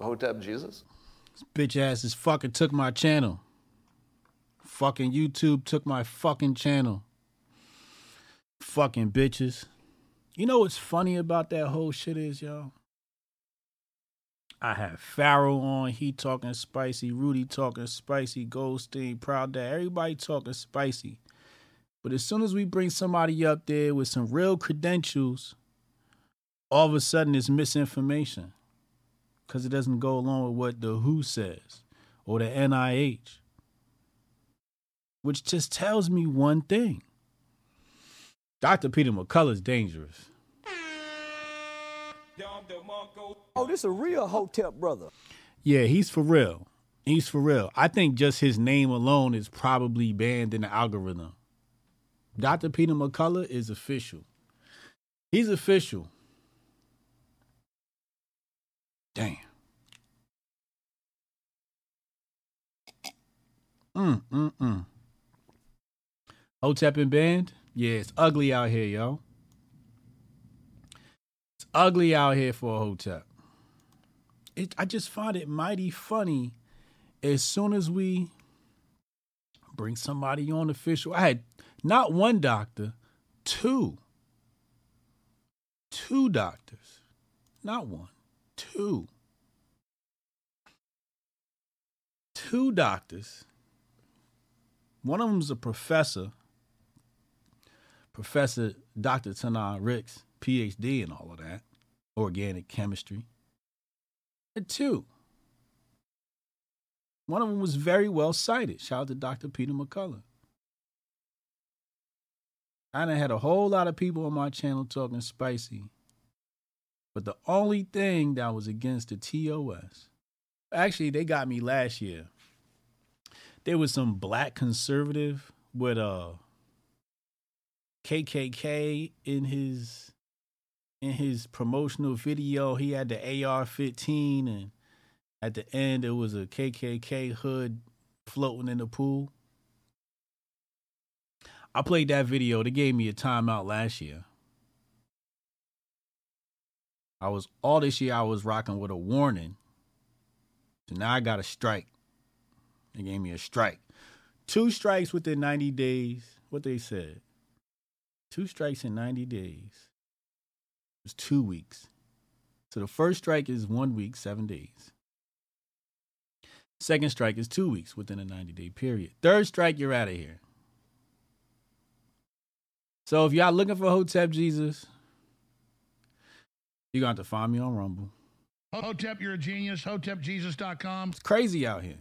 Hotep Jesus? This bitch ass is fucking took my channel. Fucking YouTube took my fucking channel. Fucking bitches. You know what's funny about that whole shit is, y'all? I had Pharaoh on, he talking spicy, Rudy talking spicy, Goldstein, Proud Dad, everybody talking spicy. But as soon as we bring somebody up there with some real credentials, all of a sudden it's misinformation because it doesn't go along with what the WHO says or the NIH, which just tells me one thing. Dr. Peter McCullough is dangerous. Oh, this is a real Hotep brother. Yeah, he's for real. He's for real. I think just his name alone is probably banned in the algorithm. Dr. Peter McCullough is official. He's official. Damn. Mm, mm, mm. Hotep and band? Yeah, it's ugly out here, yo. It's ugly out here for a Hotep. It, I just find it mighty funny as soon as we bring somebody on official. I had not one doctor, two. Two doctors. Not one, two. Two doctors. One of them's a professor, Professor Dr. Tanar Ricks, PhD and all of that, organic chemistry. And two. One of them was very well cited. Shout out to Dr. Peter McCullough. I done had a whole lot of people on my channel talking spicy. But the only thing that was against the TOS, actually, they got me last year. There was some black conservative with uh, a KKK in his in his promotional video. He had the AR-15, and at the end, it was a KKK hood floating in the pool. I played that video. They gave me a timeout last year. I was all this year I was rocking with a warning. So now I got a strike. They gave me a strike. Two strikes within 90 days. What they said. Two strikes in 90 days. It's two weeks. So the first strike is one week, seven days. Second strike is two weeks within a 90 day period. Third strike, you're out of here. So if y'all looking for Hotep Jesus, you're going to have to find me on Rumble. Hotep, you're a genius. HotepJesus.com. It's crazy out here.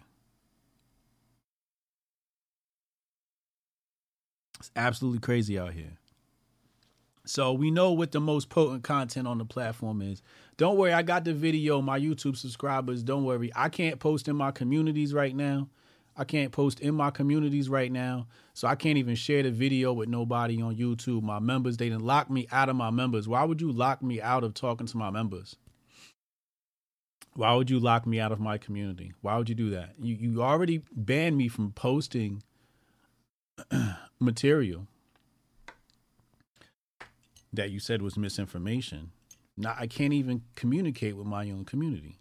It's absolutely crazy out here. So we know what the most potent content on the platform is. Don't worry, I got the video. My YouTube subscribers, don't worry. I can't post in my communities right now. I can't post in my communities right now. So I can't even share the video with nobody on YouTube. My members, they didn't lock me out of my members. Why would you lock me out of talking to my members? Why would you lock me out of my community? Why would you do that? You you already banned me from posting material that you said was misinformation. Now I can't even communicate with my own community.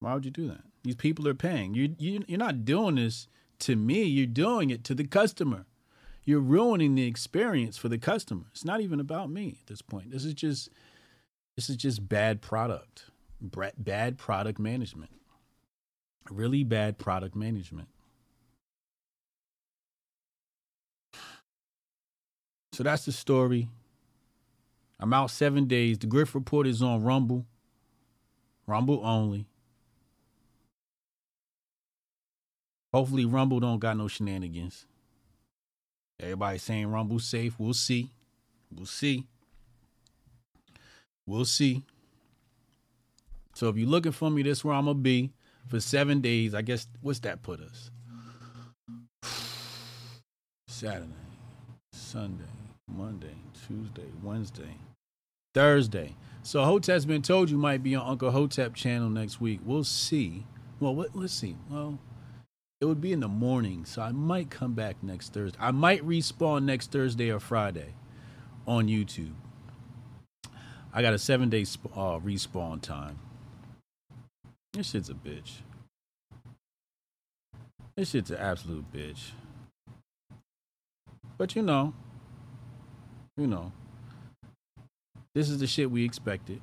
Why would you do that? These people are paying. You you you're not doing this to me. You're doing it to the customer. You're ruining the experience for the customer. It's not even about me at this point. This is just this is just bad product. Bad product management. Really bad product management. So that's the story. I'm out seven days. The Grift Report is on Rumble. Rumble only. Hopefully Rumble don't got no shenanigans. Everybody saying Rumble safe. We'll see. We'll see. We'll see. So if you're looking for me, this where I'm gonna be for seven days. I guess what's that put us? Saturday, Sunday, Monday, Tuesday, Wednesday, Thursday. So Hotep's been told you might be on Uncle Hotep channel next week. We'll see. Well, what, let's see. Well, it would be in the morning, so I might come back next Thursday. I might respawn next Thursday or Friday on YouTube. I got a seven day uh, respawn time. This shit's a bitch. This shit's an absolute bitch. But you know, you know, this is the shit we expected.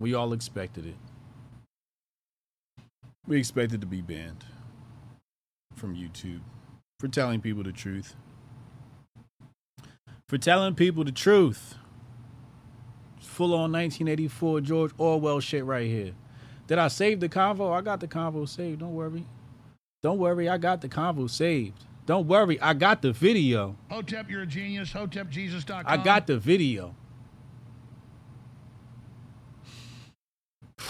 We all expected it. We expected to be banned from YouTube for telling people the truth. For telling people the truth. Full on 1984 George Orwell shit right here. Did I save the convo? I got the convo saved. Don't worry. Don't worry. I got the convo saved. Don't worry. I got the video. Hotep, you're a genius. HotepJesus.com. I got the video.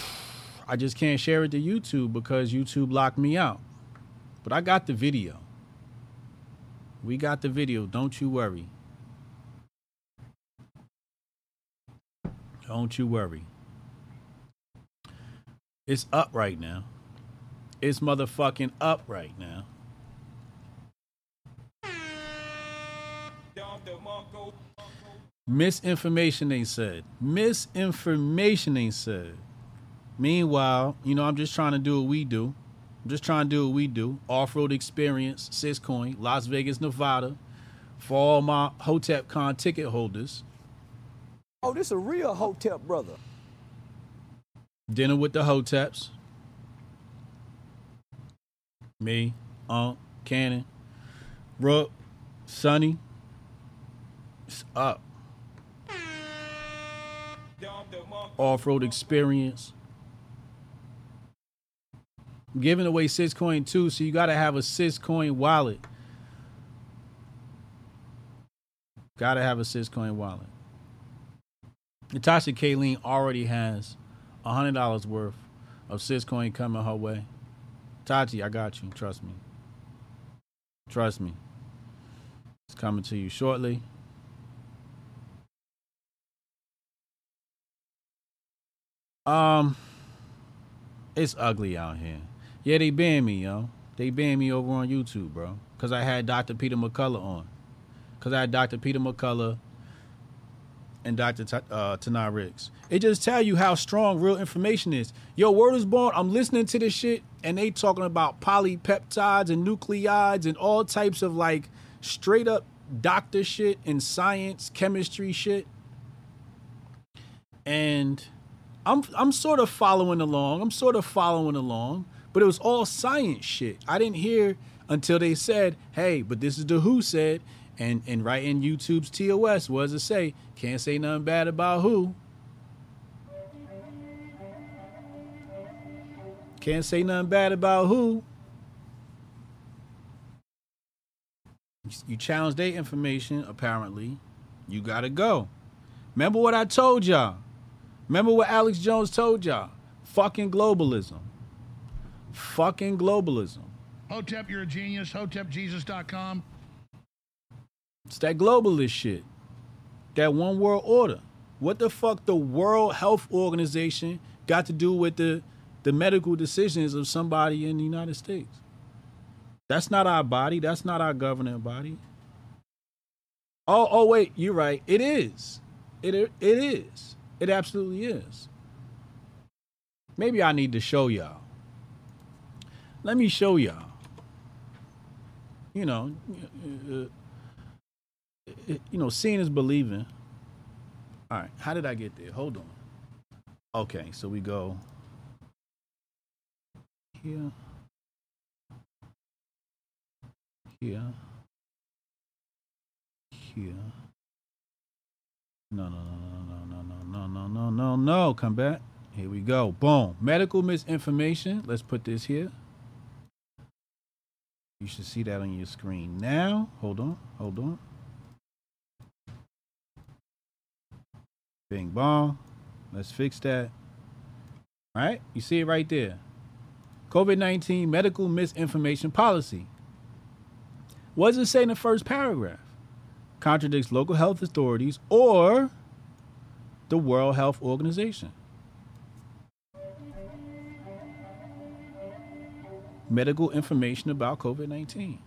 I just can't share it to YouTube because YouTube locked me out. But I got the video. We got the video. Don't you worry. Don't you worry. It's up right now. It's motherfucking up right now. Misinformation they said. Misinformation they said. Meanwhile, you know, I'm just trying to do what we do. I'm just trying to do what we do. Off-road experience, Syscoin, Las Vegas, Nevada. For all my Hotep Con ticket holders. Oh, this is a real Hotep brother. Dinner with the Hoteps. Me, Unc, Cannon, Rook, Sonny. It's up. Off-road experience. Giving away Syscoin too, so you got to have a Syscoin wallet. Got to have a Syscoin wallet. Natasha Kayleen already has $100 worth of Syscoin coming her way. Tati, I got you. Trust me. Trust me. It's coming to you shortly. Um, it's ugly out here. Yeah, they banned me, yo. They banned me over on YouTube, bro, because I had Dr. Peter McCullough on. Because I had Dr. Peter McCullough and Dr. T- uh, Tanai Riggs. It just tell you how strong real information is. Yo, word is born. I'm listening to this shit, and they talking about polypeptides and nucleides and all types of like straight up doctor shit and science, chemistry shit. And I'm I'm sort of following along. I'm sort of following along, but it was all science shit. I didn't hear until they said, "Hey, but this is the WHO said," and and right in YouTube's TOS, does it say? Can't say nothing bad about who. Can't say nothing bad about who. You challenge their information, apparently. You gotta go. Remember what I told y'all. Remember what Alex Jones told y'all. Fucking globalism. Fucking globalism. Hotep, you're a genius. HotepJesus.com. It's that globalist shit. That one world order. What the fuck the World Health Organization got to do with the the medical decisions of somebody in the United States? That's not our body. That's not our governing body. Oh, oh wait, you're right. It is. It it is. It absolutely is. Maybe I need to show y'all. Let me show y'all. You know, uh, you know, seeing is believing. All right, how did I get there? Hold on. Okay, so we go here, here, here. No, no, no, no, no, no, no, no, no, no, no. Come back. Here we go. Boom. Medical misinformation. Let's put this here. You should see that on your screen now. Hold on. Hold on. Bing bong. Let's fix that. All right? You see it right there. COVID 19 medical misinformation policy. What does it say in the first paragraph? Contradicts local health authorities or the World Health Organization. Medical information about COVID 19.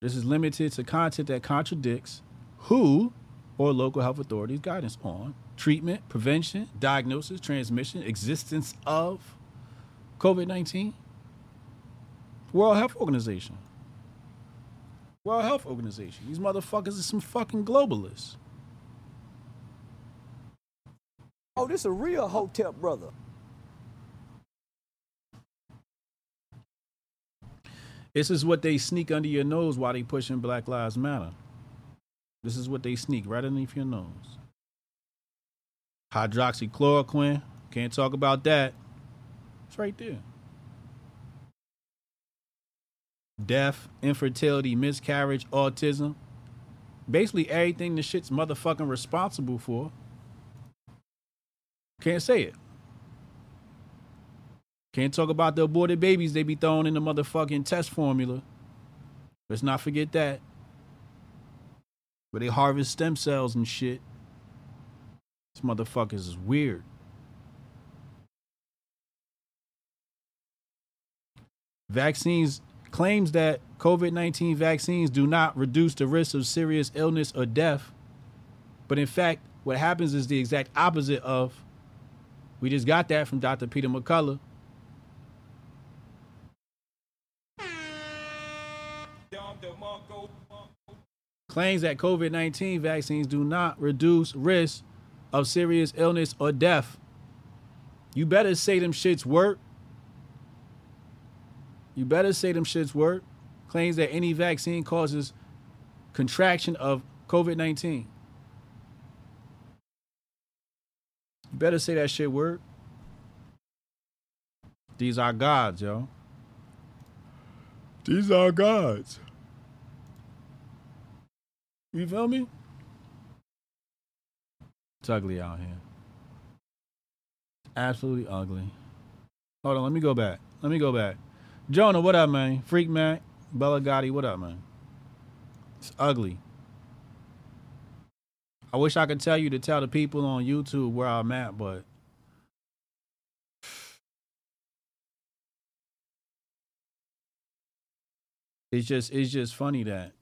This is limited to content that contradicts WHO or local health authorities' guidance on treatment, prevention, diagnosis, transmission, existence of COVID 19? World Health Organization. World Health Organization. These motherfuckers are some fucking globalists. Oh, this a real Hotep brother. This is what they sneak under your nose while they pushing Black Lives Matter. This is what they sneak right underneath your nose. Hydroxychloroquine. Can't talk about that. It's right there. Death, infertility, miscarriage, autism. Basically everything the shit's motherfucking responsible for. Can't say it. Can't talk about the aborted babies they be throwing in the motherfucking test formula. Let's not forget that. But they harvest stem cells and shit. This motherfuckers is weird. Vaccines claims that COVID 19 vaccines do not reduce the risk of serious illness or death. But in fact, what happens is the exact opposite of. We just got that from Dr. Peter McCullough. Claims that COVID 19 vaccines do not reduce risk of serious illness or death. You better say them shits work. You better say them shits work. Claims that any vaccine causes contraction of COVID 19. You better say that shit work. These are gods, yo. These are gods. You feel me? It's ugly out here. Absolutely ugly. Hold on, let me go back. Let me go back. Jonah, what up, man? Freak Mac, Bella Gotti, what up, man? It's ugly. I wish I could tell you to tell the people on YouTube where I'm at, but it's just it's just funny that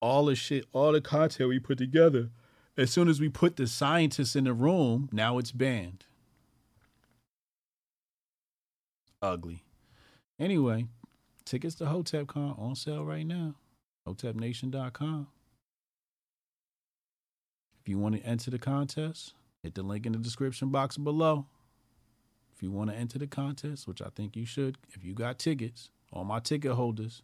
all the shit, all the content we put together, as soon as we put the scientists in the room, now it's banned. Ugly. Anyway, tickets to HotepCon on sale right now. HotepNation.com. If you want to enter the contest, hit the link in the description box below. If you want to enter the contest, which I think you should, if you got tickets, all my ticket holders,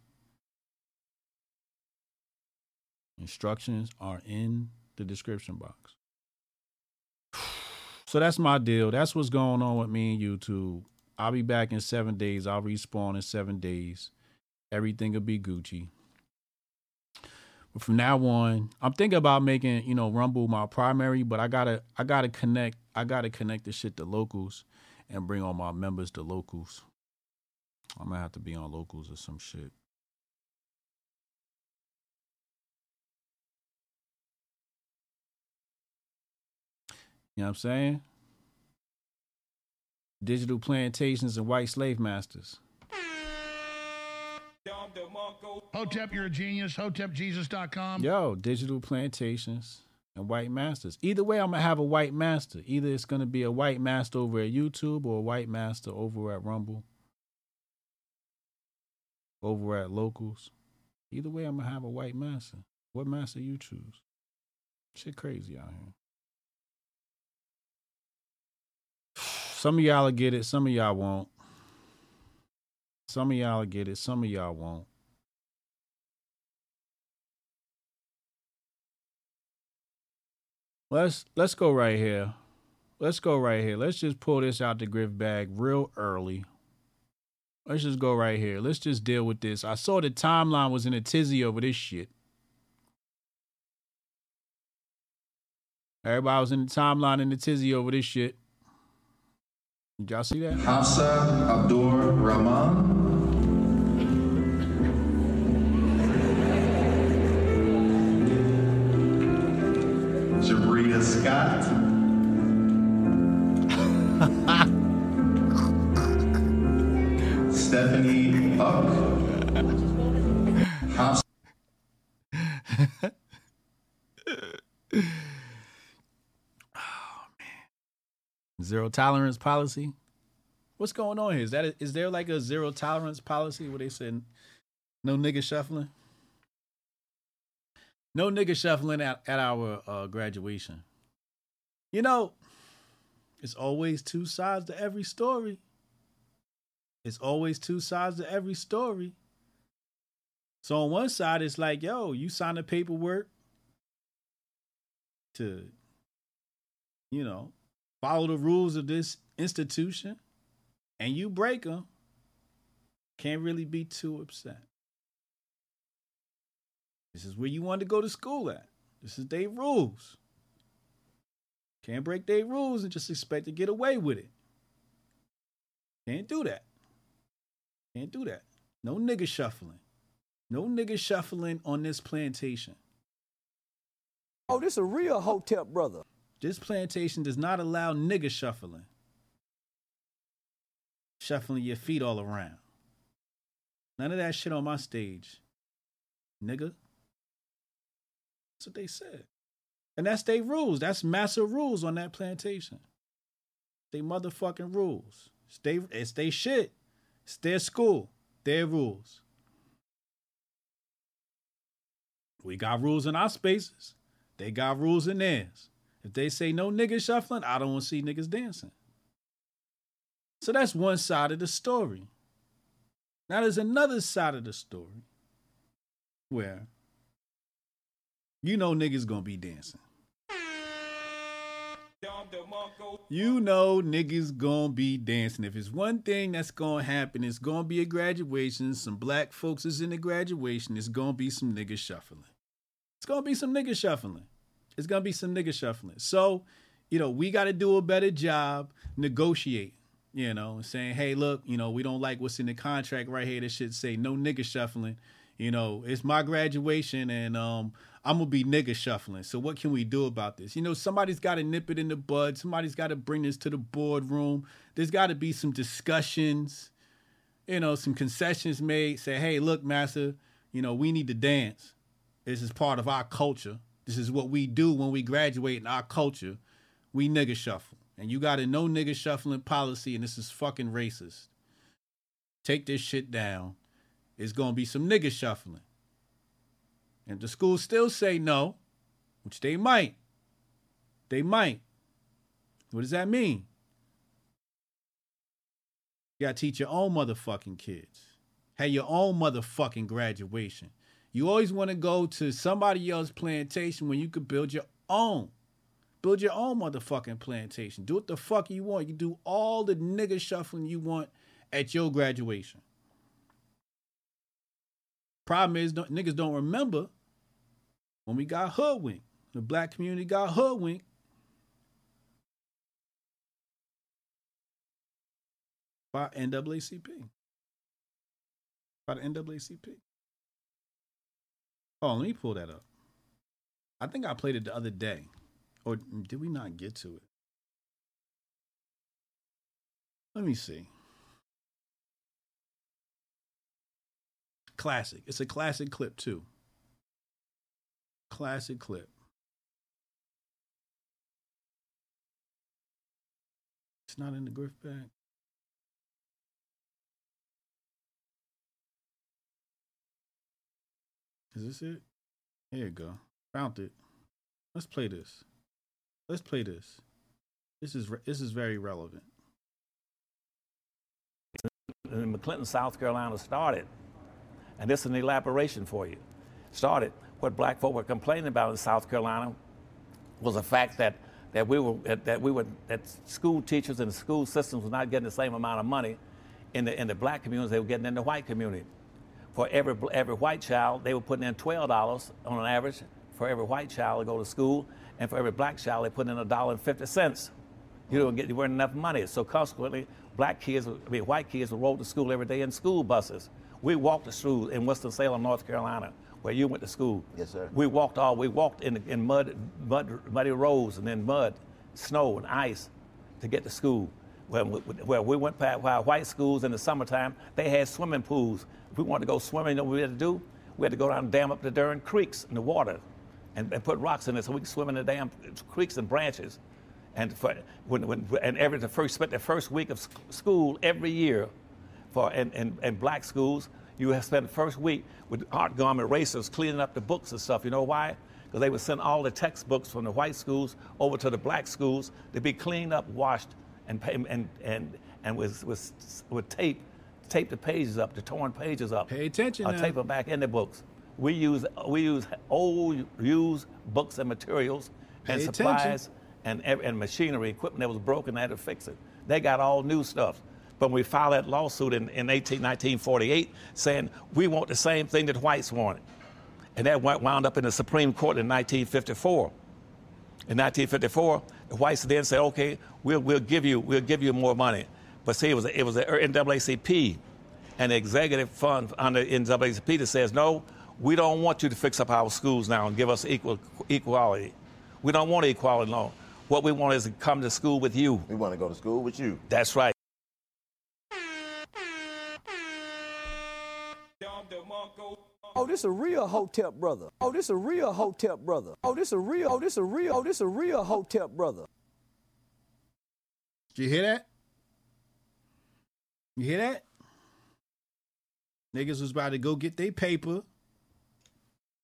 instructions are in the description box. So that's my deal. That's what's going on with me and YouTube. I'll be back in seven days. I'll respawn in seven days. Everything will be Gucci. But from now on, I'm thinking about making, you know, Rumble my primary, but I gotta I gotta connect I gotta connect the shit to locals and bring all my members to locals. I'm gonna have to be on locals or some shit. You know what I'm saying? Digital plantations and white slave masters. Hotep, you're a genius. HotepJesus.com. Yo, digital plantations and white masters. Either way, I'm gonna have a white master. Either it's gonna be a white master over at YouTube or a white master over at Rumble, over at locals. Either way, I'm gonna have a white master. What master you choose? Shit, crazy out here. Some of y'all will get it. Some of y'all won't. Some of y'all will get it. Some of y'all won't. Let's let's go right here. Let's go right here. Let's just pull this out the grift bag real early. Let's just go right here. Let's just deal with this. I saw the timeline was in a tizzy over this shit. Everybody was in the timeline in the tizzy over this shit. Did y'all see that? Hafsa Abdur Rahman. Jabria Scott. Stephanie Uck. Hafsa Zero tolerance policy. What's going on here? Is that is there like a zero tolerance policy where they said no nigga shuffling? No nigga shuffling at, at our uh, graduation. You know, it's always two sides to every story. It's always two sides to every story. So on one side, it's like, yo, you signed the paperwork to, you know, follow the rules of this institution, and you break them. Can't really be too upset. This is where you want to go to school at. This is their rules. Can't break their rules and just expect to get away with it. Can't do that. Can't do that. No nigga shuffling. No nigga shuffling on this plantation. Oh, this a real Hotep brother. This plantation does not allow nigga shuffling. Shuffling your feet all around. None of that shit on my stage. Nigga. That's what they said. And that's their rules. That's massive rules on that plantation. They motherfucking rules. It's they, it's they shit. It's their school. Their rules. We got rules in our spaces. They got rules in theirs. If they say no niggas shuffling, I don't want to see niggas dancing. So that's one side of the story. Now there's another side of the story where you know niggas gonna be dancing. You know niggas gonna be dancing. If it's one thing that's gonna happen, it's gonna be a graduation. Some black folks is in the graduation. It's gonna be some niggas shuffling. It's gonna be some niggas shuffling. It's gonna be some niggas shuffling. So, you know, we gotta do a better job negotiate. You know, saying, hey, look, you know, we don't like what's in the contract right here. That should say no nigga shuffling. You know, it's my graduation and um I'm gonna be nigga shuffling. So what can we do about this? You know, somebody's got to nip it in the bud. Somebody's got to bring this to the boardroom. There's got to be some discussions. You know, some concessions made. Say, hey, look, master. You know, we need to dance. This is part of our culture. This is what we do when we graduate in our culture. We nigga shuffle. And you got a no nigga shuffling policy, and this is fucking racist. Take this shit down. It's gonna be some nigga shuffling. And the schools still say no, which they might. They might. What does that mean? You gotta teach your own motherfucking kids. Have your own motherfucking graduation. You always want to go to somebody else's plantation when you could build your own. Build your own motherfucking plantation. Do what the fuck you want. You do all the nigga shuffling you want at your graduation. Problem is, don't, niggas don't remember when we got hoodwinked. The black community got hoodwinked. By NAACP. By the NAACP. Oh, let me pull that up. I think I played it the other day. Or did we not get to it? Let me see. Classic. It's a classic clip, too. Classic clip. It's not in the grift bag. Is this it? Here you go. Found it. Let's play this. Let's play this. This is this is very relevant. And McClinton, South Carolina started, and this is an elaboration for you. Started what black folk were complaining about in South Carolina was the fact that that we were that we were that school teachers and the school systems were not getting the same amount of money in the in the black communities they were getting in the white community. For every every white child, they were putting in twelve dollars on an average for every white child to go to school, and for every black child, they put in a dollar and fifty cents. You don't get you weren't enough money, so consequently, black kids, I mean white kids, would roll to school every day in school buses. We walked to school in Winston Salem, North Carolina, where you went to school. Yes, sir. We walked all we walked in in mud, mud muddy roads and then mud, snow and ice to get to school. Where, where we went past while white schools in the summertime, they had swimming pools. If we wanted to go swimming, you know what we had to do? We had to go down and dam up the darn creeks in the water and, and put rocks in it so we could swim in the damn creeks and branches and for, when, when, and every the first spent the first week of school every year for in, in, in black schools. You have spent the first week with art gum erasers cleaning up the books and stuff. You know why? Because they would send all the textbooks from the white schools over to the black schools to be cleaned up, washed, and and and and with with with tape, tape the pages up, the torn pages up. Pay attention Or now. tape them back in the books. We use we use old used books and materials and supplies and, and machinery, equipment that was broken, they had to fix it. They got all new stuff. But we filed that lawsuit in, in 18, 1948 saying we want the same thing that whites wanted. And that went- wound up in the Supreme Court in 1954. In 1954, the whites then said, okay, we'll, we'll, give, you, we'll give you more money. But see, it was, it was the er, NAACP and the executive fund under NAACP that says, no, we don't want you to fix up our schools now and give us equal, equality. We don't want equality law. What we want is to come to school with you. We want to go to school with you. That's right. Oh, this a real Hotep brother. Oh, this a real Hotep brother. Oh, this a real. Oh, this a real. Oh, this a real Hotep brother. Did you hear that? You hear that? Niggas was about to go get their paper.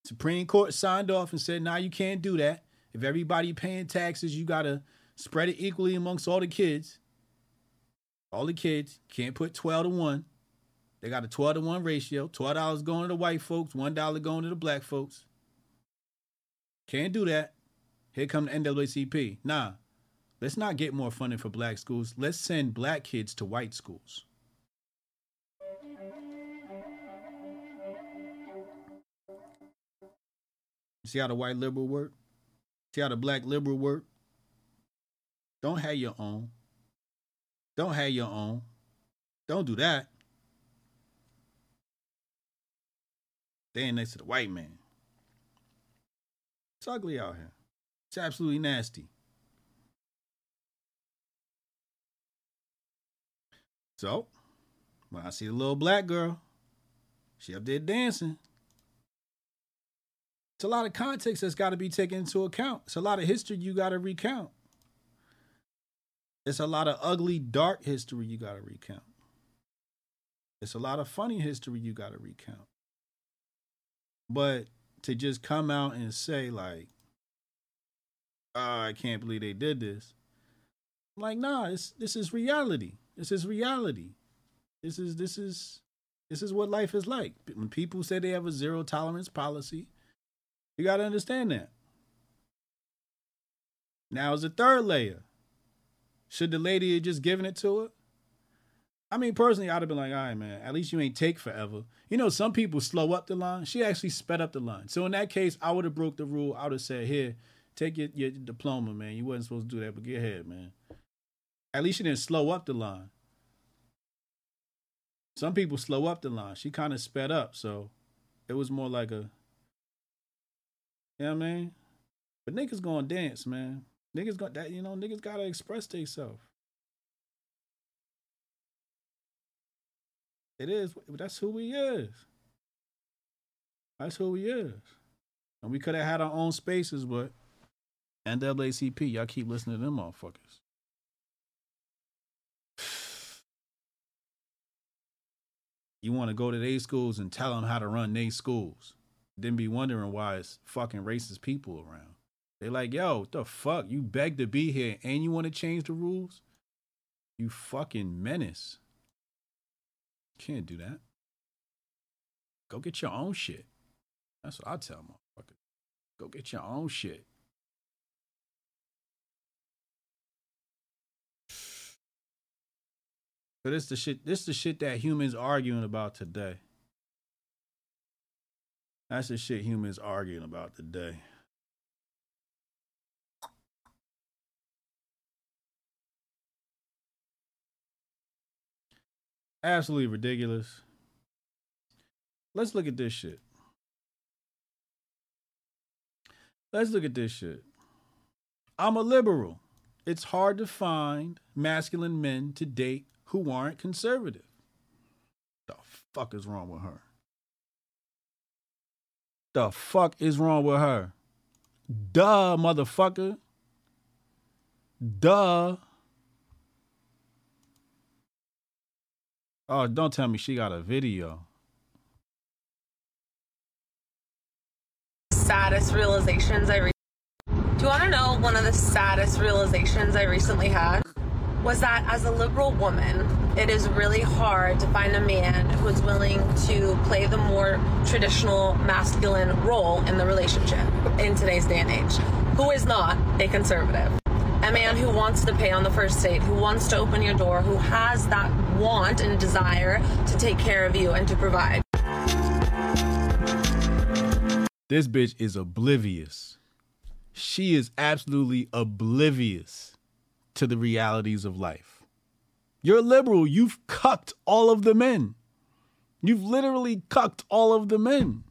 Supreme Court signed off and said, nah, you can't do that. If everybody paying taxes, you gotta spread it equally amongst all the kids. All the kids. Can't put 12 to 1. They got a 12 to 1 ratio. $12 going to the white folks, $1 going to the black folks. Can't do that. Here come the NAACP. Nah, let's not get more funding for black schools. Let's send black kids to white schools. See how the white liberal work? See how the black liberal work? Don't have your own. Don't have your own. Don't do that. Staying next to the white man. It's ugly out here. It's absolutely nasty. So, when I see the little black girl, she up there dancing. It's a lot of context that's got to be taken into account. It's a lot of history you got to recount. It's a lot of ugly, dark history you got to recount. It's a lot of funny history you got to recount. But to just come out and say, like, oh, I can't believe they did this. I'm like, nah, it's, this is reality. This is reality. This is this is this is what life is like. When people say they have a zero tolerance policy, you got to understand that. Now is the third layer. Should the lady have just given it to her? I mean, personally, I'd have been like, all right, man, at least you ain't take forever. You know, some people slow up the line. She actually sped up the line. So in that case, I would have broke the rule. I would have said, here, take your, your diploma, man. You wasn't supposed to do that, but get ahead, man. At least she didn't slow up the line. Some people slow up the line. She kind of sped up, so it was more like a, you know I mean? But niggas gonna dance, man. Niggas got that, you know, niggas gotta express themselves. It is, that's who we is. That's who we is. And we could have had our own spaces, but NAACP, y'all keep listening to them motherfuckers. You want to go to their schools and tell them how to run their schools. Then be wondering why it's fucking racist people around. They like, yo, what the fuck? You beg to be here and you want to change the rules? You fucking menace. Can't do that. Go get your own shit. That's what I tell motherfuckers. Go get your own shit. So this the shit. This the shit that humans arguing about today. That's the shit humans arguing about today. Absolutely ridiculous. Let's look at this shit. Let's look at this shit. I'm a liberal. It's hard to find masculine men to date who aren't conservative. The fuck is wrong with her? The fuck is wrong with her? Duh, motherfucker. Duh. Oh, don't tell me she got a video. saddest realizations I re- Do you want to know one of the saddest realizations I recently had? Was that as a liberal woman, it is really hard to find a man who is willing to play the more traditional masculine role in the relationship in today's day and age. Who is not a conservative? A man who wants to pay on the first date, who wants to open your door, who has that want and desire to take care of you and to provide. This bitch is oblivious. She is absolutely oblivious to the realities of life. You're a liberal. You've cucked all of the men. You've literally cucked all of the men.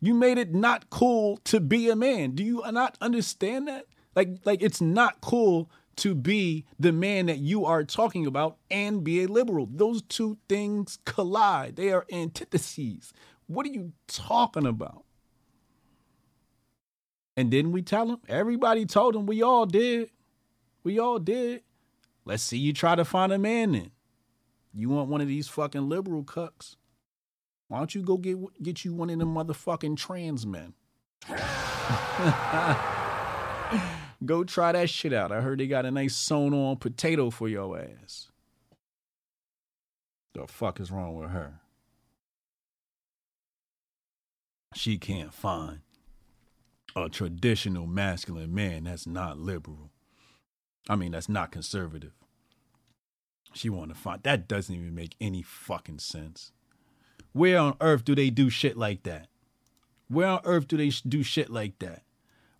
You made it not cool to be a man. Do you not understand that? Like, like it's not cool to be the man that you are talking about and be a liberal. Those two things collide. They are antitheses. What are you talking about? And didn't we tell him? Everybody told him. We all did. We all did. Let's see you try to find a man then. You want one of these fucking liberal cucks? Why don't you go get get you one of them motherfucking trans men? go try that shit out. I heard they got a nice sewn on potato for your ass. The fuck is wrong with her? She can't find a traditional masculine man that's not liberal. I mean, that's not conservative. She want to find that doesn't even make any fucking sense. Where on earth do they do shit like that? Where on earth do they do shit like that?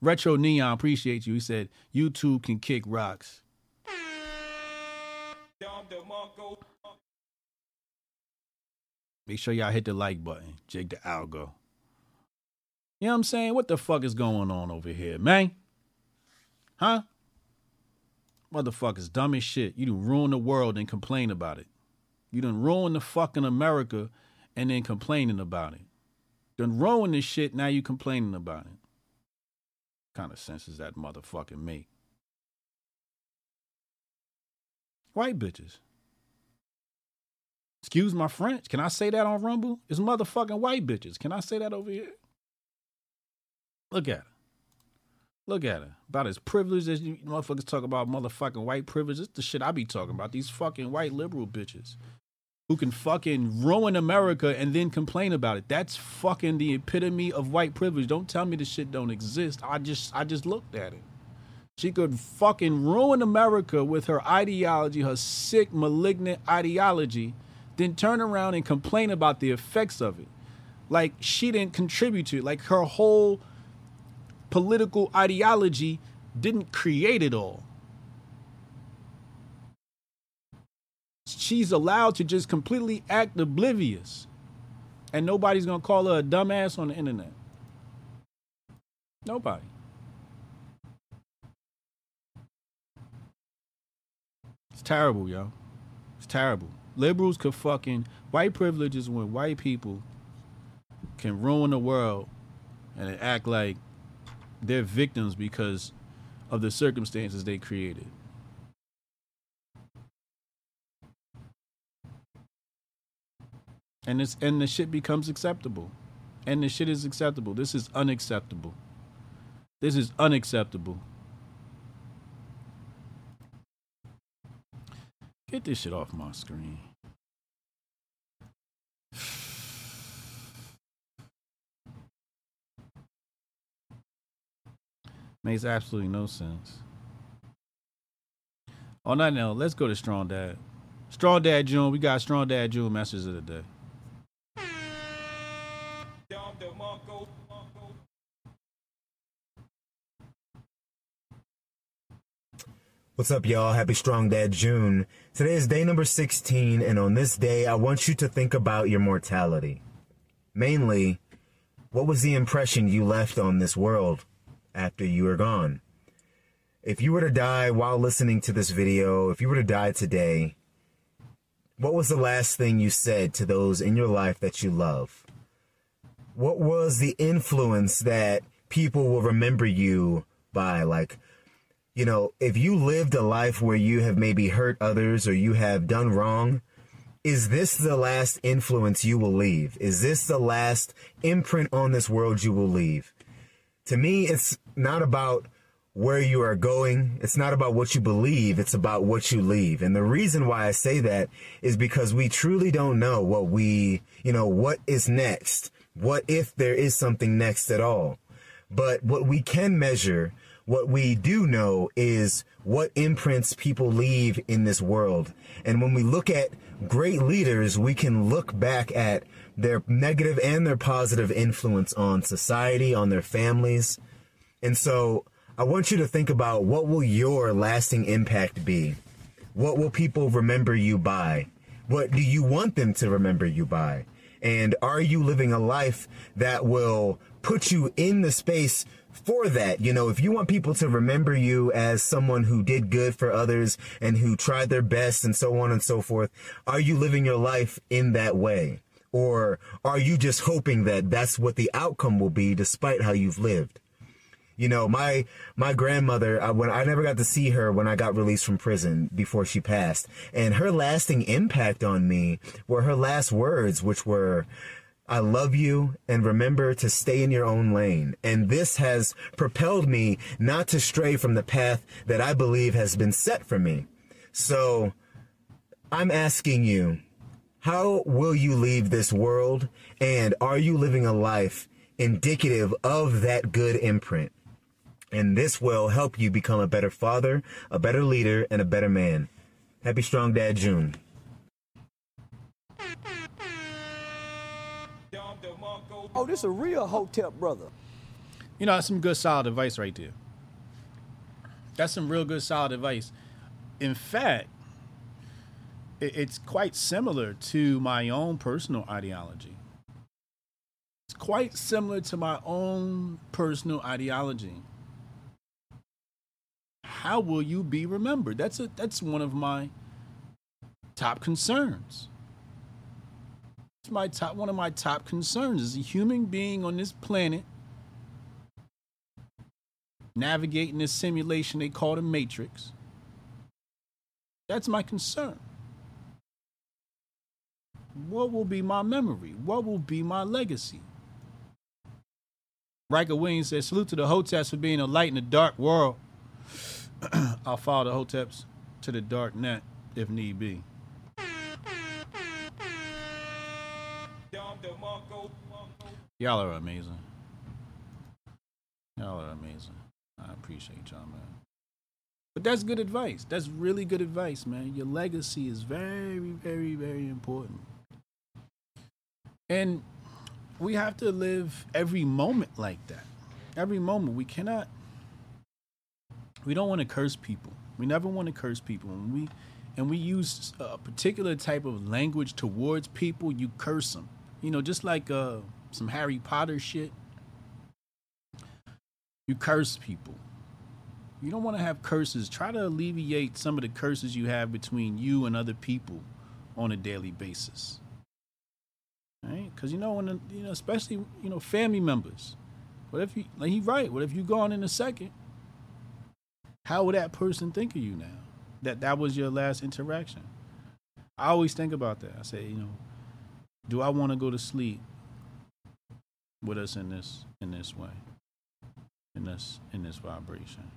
Retro Neon appreciate you. He said YouTube can kick rocks. Make sure y'all hit the like button. Jake the Algo. You know what I'm saying? What the fuck is going on over here, man? Huh? Motherfuckers dumb as shit. You done ruin the world and complain about it. You done ruin the fucking America and then complaining about it. Done ruin this shit, now you complaining about it. Kind of sense does that motherfucking make? White bitches. Excuse my French. Can I say that on Rumble? It's motherfucking white bitches. Can I say that over here? Look at her. Look at her. About as privileged as you motherfuckers talk about motherfucking white privilege. It's the shit I be talking about. These fucking white liberal bitches who can fucking ruin America and then complain about it. That's fucking the epitome of white privilege. Don't tell me the shit don't exist. I just I just looked at it. She could fucking ruin America with her ideology, her sick, malignant ideology, then turn around and complain about the effects of it. Like she didn't contribute to it. Like her whole political ideology didn't create it all. She's allowed to just completely act oblivious. And nobody's to call her a dumbass on the internet. Nobody. It's terrible, yo. It's terrible. Liberals could fucking. White privilege is when white people can ruin the world and act like they're victims because of the circumstances they created. And it's and the shit becomes acceptable. And the shit is acceptable. This is unacceptable. This is unacceptable. Get this shit off my screen. Makes absolutely no sense. On that note, let's go to Strong Dad. Strong Dad June. We got Strong Dad June messages of the day. What's up, y'all? Happy Strong Dad June. Today is day number 16, and on this day, I want you to think about your mortality. Mainly, what was the impression you left on this world after you are gone? If you were to die while listening to this video, if you were to die today, what was the last thing you said to those in your life that you love? What was the influence that people will remember you by? Like, you know, if you lived a life where you have maybe hurt others or you have done wrong, is this the last influence you will leave? Is this the last imprint on this world you will leave? To me, it's not about where you are going. It's not about what you believe. It's about what you leave. And the reason why I say that is because we truly don't know what we, you know, what is next. What if there is something next at all? But what we can measure, what we do know is what imprints people leave in this world. And when we look at great leaders, we can look back at their negative and their positive influence on society, on their families. And so I want you to think about what will your lasting impact be? What will people remember you by? What do you want them to remember you by? And are you living a life that will put you in the space for that? You know, if you want people to remember you as someone who did good for others and who tried their best and so on and so forth, are you living your life in that way? Or are you just hoping that that's what the outcome will be despite how you've lived? You know, my my grandmother, I, when I never got to see her when I got released from prison before she passed, and her lasting impact on me were her last words, which were, "I love you, and remember to stay in your own lane." And this has propelled me not to stray from the path that I believe has been set for me. So, I'm asking you, how will you leave this world, and are you living a life indicative of that good imprint? And this will help you become a better father, a better leader, and a better man. Happy Strong Dad June. Oh, this a real Hotep brother. You know, that's some good solid advice right there. That's some real good solid advice. In fact, it- it's quite similar to my own personal ideology. It's quite similar to my own personal ideology. How will you be remembered? That's a that's one of my top concerns. My top one of my top concerns as a human being on this planet navigating this simulation they call the matrix. That's my concern. What will be my memory? What will be my legacy? Riker Williams says, salute to the Hoteps for being a light in the dark world. I'll follow the Hoteps to the dark net if need be. Y'all are amazing. Y'all are amazing. I appreciate y'all, man. But that's good advice. That's really good advice, man. Your legacy is very, very, very important. And we have to live every moment like that. Every moment. We cannot, we don't want to curse people. We never want to curse people. And we, and we use a particular type of language towards people, you curse them. You know, just like uh, some Harry Potter shit. You curse people. You don't want to have curses. Try to alleviate some of the curses you have between you and other people on a daily basis. Right? Because you know, when you know, especially you know, family members. What if you like he right? What if you gone in a second? How would that person think of you now? That that was your last interaction. I always think about that. I say, you know, do I want to go to sleep with us in this in this way? In this in this vibration.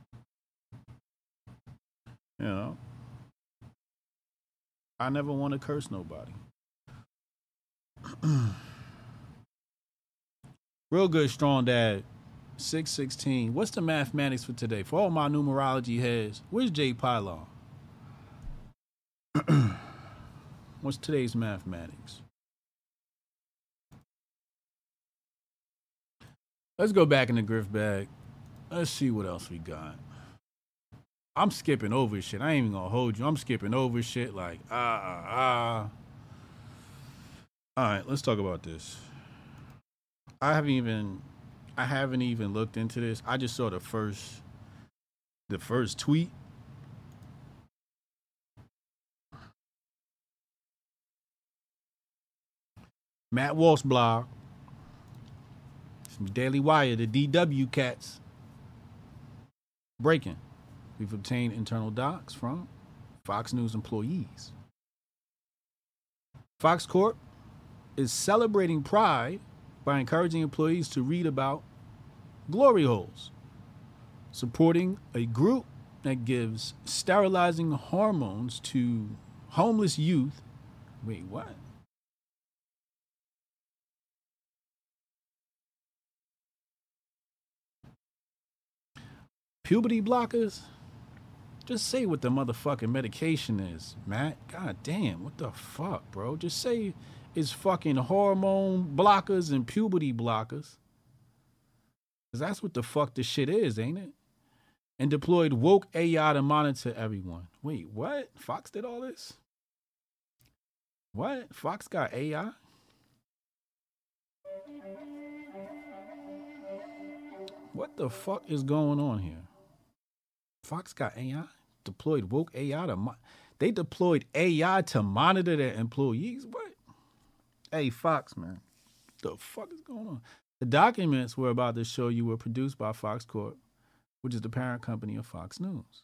You know. I never want to curse nobody. Real good, strong dad. 616. What's the mathematics for today? For all my numerology heads, where's Jay Pylon? What's today's mathematics? Let's go back in the grift bag. Let's see what else we got. I'm skipping over shit. I ain't even gonna hold you. I'm skipping over shit like ah ah ah. All right, let's talk about this. I haven't even I haven't even looked into this. I just saw the first the first tweet. Matt Walsh blog. From Daily Wire, the DW cats. Breaking. We've obtained internal docs from Fox News employees. Fox Corp is celebrating pride by encouraging employees to read about glory holes, supporting a group that gives sterilizing hormones to homeless youth. Wait, what? Puberty blockers? Just say what the motherfucking medication is, Matt. God damn, what the fuck, bro? Just say it's fucking hormone blockers and puberty blockers. Cause that's what the fuck this shit is, ain't it? And deployed woke AI to monitor everyone. Wait, what? Fox did all this? What? Fox got AI? What the fuck is going on here? Fox got AI? Deployed woke AI to mo- they deployed AI to monitor their employees. What? Hey, Fox, man. The fuck is going on? The documents we're about to show you were produced by Fox Corp, which is the parent company of Fox News.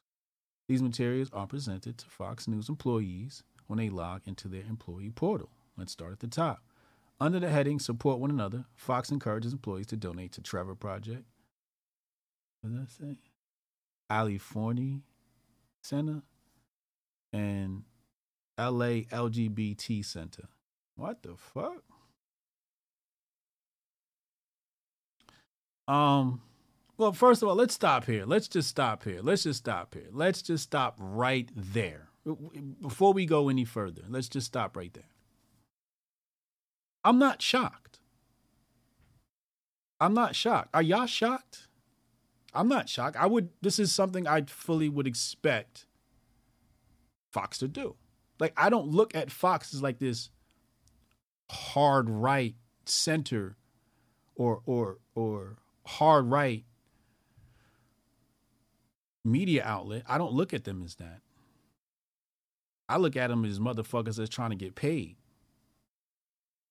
These materials are presented to Fox News employees when they log into their employee portal. Let's start at the top. Under the heading Support One Another, Fox encourages employees to donate to Trevor Project. What does that say? California Center and LA LGBT Center. What the fuck? Um, well, first of all, let's stop here. Let's just stop here. Let's just stop here. Let's just stop right there. Before we go any further, let's just stop right there. I'm not shocked. I'm not shocked. Are y'all shocked? I'm not shocked. I would this is something I fully would expect Fox to do. Like I don't look at Fox as like this hard right center or or or hard right media outlet. I don't look at them as that. I look at them as motherfuckers that's trying to get paid.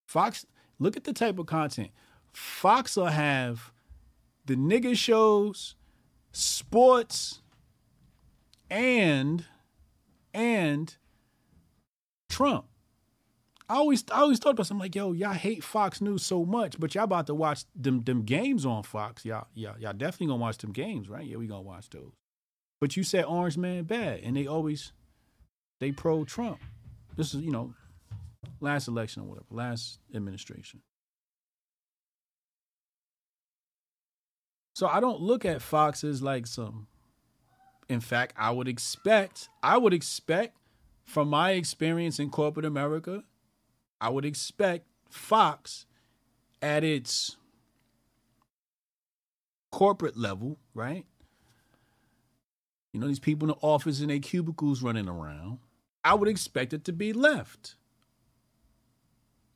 Fox, look at the type of content. Fox will have the nigga shows, sports, and and Trump. I always I always thought about something like, yo, y'all hate Fox News so much, but y'all about to watch them them games on Fox. Y'all, y'all, y'all definitely gonna watch them games, right? Yeah, we gonna watch those. But you said Orange Man bad, and they always they pro Trump. This is, you know, last election or whatever, last administration. So I don't look at Fox as like some. In fact, I would expect, I would expect from my experience in corporate America, I would expect Fox at its corporate level, right? You know, these people in the office in their cubicles running around. I would expect it to be left.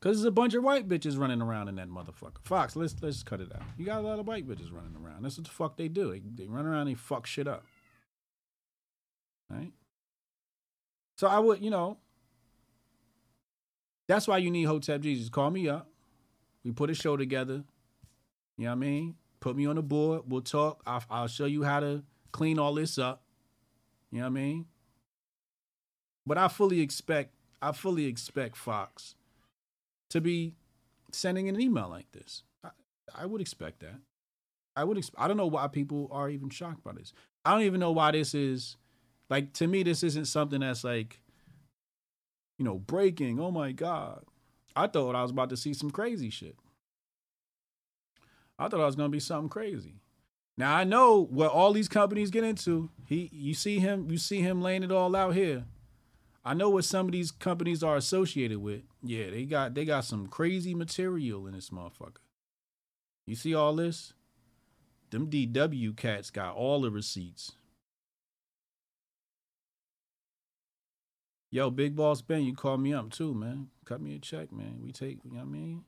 Cause there's a bunch of white bitches running around in that motherfucker. Fox, let's let's cut it out. You got a lot of white bitches running around. That's what the fuck they do. They, they run around and they fuck shit up. Right? So I would, you know, that's why you need Hotep Jesus. Call me up. We put a show together. You know what I mean? Put me on the board. We'll talk. I'll, I'll show you how to clean all this up. You know what I mean? But I fully expect, I fully expect Fox to be sending an email like this. I, I would expect that. I would. I don't know why people are even shocked by this. I don't even know why this is. Like to me, this isn't something that's like, you know, breaking. Oh my god! I thought I was about to see some crazy shit. I thought I was gonna be something crazy. Now I know what all these companies get into. He, you see him, you see him laying it all out here. I know what some of these companies are associated with. Yeah, they got they got some crazy material in this motherfucker. You see all this? Them DW cats got all the receipts. Yo, Big Boss Ben, you call me up too, man. Cut me a check, man. We take, you know what I mean?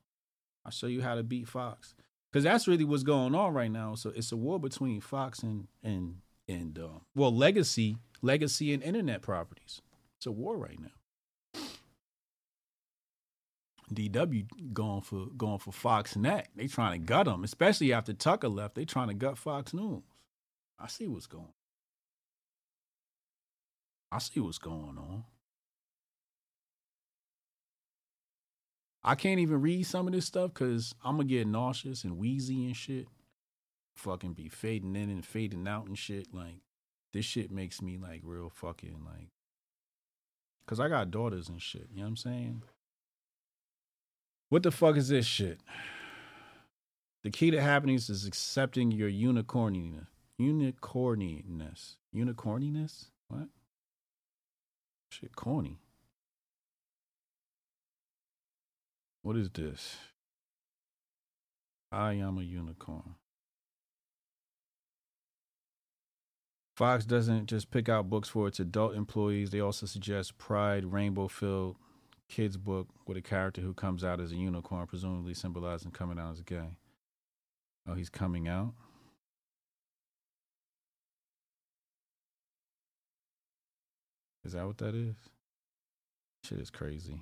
I'll show you how to beat Fox. Cause that's really what's going on right now. So it's a war between Fox and and and uh, well, legacy, legacy and internet properties. It's a war right now. DW going for going for Fox Net. They trying to gut them, especially after Tucker left. They trying to gut Fox News. I see what's going. On. I see what's going on. I can't even read some of this stuff because I'm gonna get nauseous and wheezy and shit. Fucking be fading in and fading out and shit. Like this shit makes me like real fucking like. Cause I got daughters and shit. You know what I'm saying? What the fuck is this shit? The key to happiness is accepting your unicorniness. Unicorniness. Unicorniness? What? Shit, corny. What is this? I am a unicorn. Fox doesn't just pick out books for its adult employees. They also suggest Pride, rainbow filled kids book with a character who comes out as a unicorn, presumably symbolizing coming out as gay. Oh, he's coming out. Is that what that is? Shit is crazy.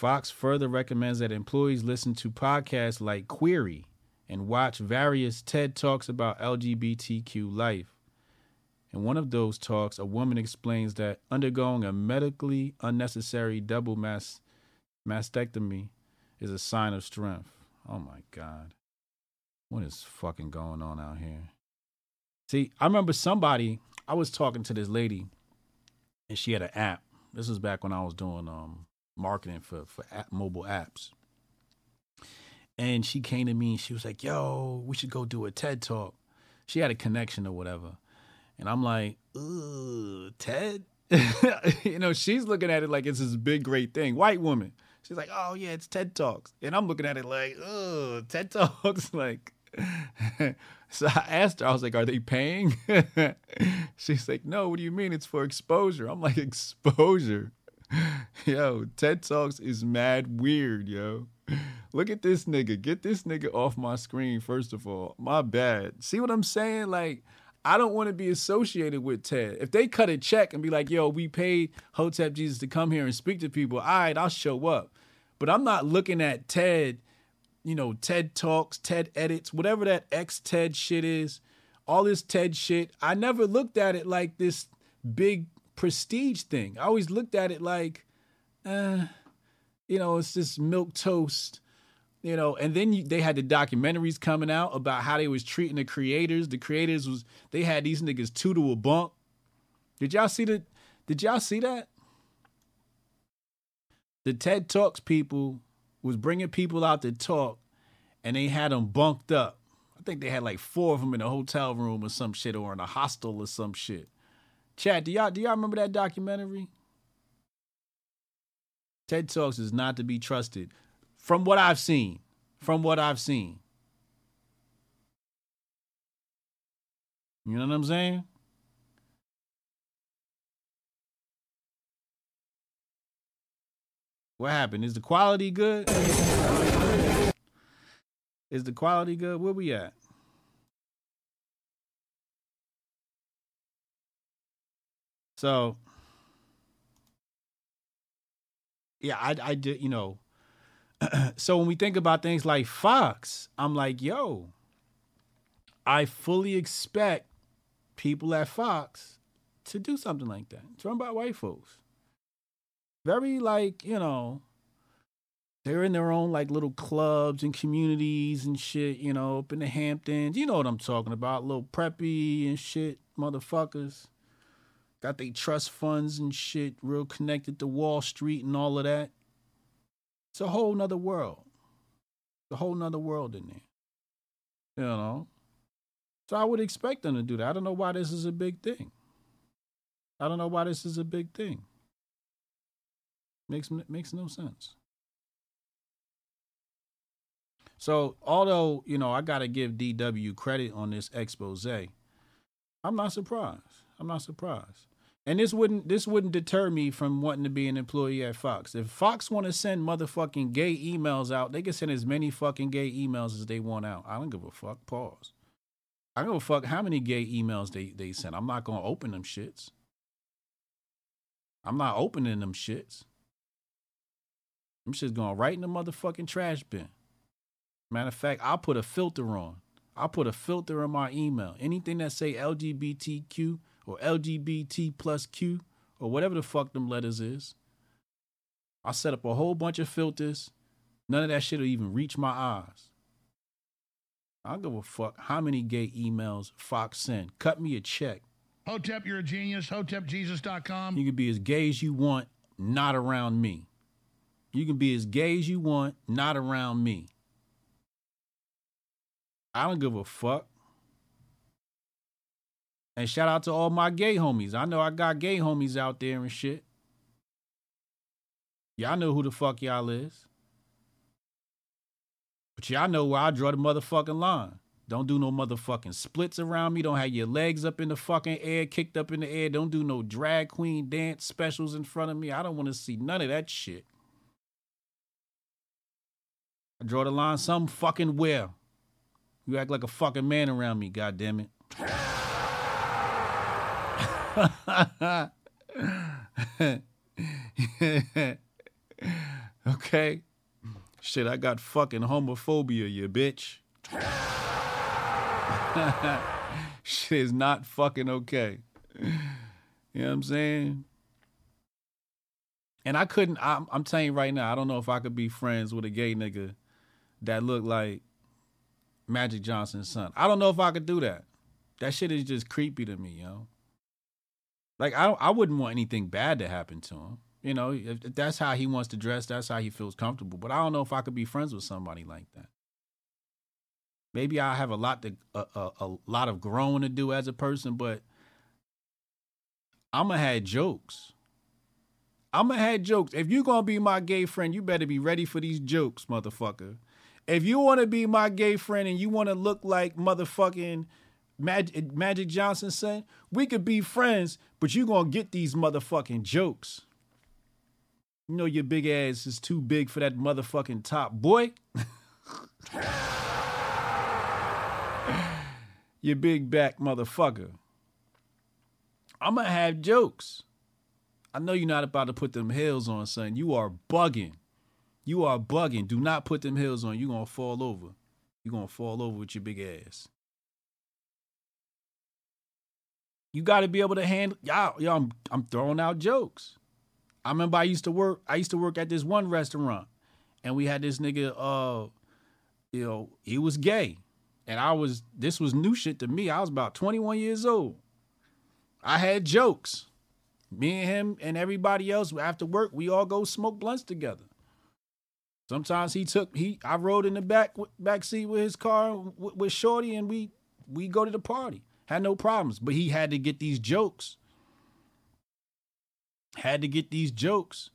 Fox further recommends that employees listen to podcasts like Queery and watch various TED Talks about LGBTQ life. In one of those talks, a woman explains that undergoing a medically unnecessary double mas- mastectomy is a sign of strength. Oh my God. What is fucking going on out here? See, I remember somebody, I was talking to this lady and she had an app. This was back when I was doing um, marketing for, for app, mobile apps. And she came to me and she was like, yo, we should go do a TED talk. She had a connection or whatever. And I'm like, ugh, Ted? you know, she's looking at it like it's this big, great thing. White woman. She's like, oh, yeah, it's TED Talks. And I'm looking at it like, ugh, TED Talks. like, so I asked her, I was like, are they paying? She's like, no, what do you mean? It's for exposure. I'm like, exposure? Yo, TED Talks is mad weird, yo. Look at this nigga. Get this nigga off my screen, first of all. My bad. See what I'm saying? Like, I don't want to be associated with TED. If they cut a check and be like, yo, we paid Hotep Jesus to come here and speak to people, all right, I'll show up. But I'm not looking at TED, you know, TED Talks, TED Edits, whatever that X TED shit is, all this TED shit. I never looked at it like this big prestige thing. I always looked at it like, uh, you know, it's just milk toast you know. And then you, they had the documentaries coming out about how they was treating the creators. The creators was they had these niggas two to a bunk did y'all see the did y'all see that? The ted talks people was bringing people out to talk and they had them bunked up. I think they had like four of them in a hotel room or some shit or in a hostel or some shit Chad, do y'all do y'all remember that documentary ted talks is not to be trusted from what I've seen. From what I've seen. You know what I'm saying? What happened? Is the quality good? Is the quality good? Where we at? So, yeah, I, I did, you know, so when we think about things like Fox, I'm like, yo, I fully expect people at Fox to do something like that. It's run by white folks. Very like, you know, they're in their own like little clubs and communities and shit, you know, up in the Hamptons. You know what I'm talking about. Little preppy and shit, motherfuckers. Got they trust funds and shit, real connected to Wall Street and all of that. It's a whole nother world. It's a whole nother world in there. You know? So I would expect them to do that. I don't know why this is a big thing. I don't know why this is a big thing. Makes makes no sense. So although, you know, I gotta give DW credit on this expose, I'm not surprised. I'm not surprised. And this wouldn't this wouldn't deter me from wanting to be an employee at Fox. If Fox want to send motherfucking gay emails out, they can send as many fucking gay emails as they want out. I don't give a fuck. Pause. I don't give a fuck how many gay emails they they send. I'm not gonna open them shits. I'm not opening them shits. Them shit's going right in the motherfucking trash bin. Matter of fact, I'll put a filter on. I put a filter on my email. Anything that say LGBTQ or LGBT plus Q or whatever the fuck them letters is. I set up a whole bunch of filters. None of that shit will even reach my eyes. I don't give a fuck how many gay emails Fox send. Cut me a check. Hotep, you're a genius. HotepJesus.com. You can be as gay as you want, not around me. You can be as gay as you want, not around me. I don't give a fuck. And shout out to all my gay homies. I know I got gay homies out there and shit. Y'all know who the fuck y'all is. But y'all know where I draw the motherfucking line. Don't do no motherfucking splits around me. Don't have your legs up in the fucking air, kicked up in the air. Don't do no drag queen dance specials in front of me. I don't want to see none of that shit. I draw the line some fucking where. You act like a fucking man around me, goddamn it. okay. Shit, I got fucking homophobia, you bitch. Shit is not fucking okay. You know what I'm saying? And I couldn't, I'm, I'm telling you right now, I don't know if I could be friends with a gay nigga that looked like Magic Johnson's son. I don't know if I could do that. That shit is just creepy to me, yo. Like I I wouldn't want anything bad to happen to him. You know, if that's how he wants to dress, that's how he feels comfortable. But I don't know if I could be friends with somebody like that. Maybe I have a lot to a, a, a lot of growing to do as a person, but I'ma have jokes. I'ma have jokes. If you're gonna be my gay friend, you better be ready for these jokes, motherfucker. If you want to be my gay friend and you want to look like motherfucking Magic, Magic Johnson son, we could be friends, but you gonna get these motherfucking jokes. You know your big ass is too big for that motherfucking top, boy. you big back motherfucker. I'm gonna have jokes. I know you're not about to put them heels on, son. You are bugging. You are bugging. Do not put them heels on. You're gonna fall over. You're gonna fall over with your big ass. You got to be able to handle. Y'all, y'all, I'm, I'm throwing out jokes. I remember I used to work. I used to work at this one restaurant, and we had this nigga. Uh, you know, he was gay, and I was. This was new shit to me. I was about 21 years old. I had jokes. Me and him and everybody else after work, we all go smoke blunts together. Sometimes he took he. I rode in the back back seat with his car with, with Shorty, and we we go to the party. Had no problems, but he had to get these jokes. Had to get these jokes.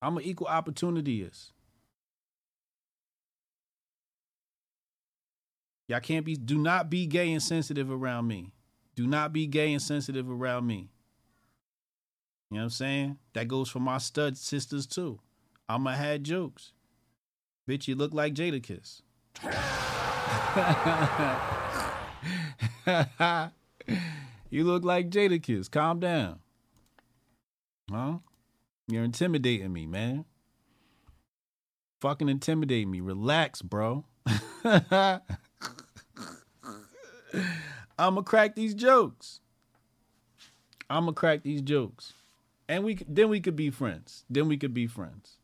I'm an equal opportunityist. Y'all can't be, do not be gay and sensitive around me. Do not be gay and sensitive around me. You know what I'm saying? That goes for my stud sisters too. I'ma have jokes. Bitch, you look like Jadakiss. you look like Jadakiss. Calm down. Huh? You're intimidating me, man. Fucking intimidate me. Relax, bro. I'ma crack these jokes. I'ma crack these jokes. And we then we could be friends. Then we could be friends.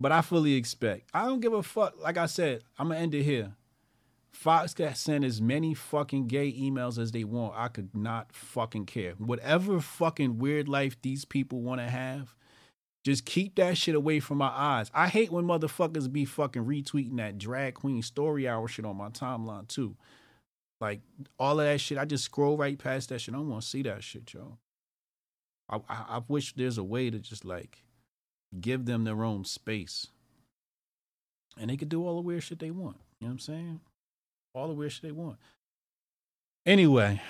But I fully expect. I don't give a fuck. Like I said, I'm gonna end it here. Fox can send as many fucking gay emails as they want. I could not fucking care. Whatever fucking weird life these people want to have, just keep that shit away from my eyes. I hate when motherfuckers be fucking retweeting that drag queen story hour shit on my timeline too. Like all of that shit, I just scroll right past that shit. I don't want to see that shit, yo. I, I I wish there's a way to just like give them their own space, and they could do all the weird shit they want. You know what I'm saying? All the weird they want. Anyway,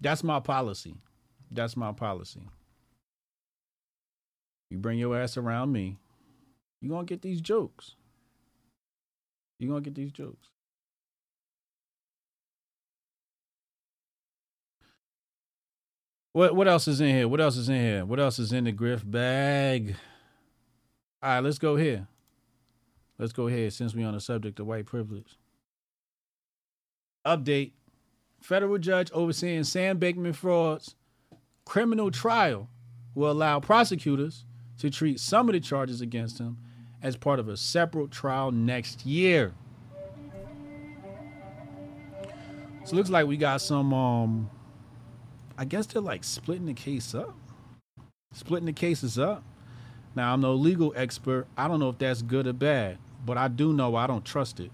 that's my policy. That's my policy. You bring your ass around me, you're going to get these jokes. You're going to get these jokes. What what else is in here? What else is in here? What else is in the grift bag? All right, let's go here. Let's go ahead since we're on the subject of white privilege. Update Federal judge overseeing Sam Bankman Fraud's criminal trial will allow prosecutors to treat some of the charges against him as part of a separate trial next year. So it looks like we got some um I guess they're like splitting the case up. Splitting the cases up. Now I'm no legal expert. I don't know if that's good or bad, but I do know I don't trust it.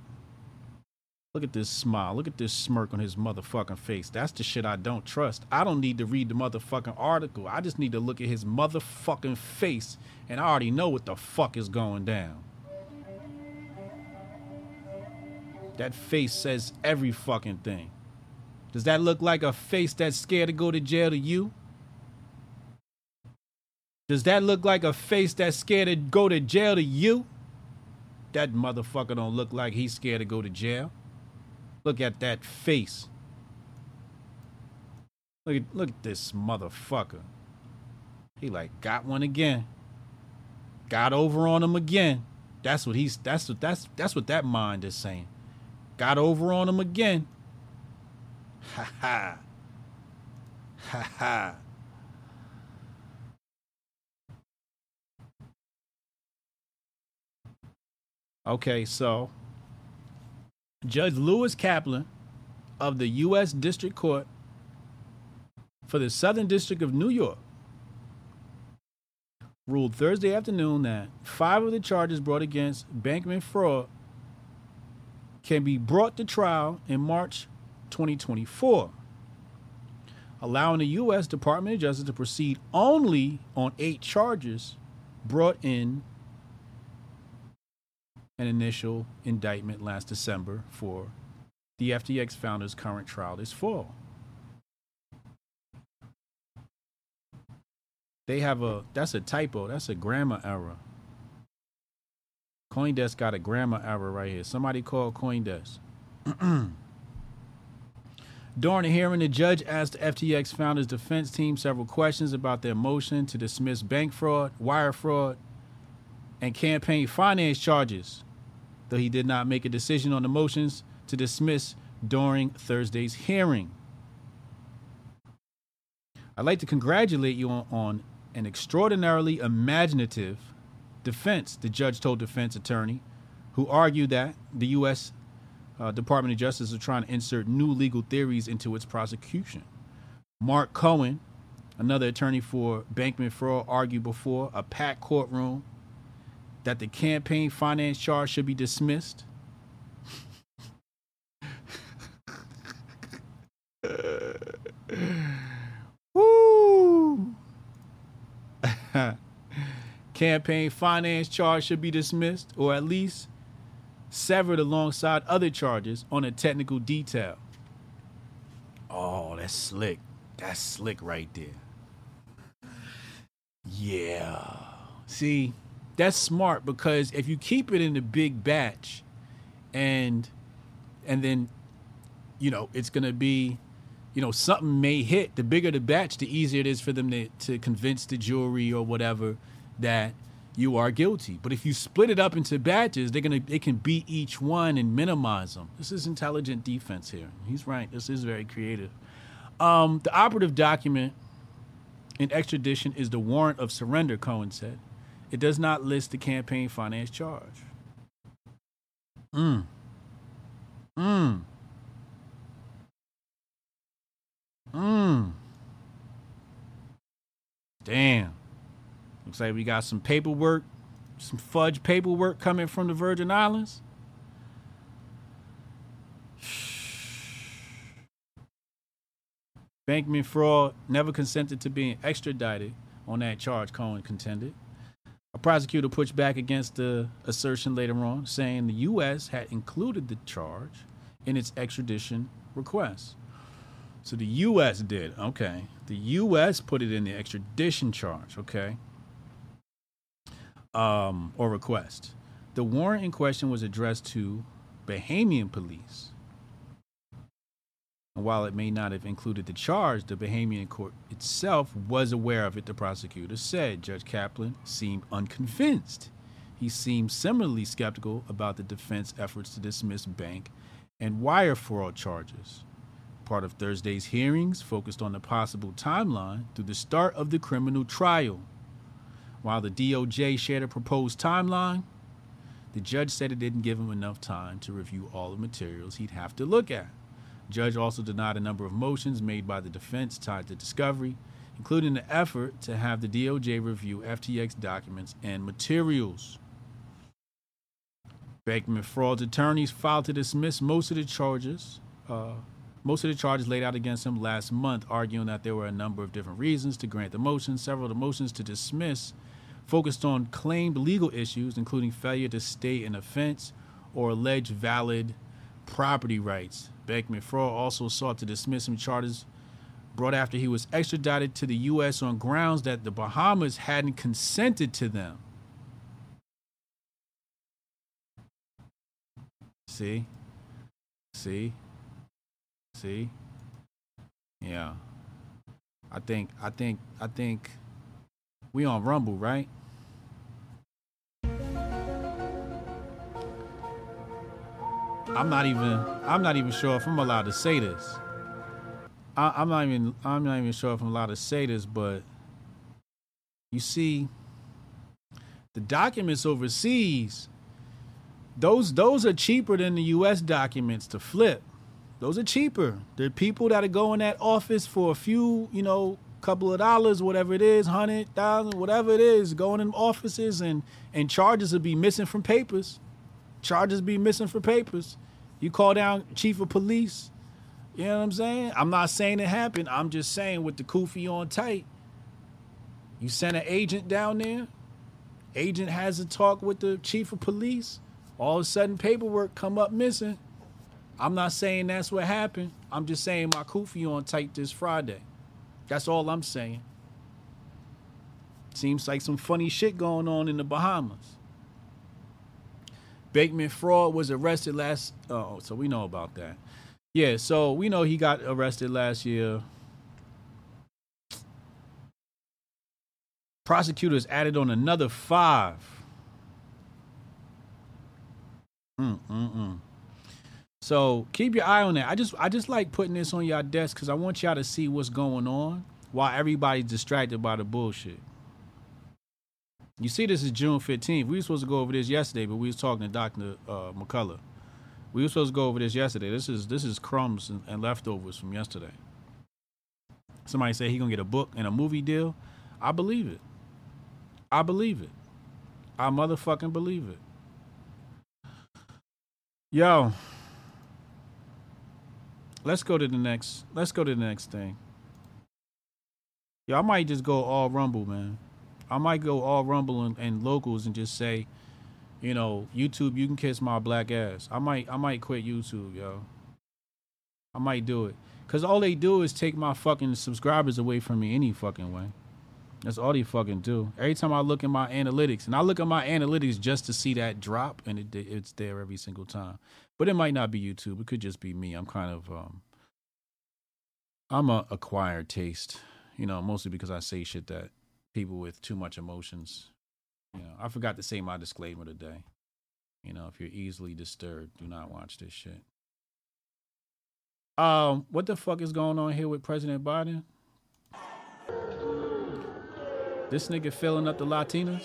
Look at this smile. Look at this smirk on his motherfucking face. That's the shit I don't trust. I don't need to read the motherfucking article. I just need to look at his motherfucking face and I already know what the fuck is going down. That face says every fucking thing. Does that look like a face that's scared to go to jail to you? Does that look like a face that's scared to go to jail to you? That motherfucker don't look like he's scared to go to jail. Look at that face. Look at look at this motherfucker. He like got one again. Got over on him again. That's what he's that's what that's that's what that mind is saying. Got over on him again. Ha ha. Ha ha. Okay, so Judge Lewis Kaplan of the U.S. District Court for the Southern District of New York ruled Thursday afternoon that five of the charges brought against Bankman fraud can be brought to trial in March 2024, allowing the U.S. Department of Justice to proceed only on eight charges brought in an initial indictment last December for the FTX founder's current trial this fall. They have a that's a typo. That's a grammar error. Coindesk got a grammar error right here. Somebody call Coindesk. During the hearing, the judge asked the FTX founder's defense team several questions about their motion to dismiss bank fraud, wire fraud, and campaign finance charges, though he did not make a decision on the motions to dismiss during Thursday's hearing. I'd like to congratulate you on, on an extraordinarily imaginative defense, the judge told defense attorney, who argued that the U.S. Uh, Department of Justice is trying to insert new legal theories into its prosecution. Mark Cohen, another attorney for Bankman Fraud, argued before a packed courtroom that the campaign finance charge should be dismissed. Woo! campaign finance charge should be dismissed or at least severed alongside other charges on a technical detail. Oh, that's slick. That's slick right there. Yeah. See, that's smart because if you keep it in a big batch and and then you know, it's going to be you know, something may hit. The bigger the batch, the easier it is for them to, to convince the jury or whatever that you are guilty. But if you split it up into batches, they're gonna they can beat each one and minimize them. This is intelligent defense here. He's right. This is very creative. Um, the operative document in extradition is the warrant of surrender. Cohen said, it does not list the campaign finance charge. Mm. Mm. Mm. Damn. Looks like we got some paperwork, some fudge paperwork coming from the Virgin Islands. Bankman fraud never consented to being extradited on that charge, Cohen contended. A prosecutor pushed back against the assertion later on, saying the U.S. had included the charge in its extradition request. So the U.S. did, okay. The U.S. put it in the extradition charge, okay, um, or request. The warrant in question was addressed to Bahamian police. And while it may not have included the charge, the Bahamian court itself was aware of it, the prosecutor said. Judge Kaplan seemed unconvinced. He seemed similarly skeptical about the defense efforts to dismiss bank and wire fraud charges. Part of Thursday's hearings focused on the possible timeline through the start of the criminal trial. While the DOJ shared a proposed timeline, the judge said it didn't give him enough time to review all the materials he'd have to look at. Judge also denied a number of motions made by the defense tied to discovery, including the effort to have the DOJ review FTX documents and materials. Bankman Fraud's attorneys filed to dismiss most of the charges. Uh, most of the charges laid out against him last month, arguing that there were a number of different reasons to grant the motion. Several of the motions to dismiss focused on claimed legal issues, including failure to state an offense or alleged valid property rights. Bankman Fraud also sought to dismiss some charges brought after he was extradited to the U.S. on grounds that the Bahamas hadn't consented to them. See? See? See? Yeah. I think I think I think we on Rumble, right? I'm not even I'm not even sure if I'm allowed to say this. I, I'm not even I'm not even sure if I'm allowed to say this, but you see, the documents overseas, those those are cheaper than the US documents to flip. Those are cheaper. There are people that are going that office for a few, you know, couple of dollars, whatever it is, hundred thousand, whatever it is, going in offices and and charges will be missing from papers. Charges be missing for papers. You call down chief of police. You know what I'm saying? I'm not saying it happened. I'm just saying with the kufi on tight. You send an agent down there. Agent has a talk with the chief of police. All of a sudden, paperwork come up missing. I'm not saying that's what happened. I'm just saying my kufi on tight this Friday. That's all I'm saying. Seems like some funny shit going on in the Bahamas. Bankman Fraud was arrested last. Oh, so we know about that. Yeah, so we know he got arrested last year. Prosecutors added on another five. Mm mm mm. So keep your eye on that. I just I just like putting this on y'all desk because I want y'all to see what's going on while everybody's distracted by the bullshit. You see, this is June 15th. We were supposed to go over this yesterday, but we was talking to Dr. Uh, McCullough. We were supposed to go over this yesterday. This is this is crumbs and, and leftovers from yesterday. Somebody said he gonna get a book and a movie deal. I believe it. I believe it. I motherfucking believe it. Yo, let's go to the next. Let's go to the next thing. Yo, I might just go all rumble, man. I might go all rumble and, and locals and just say, you know, YouTube, you can kiss my black ass. I might I might quit YouTube, yo. I might do it. Cause all they do is take my fucking subscribers away from me any fucking way. That's all they fucking do. Every time I look at my analytics, and I look at my analytics just to see that drop, and it, it's there every single time. But it might not be YouTube. It could just be me. I'm kind of um, I'm a acquired taste, you know, mostly because I say shit that people with too much emotions. You know, I forgot to say my disclaimer today. You know, if you're easily disturbed, do not watch this shit. Um, what the fuck is going on here with President Biden? This nigga filling up the Latinas?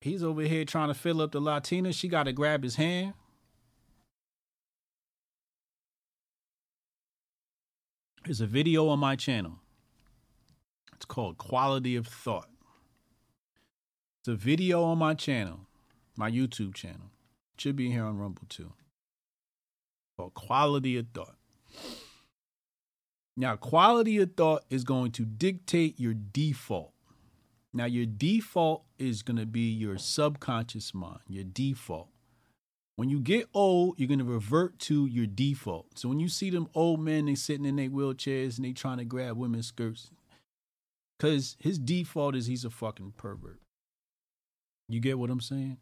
He's over here trying to fill up the Latinas. She got to grab his hand. There's a video on my channel. It's called Quality of Thought. It's a video on my channel, my YouTube channel. It should be here on Rumble too. Called Quality of Thought. Now, quality of thought is going to dictate your default. Now, your default is going to be your subconscious mind, your default. When you get old, you're gonna revert to your default. So when you see them old men, they sitting in their wheelchairs and they trying to grab women's skirts, cause his default is he's a fucking pervert. You get what I'm saying?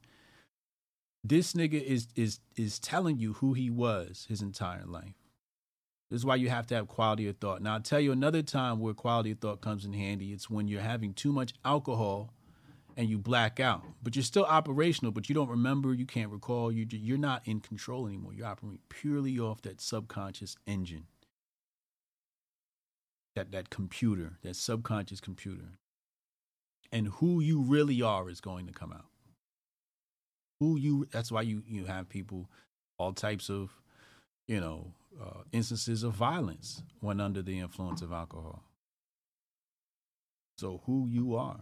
This nigga is is is telling you who he was his entire life. This is why you have to have quality of thought. Now, I'll tell you another time where quality of thought comes in handy. It's when you're having too much alcohol and you black out, but you're still operational, but you don't remember, you can't recall, you, you're not in control anymore. You're operating purely off that subconscious engine, that, that computer, that subconscious computer. And who you really are is going to come out. Who you, that's why you, you have people, all types of, you know, uh, instances of violence when under the influence of alcohol. So, who you are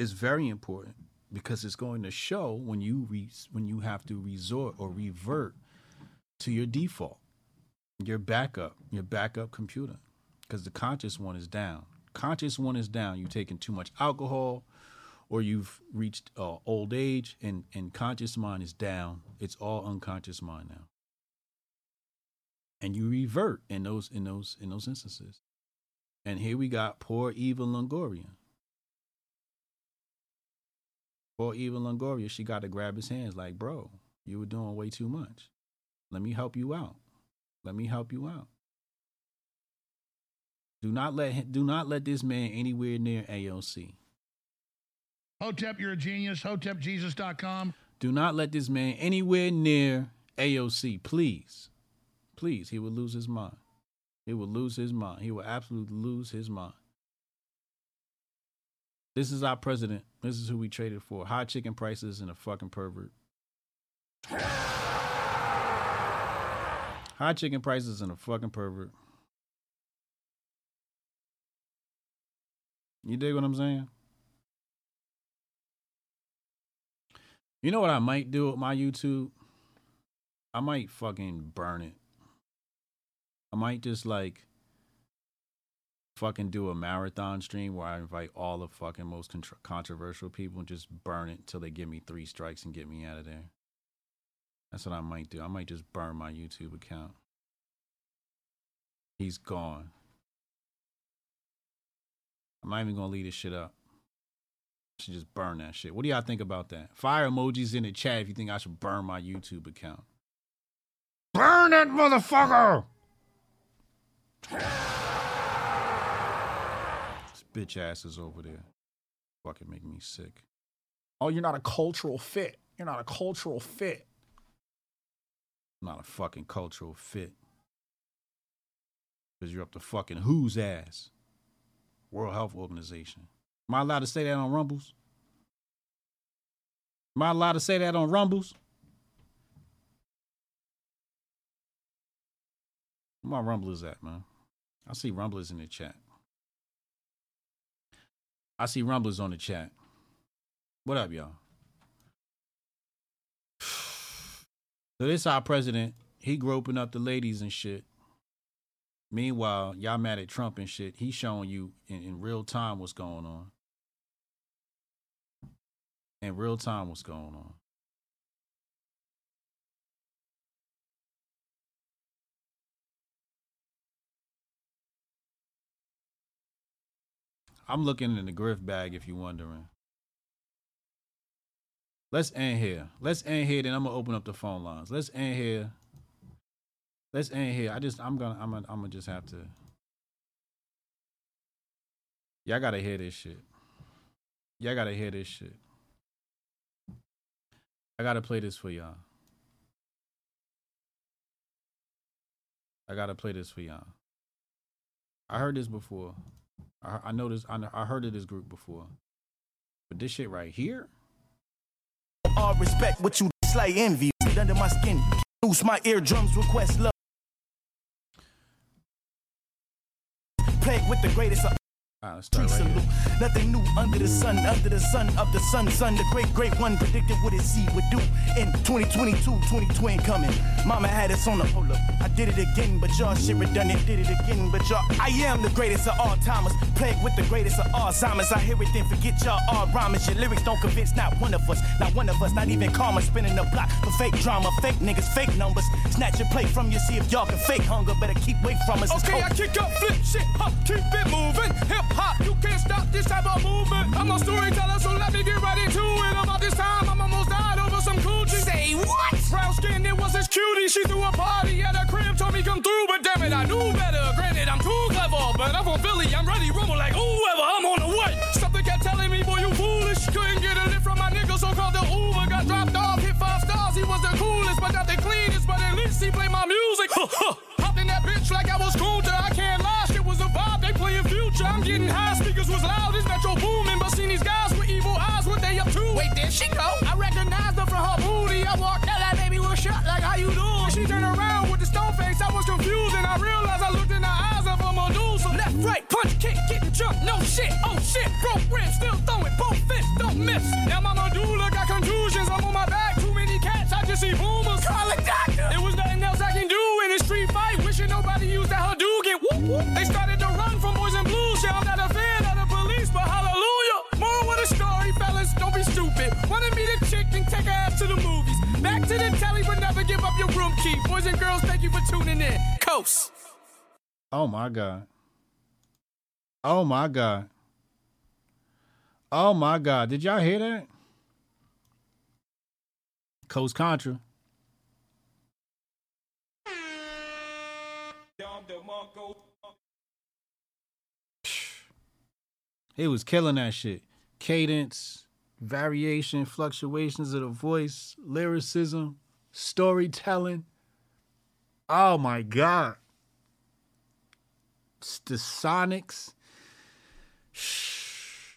is very important because it's going to show when you re- when you have to resort or revert to your default, your backup, your backup computer, because the conscious one is down. Conscious one is down. You've taken too much alcohol, or you've reached uh, old age, and and conscious mind is down. It's all unconscious mind now, and you revert in those in those in those instances. And here we got poor Eva Longoria. Poor Eva Longoria, she got to grab his hands like, bro, you were doing way too much. Let me help you out. Let me help you out. Do not let him, do not let this man anywhere near AOC. Hotep, you're a genius. HotepJesus.com. Do not let this man anywhere near AOC, please. Please, he will lose his mind. He will lose his mind. He will absolutely lose his mind. This is our president. This is who we traded for. High chicken prices and a fucking pervert. High chicken prices and a fucking pervert. You dig what I'm saying? You know what I might do with my YouTube? I might fucking burn it. I might just like fucking do a marathon stream where I invite all the fucking most contr controversial people and just burn it until they give me three strikes and get me out of there. That's what I might do. I might just burn my YouTube account. He's gone. I'm not even gonna leave this shit up. I should just burn that shit. What do y'all think about that? Fire emojis in the chat if you think I should burn my YouTube account. Burn that motherfucker! Bitch ass is over there. Fucking make me sick. Oh, you're not a cultural fit. You're not a cultural fit. I'm not a fucking cultural fit. Because you're up to fucking whose ass? World Health Organization. Am I allowed to say that on Rumbles? Am I allowed to say that on Rumbles? Where my Rumblers at, man? I see Rumblers in the chat. I see Rumblers on the chat. What up, y'all? So this our president. He groping up the ladies and shit. Meanwhile, y'all mad at Trump and shit. He's showing you in, in real time what's going on. In real time what's going on. I'm looking in the grift bag if you're wondering. Let's end here. Let's end here, then I'm gonna open up the phone lines. Let's end here. Let's end here. I just I'm gonna I'm gonna I'm gonna just have to. Y'all gotta hear this shit. Y'all gotta hear this shit. I gotta play this for y'all. I gotta play this for y'all. I heard this before. I, I this. I, I heard of this group before, but this shit right here. All respect what you slight envy. Under my skin. Loose my eardrums, request love. Plague with the greatest. Of Uh, all right, let's start right salute. Nothing new under the sun, under the sun of the sun, son. The great, great one predicted what his seed would do in 2022, 2020 coming. Mama had us on the hold up. I did it again, but y'all shit redundant. Did it again, but y'all. I am the greatest of all timers. Plague with the greatest of all Alzheimer's. I hear it, then forget y'all all rhymers. Your lyrics don't convince not one of us, not one of us, not even karma. Spinning the block for fake drama, fake niggas, fake numbers. Snatch your plate from you, see if y'all can fake hunger. Better keep away from us. Okay. I kick up, flip shit, hop, keep it moving. Hip hop, you can't stop this type of movement. I'm a storyteller, so let me get right into it. About this time, I'm almost died over some coochie. Say what? Brown skin, it was his cutie. She threw a party at a crib, told me come through, but damn it, I knew better. Granted, I'm too clever, but I'm from Philly, I'm ready, rumble like whoever, I'm on the way. Something kept telling me, boy, you foolish. Couldn't get a lift from my nigga, so called the Uber. Got dropped off, hit five stars, he was the coolest, but not the cleanest, but at least he played my music. Hopped in that bitch like I was Kunta, I can't lie, shit was a vibe, they playing future. I'm getting high, speakers was loud, this Metro Boomin, but seen these guys with evil eyes, what they up to? Wait, there she go. I recognized her from her booty, I walked out, that baby was shot, like how you doing? She turned around with the stone face, I was confused, and I realized I looked in the eyes of a Medusa. Left, right, punch, kick, getting jumped, no shit, oh shit, broke ribs, still throwing, both fists, don't miss. Now my medulla got contusions, I'm on my back, too many cats, I just see boomers. Call a doctor. It was nothing in a street fight, wishing nobody used that Hadouken. Whoop, whoop. They started to run from boys and blues, yeah, I'm not a fan of the police, but hallelujah. More with a story, fellas, don't be stupid. Wanted me to chick and take her ass to the movies. Back to the telly, but never give up your room key. Boys and girls, thank you for tuning in. Coast. Oh my god. Oh my god. Oh my god. Did y'all hear that? Coast Contra. He was killing that shit. Cadence, variation, fluctuations of the voice, lyricism, storytelling. Oh my god. S- The Sonics.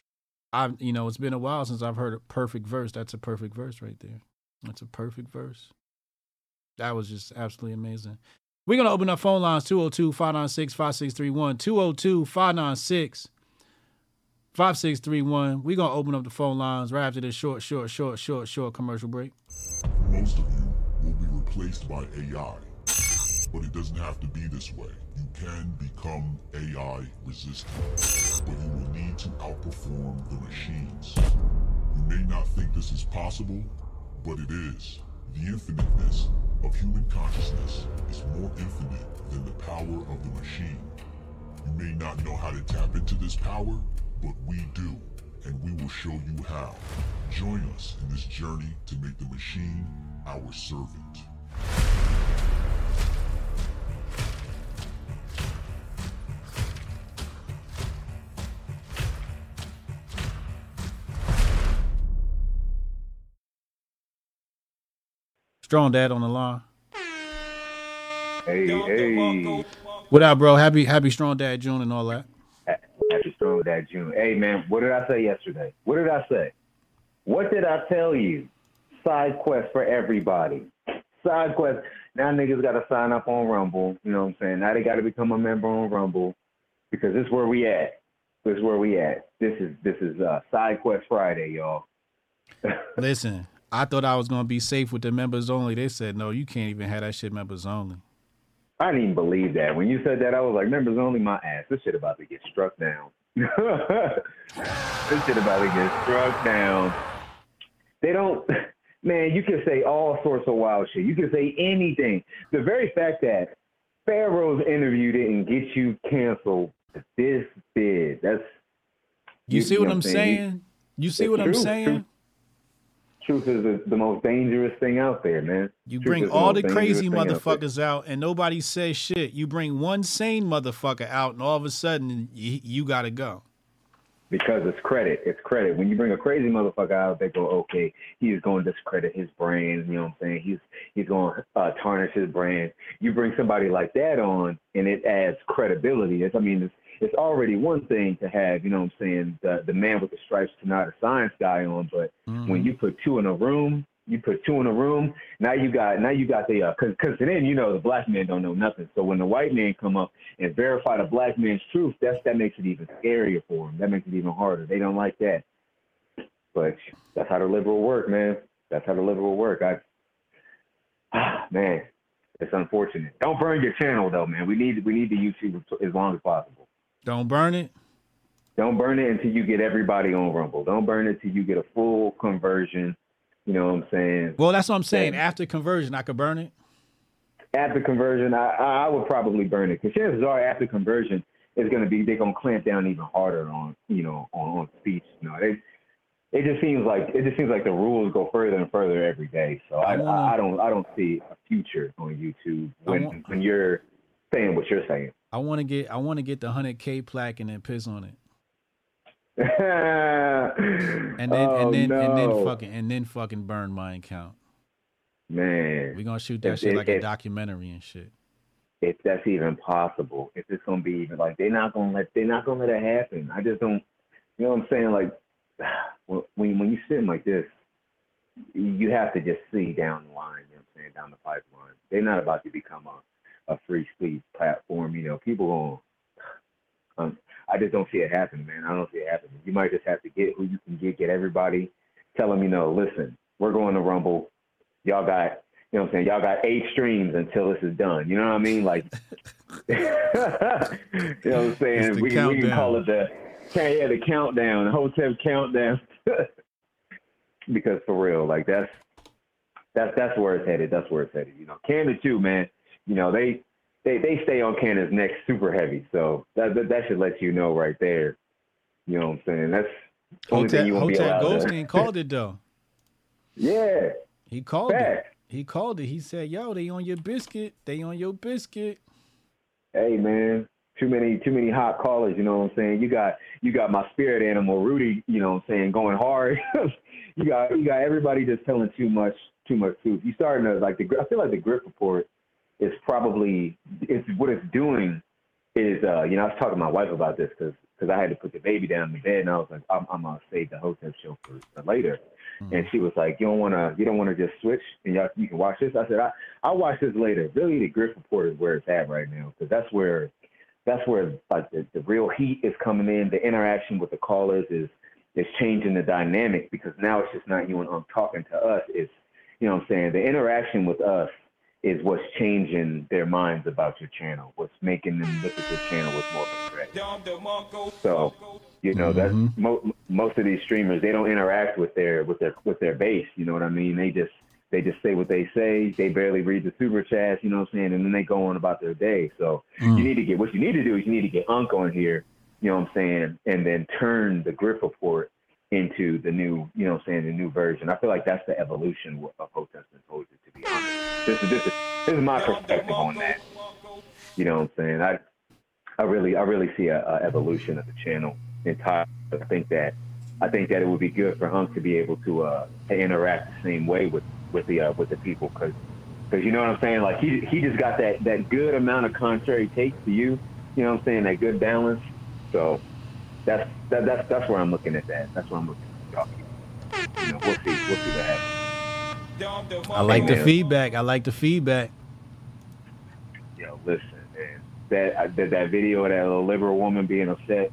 I've you know, it's been a while since I've heard a perfect verse. That's a perfect verse right there. That's a perfect verse. That was just absolutely amazing. We're gonna open up phone lines 202-596-5631. 202-596 5631. We're gonna open up the phone lines right after this short, short, short, short, short commercial break. Most of you will be replaced by AI. But it doesn't have to be this way. You can become AI resistant. But you will need to outperform the machines. You may not think this is possible, but it is. The infiniteness of human consciousness is more infinite than the power of the machine. You may not know how to tap into this power, but we do, and we will show you how. Join us in this journey to make the machine our servant. Strong Dad on the line. Hey, hey. What up, bro? Happy Happy Strong Dad June and all that. Strong Dad June. Hey, man, what did I say yesterday? What did I say? What did I tell you? Side quest for everybody. Side quest. Now niggas got to sign up on Rumble. You know what I'm saying? Now they got to become a member on Rumble because this is where we at. This is where we at. This is this is uh, Side Quest Friday, y'all. Listen, I thought I was gonna be safe with the members only. They said no, you can't even have that shit members only. I didn't even believe that. When you said that, I was like, members only my ass. This shit about to get struck down. this shit about to get struck down. They don't, man, you can say all sorts of wild shit. You can say anything. The very fact that Pharaoh's interview didn't get you canceled this big, that's. You, see what I'm saying? You see what I'm saying? Truth, truth is the, the most dangerous thing out there, man. You Truth bring all most the crazy thing out motherfuckers out and nobody says shit. You bring one sane motherfucker out and all of a sudden you, you gotta go. because it's credit. It's credit. When you bring a crazy motherfucker out, they go, okay, he's going to discredit his brand. You know what I'm saying? He's he's going to uh, tarnish his brand. You bring somebody like that on, and it adds credibility. It's, I mean, it's it's already one thing to have, you know what I'm saying, the the man with the stripes not a science guy on, but when you put two in a room, you put two in a room. Now you got now you got the because because then you know the black man don't know nothing. So when the white man come up and verify the black man's truth, that's that makes it even scarier for them. That makes it even harder. They don't like that. But that's how the liberal work, man. That's how the liberal work. I ah, man, it's unfortunate. Don't burn your channel though, man. We need we need the YouTube as long as possible. Don't burn it. Don't burn it until you get everybody on Rumble. Don't burn it until you get a full conversion. You know what I'm saying? Well, that's what I'm saying. After conversion, I could burn it. After conversion, I, I would probably burn it because chances are after conversion, it's going to be they're going to clamp down even harder on you know on, on speech. You know, they it just seems like it just seems like the rules go further and further every day. So I, I, I, don't I don't see a future on YouTube when when you're saying what you're saying. I want to get I want to get the hundred K plaque and then piss on it, and then oh, and then and oh, then fucking and then fucking burn my account. man. We gonna shoot that If- shit if- like a documentary and shit. if that's even possible, if it's gonna be even like they're not gonna let they're not gonna let it happen. I just don't you know what I'm saying? Like when when you sitting like this, you have to just see down the line, you know what I'm saying, down the pipeline. They're not about to become a, a free speech platform, you know, people going um I just don't see it happening, man. I don't see it happening. You might just have to get who you can get, get everybody, tell them, you know, listen, we're going to Rumble. Y'all got you know what I'm saying? Y'all got eight streams until this is done. You know what I mean? Like, you know what I'm saying? We, can- we can call it the, yeah, the countdown, the Hotep countdown. because for real, like that's that's that's where it's headed. That's where it's headed. You know, Canada too, man. You know they they they stay on Canada's neck super heavy. So that that, that should let you know right there. You know what I'm saying? That's only Hotep, thing you won't be allowed to- Goldstein called it though. Yeah. He called Facts. it. He called it. He said, "Yo, they on your biscuit. They on your biscuit." hey man, too many too many hot callers, you know what I'm saying? You got you got my spirit animal, Rudy, you know what I'm saying, going hard. you got you got everybody just telling too much too much truth. You starting to like the I feel like the Grift Report is probably it's what it's doing is uh you know I was talking to my wife about this because because I had to put the baby down in the bed and I was like I'm, I'm gonna save the Hotep show for, for later. And she was like, "You don't want to, you don't want to just switch, and y'all, you can watch this." I said, "I, I'll watch this later." Really, the Grift Report is where it's at right now, because that's where, that's where like the, the real heat is coming in. The interaction with the callers is is changing the dynamic because now it's just not you and I'm talking to us. It's, you know, what I'm saying the interaction with us is what's changing their minds about your channel. What's making them look at your channel with more of a threat. So, you know, that's mo- most of these streamers. They don't interact with their with their with their base. You know what I mean? They just they just say what they say. They barely read the super chats. You know what I'm saying? And then they go on about their day. So Mm. you need to get what you need to do is you need to get Unk on here. You know what I'm saying? And then turn the Grift Report into the new, you know what I'm saying, the new version. I feel like that's the evolution of Hotep and Poetry, to be honest. This is this is this is my perspective on that. You know what I'm saying? I I really I really see a, a evolution of the channel entirely. I think that I think that it would be good for Unk to be able to uh to interact the same way with with the uh, with the people because because you know what I'm saying like he he just got that that good amount of contrary takes to you you know what I'm saying that good balance so that's that, that's that's where I'm looking at that that's where I'm looking at. You know, we'll see we'll see what happens. I like the feedback. I like the feedback. Yo, listen, man. That that that video of that little liberal woman being upset.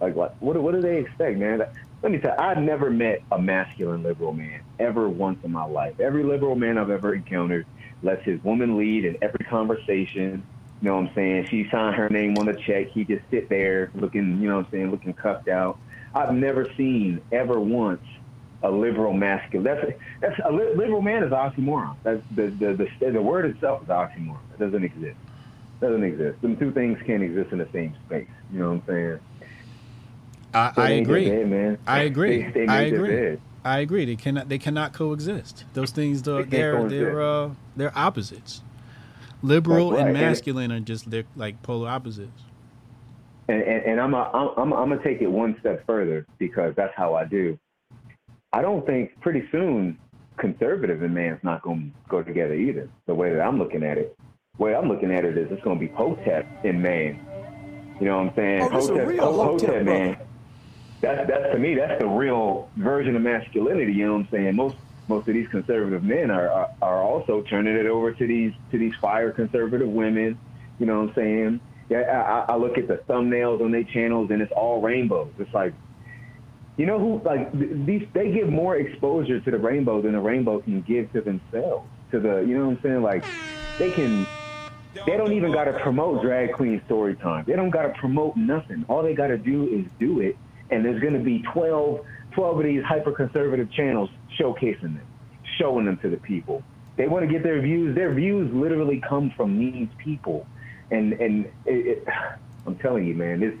Like, what? What, what do they expect, man? Let me tell you, I've never met a masculine liberal man ever once in my life. Every liberal man I've ever encountered lets his woman lead in every conversation. You know what I'm saying? She signed her name on the check. He just sit there looking, you know what I'm saying, looking cuffed out. I've never seen ever once a liberal masculine. That's that's a li- liberal man is an oxymoron. That's the the the, the word itself is an oxymoron. It doesn't exist. doesn't exist. Them two things can't exist in the same space. You know what I'm saying? I, I agree. bed, man. I agree. They, they I agree. I agree. They cannot. They cannot coexist. Those things. They They're they're they're, uh, they're opposites. Liberal right. and And- masculine are just they're like polar opposites. And, and, and I'm, a, I'm, I'm, I'm gonna take it one step further because that's how I do. I don't think pretty soon conservative and man's not gonna go together either. The way that I'm looking at it, the way I'm looking at it is it's gonna be Hotep and man. You know what I'm saying? Oh, Hotep, real oh, Ho- Hotep, Hotep man. That's that's to me that's the real version of masculinity. You know what I'm saying? Most most of these conservative men are, are are also turning it over to these to these fire conservative women. You know what I'm saying? Yeah, I, I look at the thumbnails on their channels and it's all rainbows. It's like, you know who like these they give more exposure to the rainbow than the rainbow can give to themselves. To the you know what I'm saying? Like they can they don't even gotta promote drag queen story time. They don't gotta promote nothing. All they gotta do is do it and there's gonna be 12, 12 of these hyper conservative channels showcasing them, showing them to the people. They want to get their views. Their views literally come from these people, and and it, it, I'm telling you, man, this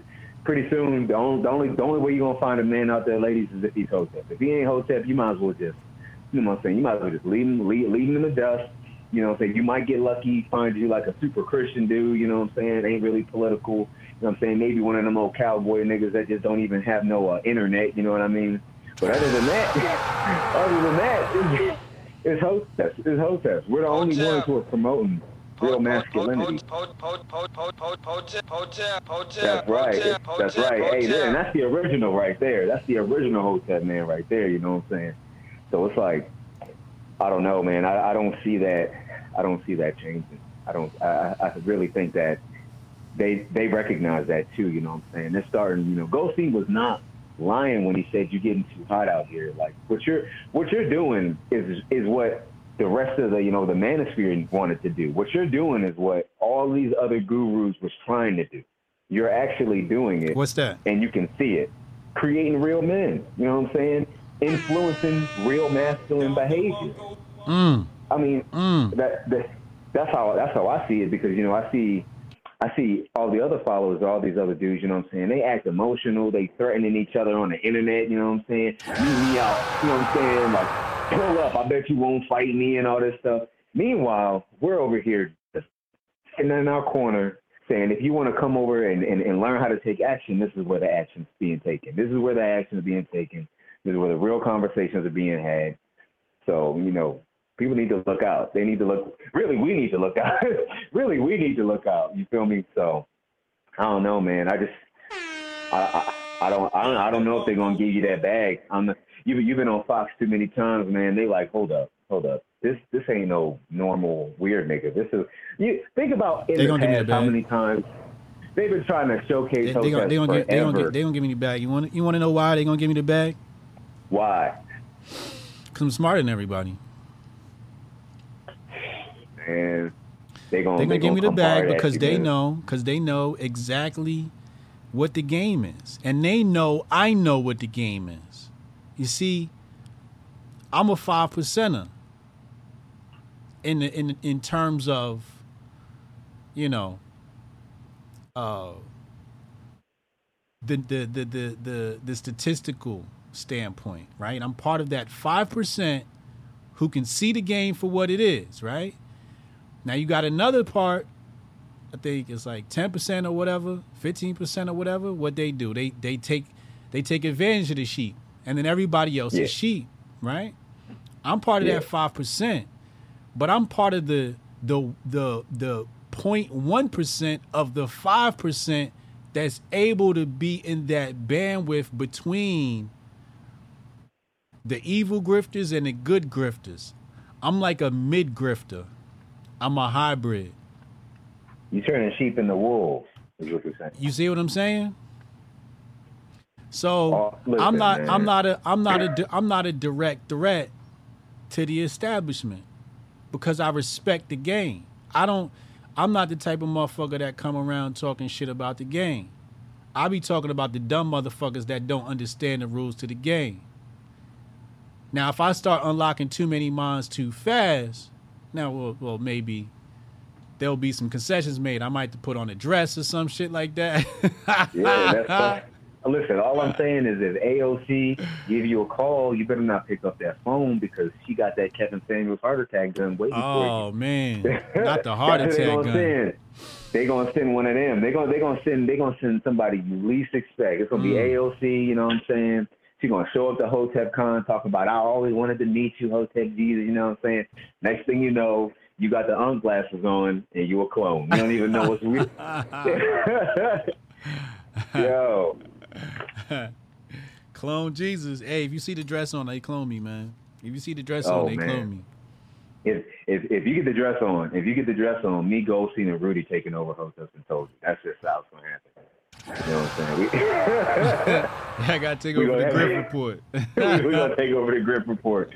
pretty soon the only, the only the only way you're gonna find a man out there, ladies, is if he's Hotep. If he ain't Hotep, you might as well just you know what I'm saying. You might as well just leave him leave, leave him in the dust. You know what I'm saying? You might get lucky, find you like a super Christian dude, you know what I'm saying? Ain't really political. You know what I'm saying? Maybe one of them old cowboy niggas that just don't even have no uh, internet, you know what I mean? But other than that, other than that, it's, it's Hoteps. It's Hoteps. We're the only ones who are promoting real masculinity. That's right. That's right. Hey, and that's the original right there. That's the original Hotep man right there. You know what I'm saying? So it's like, I don't know, man. I, I don't see that. I don't see that changing. I don't. I, I really think that they they recognize that too. You know what I'm saying? They're starting. You know, Goldstein was not lying when he said you're getting too hot out here. Like what you're what you're doing is is what the rest of the you know the manosphere wanted to do. What you're doing is what all these other gurus was trying to do. You're actually doing it. What's that? And you can see it. Creating real men. You know what I'm saying? Influencing real masculine behavior. Mm. I mean, Mm. that, that that's how that's how I see it because you know I see I see all the other followers, all these other dudes. You know what I'm saying? They act emotional. They threatening each other on the internet. You know what I'm saying? Meet me out. You know what I'm saying? Like pull up. I bet you won't fight me and all this stuff. Meanwhile, we're over here sitting in our corner saying, if you want to come over and, and, and learn how to take action, this is where the action's being taken. This is where the action is being taken. This is where the real conversations are being had. So, you know, people need to look out. They need to look. Really, we need to look out. really, we need to look out. You feel me? So, I don't know, man. I just, I, I, I don't, I don't, I don't know if they're gonna give you that bag. I'm, you've, you've been on Fox too many times, man. They like, hold up, hold up. This, this ain't no normal weird nigga. This is. You think about in They the give past how many times they've been trying to showcase They, they gonna, they, gonna Hotep they, gonna they gonna give me the bag. You want you want to know why they gonna give me the bag? Why? Cause I'm smarter than everybody. And they gonna They're they gonna give me the bag because they man. know because they know exactly what the game is, and they know I know what the game is. You see, I'm a five percenter in the, in in terms of you know uh the the the the the, the statistical standpoint, right? I'm part of that five percent who can see the game for what it is, right? Now you got another part. I think it's like ten percent or whatever, fifteen percent or whatever. What they do, they they take they take advantage of the sheep, and then everybody else Yeah. is sheep, right? I'm part of Yeah. that five percent, but I'm part of the the the the 0.1 percent of the five percent that's able to be in that bandwidth between the evil grifters and the good grifters. I'm like a mid grifter. I'm a hybrid. You turning sheep into wolves, is what you're saying. You see what I'm saying? So Oh, listen, I'm not. I'm not a. I'm not a. I'm not a direct threat to the establishment because I respect the game. I don't. I'm not the type of motherfucker that come around talking shit about the game. I be talking about the dumb motherfuckers that don't understand the rules to the game. Now, if I start unlocking too many minds too fast, now, well, well maybe there'll be some concessions made. I might have to put on a dress or some shit like that. Yeah, that's fine. Listen, all I'm saying is if AOC give you a call, you better not pick up that phone because she got that Kevin Samuels heart attack gun waiting Oh for you. Oh man, not the heart attack they gonna gun. Send. They gonna send one of them. They gonna they gonna send they gonna send somebody you least expect. It's gonna be Mm. AOC. You know what I'm saying? She's gonna show up to Hotep Con, talk about I always wanted to meet you, Hotep Jesus. You know what I'm saying? Next thing you know, you got the unk glasses on and you a clone. You don't even know what's real. Yo. clone Jesus. Hey, if you see the dress on, they clone me, man. If you see the dress Oh, on, they man. clone me. if if if you get the dress on, if you get the dress on, me, Goldstein, and Rudy taking over Hotep and told you. That's just how it's gonna happen. You know what I'm saying? I gotta take over the Grift Report. we're gonna take over the Grift Report.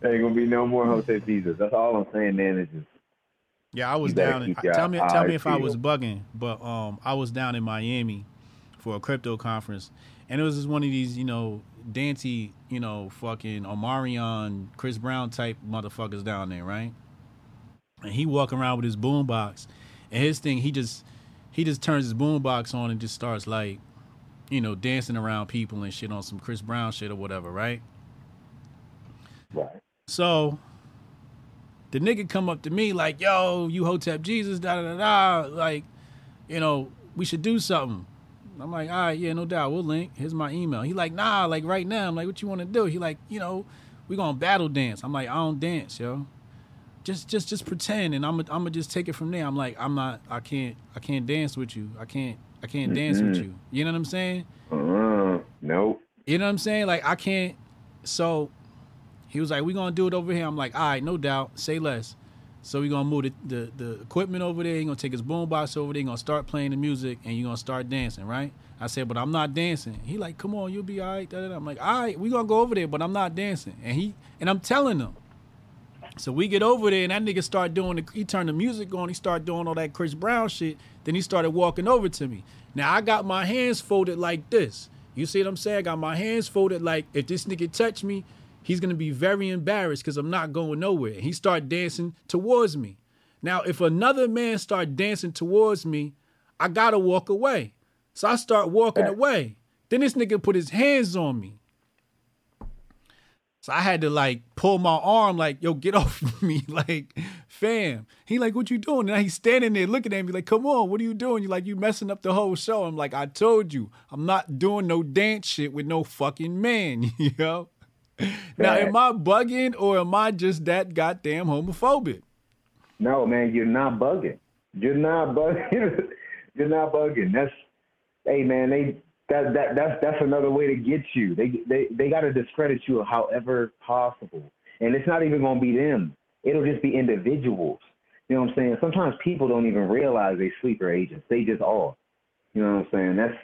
There ain't gonna be no more Hotep Jesus. That's all I'm saying, man. Is just Yeah, I was down. In, tell me, tell me if I was bugging, but um, I was down in Miami for a crypto conference, and it was just one of these, you know, Dante, you know, fucking Omarion, Chris Brown type motherfuckers down there, right? And he walking around with his boombox, and his thing, he just, he just turns his boombox on and just starts like, you know, dancing around people and shit on some Chris Brown shit or whatever, right? Right. So the nigga come up to me like, yo, you Hotep Jesus, da da da da. Like, you know, we should do something. I'm like, all right, yeah, no doubt, we'll link. Here's my email. He like, nah, like right now. I'm like, what you want to do? He like, you know, we gonna battle dance. I'm like, I don't dance, yo. Just, just, just pretend, and I'm, I'm gonna just take it from there. I'm like, I'm not, I can't, I can't dance with you. I can't, I can't dance with you. You know what I'm saying? Uh, nope. You know what I'm saying? Like I can't. So he was like, "We gonna do it over here." I'm like, "All right, no doubt. Say less." So we gonna move the, the, the equipment over there. He gonna take his boombox over there. He gonna start playing the music, and you gonna start dancing, right? I said, "But I'm not dancing." He like, "Come on, you'll be all right." I'm like, "All right, we gonna go over there, but I'm not dancing." And he and I'm telling him. So we get over there, and that nigga start doing. The, he turned the music on. He started doing all that Chris Brown shit. Then he started walking over to me. Now I got my hands folded like this. You see what I'm saying? I got my hands folded like if this nigga touch me, he's gonna be very embarrassed because I'm not going nowhere. He start dancing towards me. Now, if another man start dancing towards me, I gotta walk away. So I start walking away. Then this nigga put his hands on me. So I had to like pull my arm, like, yo, get off of me. Like, fam. He like, what you doing? And now he's standing there looking at me like, come on, what are you doing? You like, you messing up the whole show. I'm like, I told you, I'm not doing no dance shit with no fucking man, you know? Now, am I bugging or am I just that goddamn homophobic? No, man, you're not bugging. You're not bugging. you're not bugging. That's hey man, they that that that's that's another way to get you. They they they got to discredit you however possible, and it's not even gonna be them. It'll just be individuals. You know what I'm saying? Sometimes people don't even realize they sleeper agents. They just are. You know what I'm saying? That's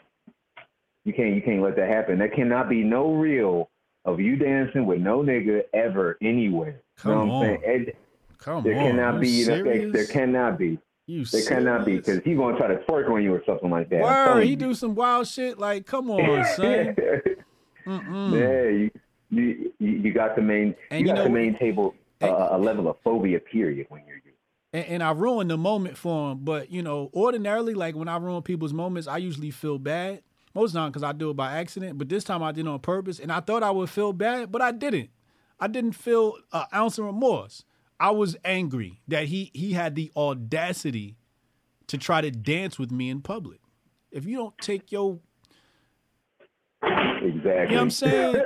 you can't you can't let that happen. There cannot be no real of you dancing with no nigga ever anywhere. Come you know what on. I'm saying? It- Come there on, cannot you be. There, there cannot be. You there cannot be because he's gonna try to twerk on you or something like that. Word, he you. do some wild shit. Like, come on, son. Mm-mm. Yeah, you, you you you got to main And you you got to know- maintain a, a level of phobia. Period. When you're and, and I ruined the moment for him. But you know, ordinarily, like when I ruin people's moments, I usually feel bad. Most time because I do it by accident, but this time I did it on purpose, and I thought I would feel bad, but I didn't. I didn't feel an ounce of remorse. I was angry that he he had the audacity to try to dance with me in public. If you don't take your exactly. You know what I'm saying?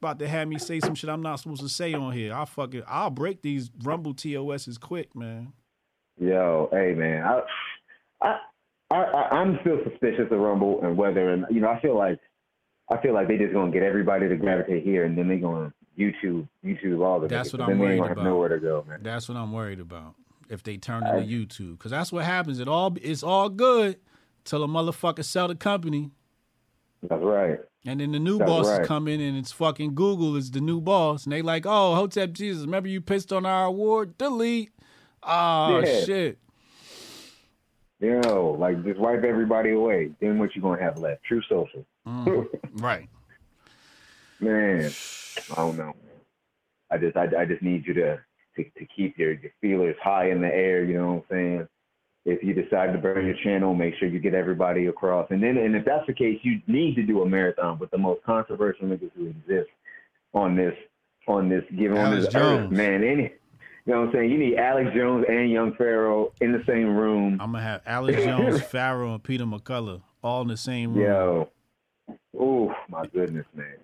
About to have me say some shit I'm not supposed to say on here. I'll fucking I'll break these Rumble TOSs quick, man. Yo, hey man, I, I, I, I- I'm still suspicious of Rumble and whether, and you know, I feel like, I feel like they just gonna get everybody to gravitate here, and then they gonna YouTube, YouTube all the. That's what I'm worried about. nowhere to go, man. That's what I'm worried about. If they turn into YouTube, because that's what happens. It all it's all good till a motherfucker sell the company, That's right. and then the new That's bosses right. come in, and it's fucking Google is the new boss, and they like, oh, Hotep Jesus, remember you pissed on our award? Delete. Oh Yeah. shit. You know, like just wipe everybody away. Then what you gonna have left? Truth Social. Mm, right. Man, I don't know. I just, I, I just need you to, to, to keep your, your feelers high in the air. You know what I'm saying? If you decide to burn your channel, make sure you get everybody across. And then, and if that's the case, you need to do a marathon with the most controversial niggas who exist on this, on this, given on this earth, Jones. man. Any, you know what I'm saying? You need Alex Jones and Young Pharaoh in the same room. I'm gonna have Alex Jones, Pharaoh, and Peter McCullough all in the same room. Yo, oh my goodness, man.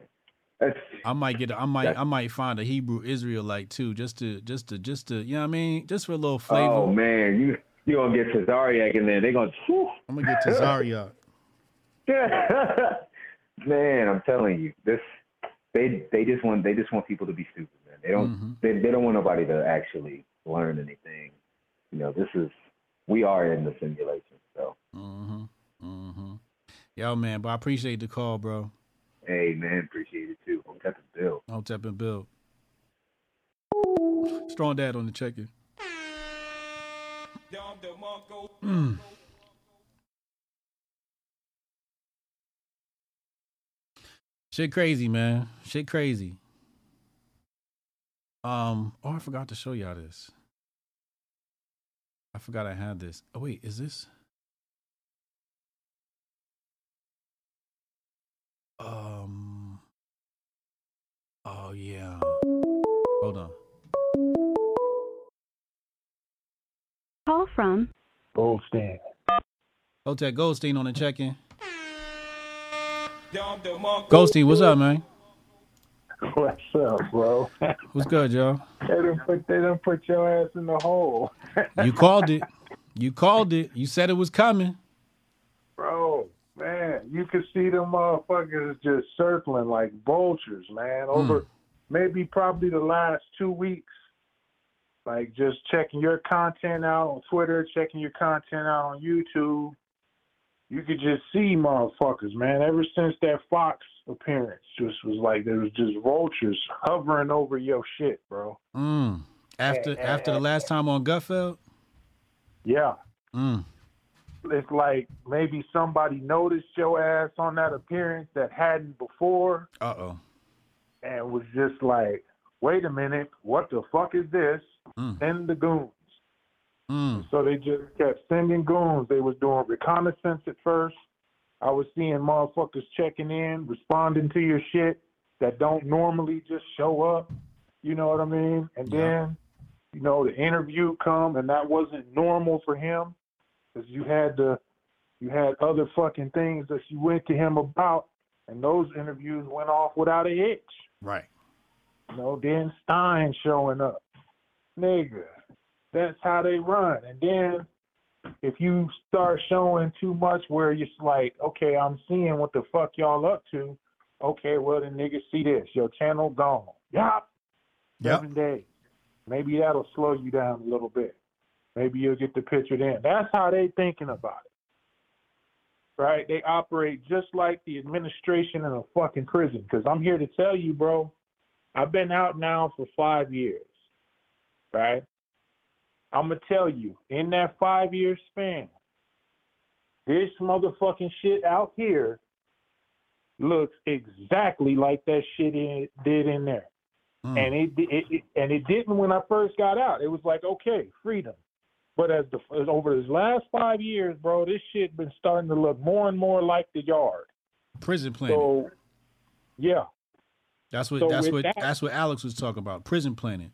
I might get. I might. I might find a Hebrew Israelite too, just to, just to, just to. You know what I mean? Just for a little flavor. Oh man, you you gonna get Cesariak in there? They gonna. whew. I'm gonna get Tazariak. man, I'm telling you, this they they just want they just want people to be stupid, man. They don't Mhm. they, they don't want nobody to actually learn anything. You know, this is we are in the simulation. So Mm-hmm. Mm-hmm. Yo, man, but I appreciate the call, bro. Hey, man, appreciate it too. I'm the bill. I'll tap and build. Strong dad on the check-in. Mm. Shit crazy, man. Shit crazy. Um, oh, I forgot to show y'all this. I forgot I had this. Oh wait, is this? Um. Oh yeah. Hold on. Call from Goldstein. Hotep Goldstein on the check-in. Goldstein, what's up, man? What's up, bro? What's good, y'all? They done put they done put your ass in the hole, You called it. You called it. You said it was coming. bro. You could see them motherfuckers just circling like vultures, man. Over maybe probably the last two weeks, like just checking your content out on Twitter, checking your content out on YouTube. You could just see motherfuckers, man. Ever since that Fox appearance, just was like there was just vultures hovering over your shit, bro. Mm. After after the last time on Gutfeld. Yeah. Mm. It's like maybe somebody noticed your ass on that appearance that hadn't before Uh oh. and was just like, wait a minute, what the fuck is this? Mm. Send the goons. Mm. So they just kept sending goons. They was doing reconnaissance at first. I was seeing motherfuckers checking in, responding to your shit that don't normally just show up. You know what I mean? And then, you know, the interview come and that wasn't normal for him because you had the you had other fucking things that you went to him about, and those interviews went off without a hitch. Right. You know, then Stein showing up. Nigga, that's how they run. And then if you start showing too much where you're like, okay, I'm seeing what the fuck y'all up to. Okay, well then niggas see this. Your channel gone. Yup. Yep. Seven days. Maybe that'll slow you down a little bit. Maybe you'll get the picture then. That's how they thinking about it. Right? They operate just like the administration in a fucking prison. Because I'm here to tell you, bro, I've been out now for five years. Right? I'm gonna tell you, in that five year span, this motherfucking shit out here looks exactly like that shit in, did in there. Mm. And it, it, it and it didn't when I first got out. It was like, okay, freedom. But as the over this last five years, bro, this shit been starting to look more and more like the yard. Prison planet. So, yeah, that's what so that's what that- that's what Alex was talking about. Prison planet.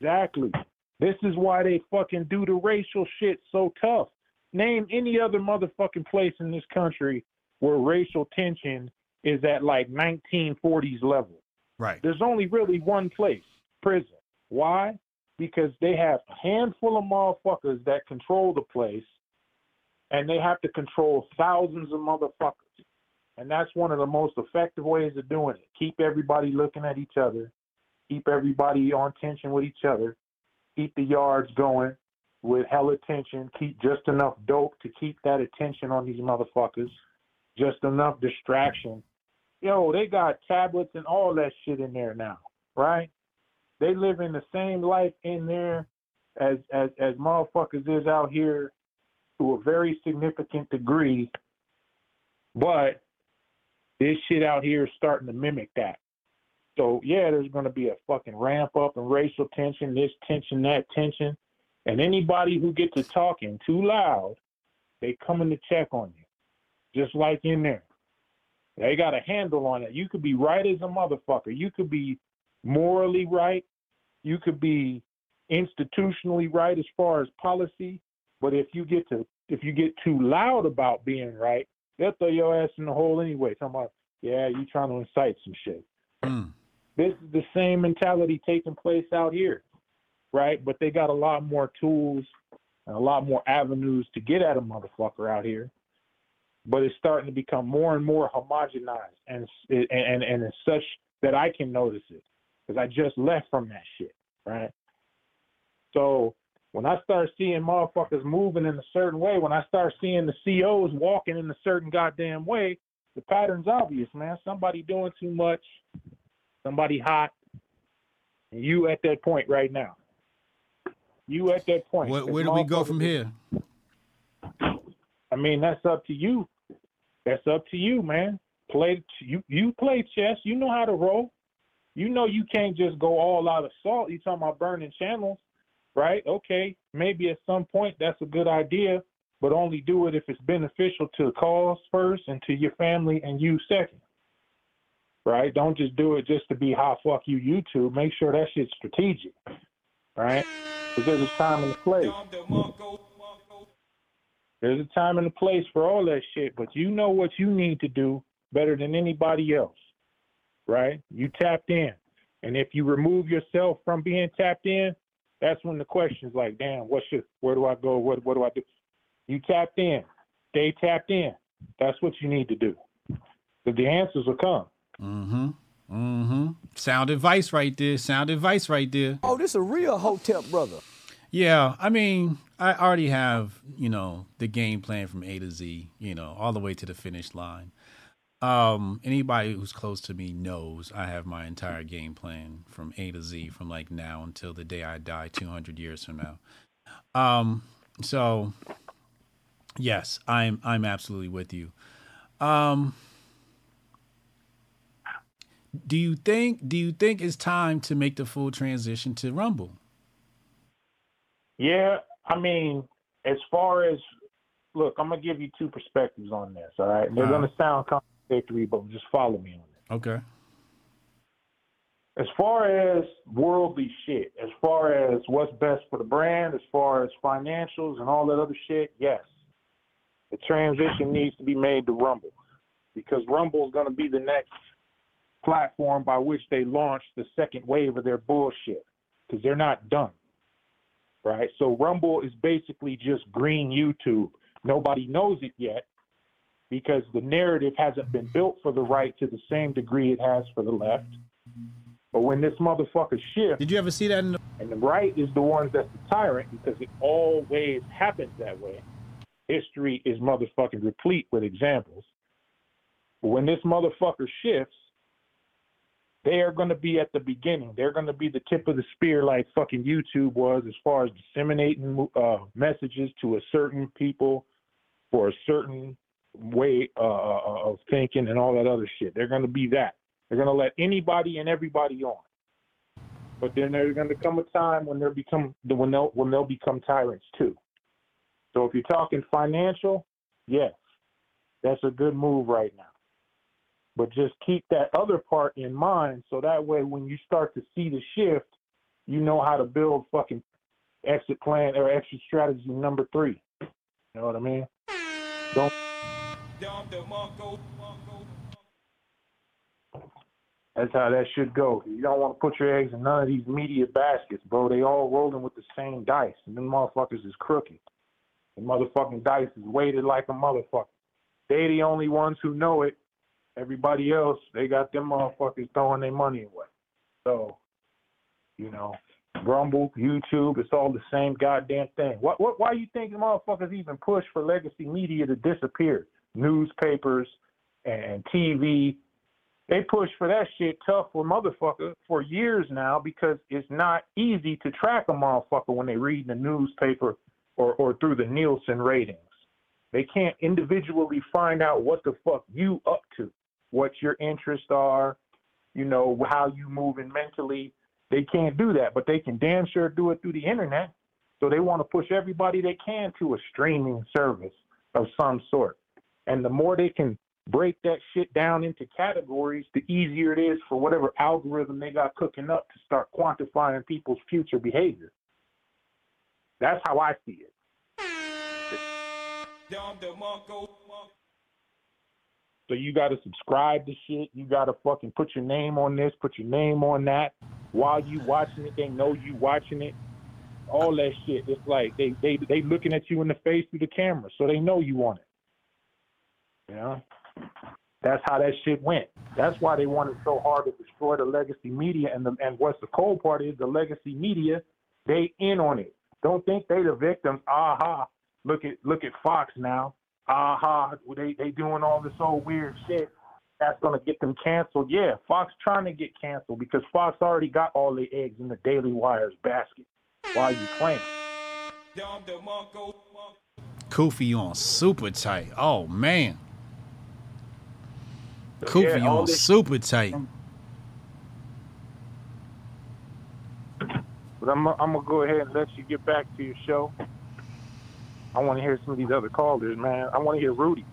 Exactly. This is why they fucking do the racial shit so tough. Name any other motherfucking place in this country where racial tension is at like 1940s level. Right. There's only really one place, prison. Why? Because they have a handful of motherfuckers that control the place and they have to control thousands of motherfuckers. And that's one of the most effective ways of doing it. Keep everybody looking at each other, keep everybody on tension with each other, keep the yards going with hell attention, keep just enough dope to keep that attention on these motherfuckers, just enough distraction. Yo, they got tablets and all that shit in there now, right? They live in the same life in there as as as motherfuckers is out here to a very significant degree, but this shit out here is starting to mimic that. So yeah, there's to be a fucking ramp up in racial tension, this tension, that tension, and anybody who gets to talking too loud, they coming to check on you, just like in there. They got a handle on it. You could be right as a motherfucker. You could be morally right. You could be institutionally right as far as policy. But if you get to if you get too loud about being right, they'll throw your ass in the hole anyway. Talking about, yeah, you trying to incite some shit. Hmm. This is the same mentality taking place out here, right? But they got a lot more tools and a lot more avenues to get at a motherfucker out here. But it's starting to become more and more homogenized, and and and, and it's such that I can notice it because I just left from that shit, right? So when I start seeing motherfuckers moving in a certain way, when I start seeing the COs walking in a certain goddamn way, the pattern's obvious, man. Somebody doing too much, somebody hot, and you at that point right now. You at that point. Where, where do we go from here? I mean, that's up to you. That's up to you, man. Play you you play chess. You know how to roll. You know you can't just go all out of salt. You talking about burning channels, right? Okay, maybe at some point that's a good idea, but only do it if it's beneficial to the cause first and to your family and you second. right? Don't just do it just to be how fuck you YouTube. Make sure that shit's strategic, right? Because there's a time and a place. There's a time and a place for all that shit, but you know what you need to do better than anybody else, right? You tapped in. And if you remove yourself from being tapped in, that's when the question's like, damn, what should, where do I go? What, what do I do? You tapped in. Stay tapped in. That's what you need to do. Because the answers will come. Mm-hmm. Mm-hmm. Sound advice right there. Sound advice right there. Oh, this is a real Hotep brother. Yeah, I mean, I already have, you know, the game plan from A to Z, you know, all the way to the finish line. Um, anybody who's close to me knows I have my entire game plan from A to Z from like now until the day I die 200 years from now. Um, so yes, I'm I'm absolutely with you. Um, do you think do you think it's time to make the full transition to Rumble? Yeah, I mean, as far as look, I'm gonna give you two perspectives on this. All right, they're Uh-huh. gonna sound contradictory, but just follow me on it. Okay. As far as worldly shit, as far as what's best for the brand, as far as financials and all that other shit, yes, the transition needs to be made to Rumble because Rumble is gonna be the next platform by which they launch the second wave of their bullshit because they're not done right? So Rumble is basically just green YouTube. Nobody knows it yet because the narrative hasn't been built for the right to the same degree it has for the left. But when this motherfucker shifts, did you ever see that? In the- and the right is the ones that's the tyrant because it always happens that way. History is motherfucking replete with examples. But when this motherfucker shifts, they are going to be at the beginning. They're going to be the tip of the spear, like fucking YouTube was, as far as disseminating uh, messages to a certain people for a certain way uh, of thinking and all that other shit. They're going to be that. They're going to let anybody and everybody on. But then there's going to come a time when they'll become when they'll when they'll become tyrants too. So if you're talking financial, yes, that's a good move right now. But just keep that other part in mind so that way when you start to see the shift, you know how to build fucking exit plan or exit strategy number three. You know what I mean? Don't That's how that should go. You don't want to put your eggs in none of these media baskets, bro. They all rolling with the same dice, and them motherfuckers is crooked. The motherfucking dice is weighted like a motherfucker. They the only ones who know it. Everybody else, they got them motherfuckers throwing their money away. So, you know, Rumble, YouTube, it's all the same goddamn thing. What, what, why you think the motherfuckers even push for legacy media to disappear? Newspapers and TV, they push for that shit tough for motherfucker for years now because it's not easy to track a motherfucker when they read the newspaper or, or through the Nielsen ratings. They can't individually find out what the fuck you up to, what your interests are, you know, how you moving mentally. They can't do that, but they can damn sure do it through the internet. So they want to push everybody they can to a streaming service of some sort. And the more they can break that shit down into categories, the easier it is for whatever algorithm they got cooking up to start quantifying people's future behavior. That's how I see it. So you got to subscribe to shit. You got to fucking put your name on this, put your name on that. While you watching it, they know you watching it. All that shit. It's like they they they looking at you in the face through the camera, so they know you want it. You know, that's how that shit went. That's why they wanted so hard to destroy the legacy media. And the and what's the cold part is the legacy media, they in on it. Don't think they the victims. Aha! Look at look at Fox now. Aha! They they doing all this old weird shit. That's gonna get them canceled. Yeah, Fox trying to get canceled because Fox already got all the eggs in the Daily Wire's basket. Why you playing? kufi on super tight. Oh man. So, kufi yeah, on super tight. But I'm I'm gonna go ahead and let you get back to your show. I want to hear some of these other callers, man. I want to hear Rudy.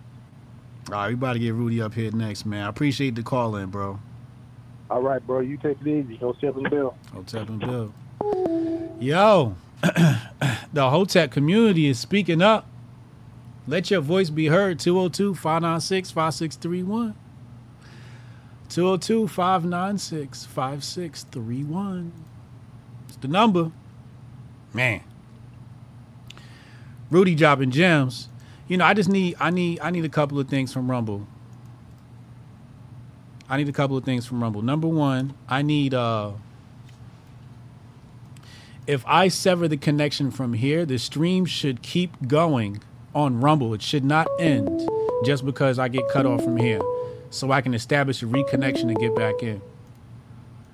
All right, we about to get Rudy up here next, man. I appreciate the call in, bro. All right, bro. You take it easy. Hotep and Bill. Hotep and Bill. Yo, the Hotep community is speaking up. Let your voice be heard. 202 596 5631. 202 596 5631. It's the number. Man. Rudy dropping gems. You know, I just need I need I need a couple of things from Rumble. I need a couple of things from Rumble. Number one, I need uh if I sever the connection from here, the stream should keep going on Rumble. It should not end just because I get cut off from here. So I can establish a reconnection and get back in.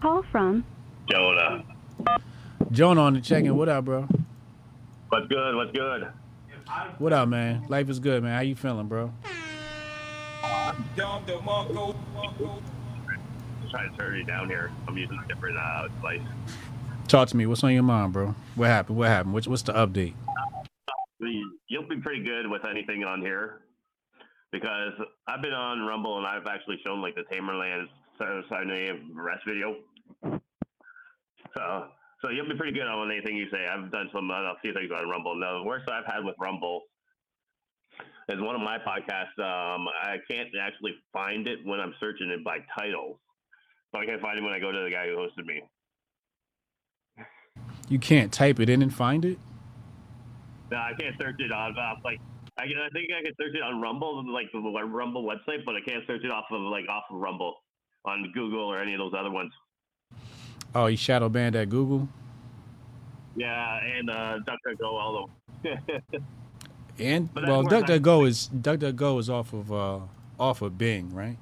Call from Jonah. Jonah on the check-in. What up, bro? What's good? What's good? What up, man? Life is good, man. How you feeling, bro? trying to turn you down here. I'm using a different uh, device. Talk to me. What's on your mind, bro? What happened? What happened? What's, what's the update? You'll be pretty good with anything on here because I've been on Rumble and I've actually shown like the Tamerlan Tsarnaev rest video. So, so you'll be pretty good on anything you say. I've done some uh, few things on Rumble. Now, the worst I've had with Rumble is one of my podcasts. Um, I can't actually find it when I'm searching it by titles. So I can't find it when I go to the guy who hosted me. You can't type it in and find it? No, I can't search it on uh, like I, can, I think I can search it on Rumble, like the Rumble website, but I can't search it off of like off of Rumble on Google or any of those other ones. Oh, you shadow banned at Google? Yeah, and uh, DuckDuckGo also. And But that's well, where it's at. DuckDuckGo is DuckDuckGo is off of uh off of Bing, right?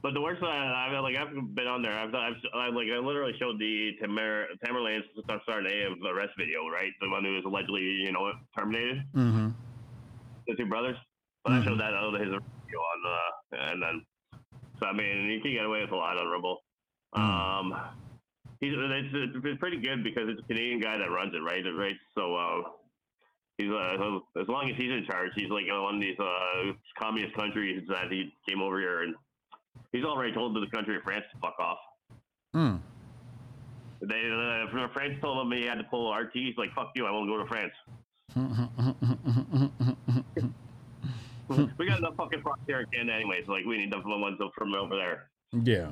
But the worst that I've like I've been on there. I've, I've, I've like I literally showed the Tamer Tamerlan Tsarnaev the arrest video, right? The one who was allegedly you know terminated. Mm-hmm. The two brothers. But I showed that out his video on uh and then so I mean you can get away with a lot on Rumble. Um, he's it's, it's pretty good because it's a Canadian guy that runs it, right? Right. So uh, he's uh, as long as he's in charge, he's like one of these uh communist countries that he came over here and he's already told the country of France to fuck off. Hmm. They uh, France told him he had to pull RT. He's like, "Fuck you! I won't go to France." we got enough fucking frogs here in Canada anyway, like we need the ones from over there. yeah.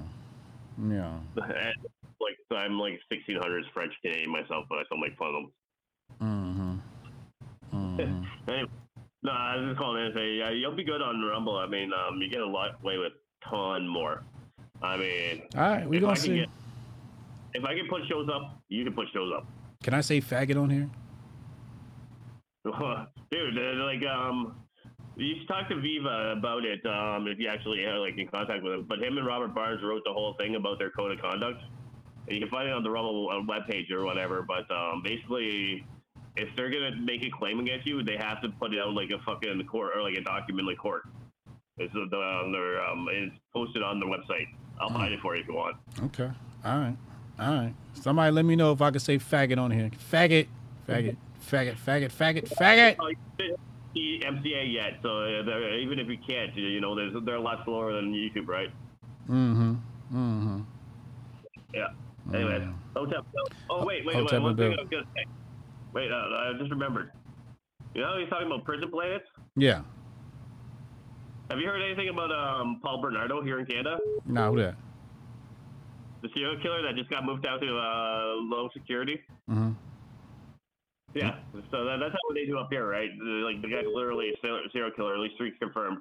Yeah. And, like so I'm like 1600s French Canadian myself, but I still make fun of them. Mm-hmm. Mm-hmm. Anyway, no, I was just calling in to say yeah, you'll be good on Rumble. I mean, um, you get a lot away with ton more. I mean, All right, we gonna see. get- if I can put shows up, you can put shows up. Can I say faggot on here? Dude, like um, you should talk to Viva about it. Um, if you actually are like in contact with him. But him and Robert Barnes wrote the whole thing about their code of conduct. And you can find it on the Rumble uh, webpage or whatever. But um, basically, if they're gonna make a claim against you, they have to put it out like a fucking court or like a document like court. It's the on their um, it's posted on the website. I'll find it for you if you want. Okay. All right. All right. Somebody let me know if I can say faggot on here. Faggot. Faggot. Faggot. Faggot. Faggot. Faggot. See MCA yet, so uh, even if you can't, you know, there's, they're a lot slower than YouTube, right? Mm-hmm. Mm-hmm. Yeah. Anyway, Hotep. Oh wait, wait, Hotep wait. One thing. I was gonna say. Wait, uh, I just remembered. You know, he's talking about prison planets. Yeah. Have you heard anything about um, Paul Bernardo here in Canada? Nah, who that? The serial killer that just got moved out to uh, low security. Mm-hmm. Yeah. So that, that's how they do up here, right? Like the guy's literally a serial killer, at least three confirmed,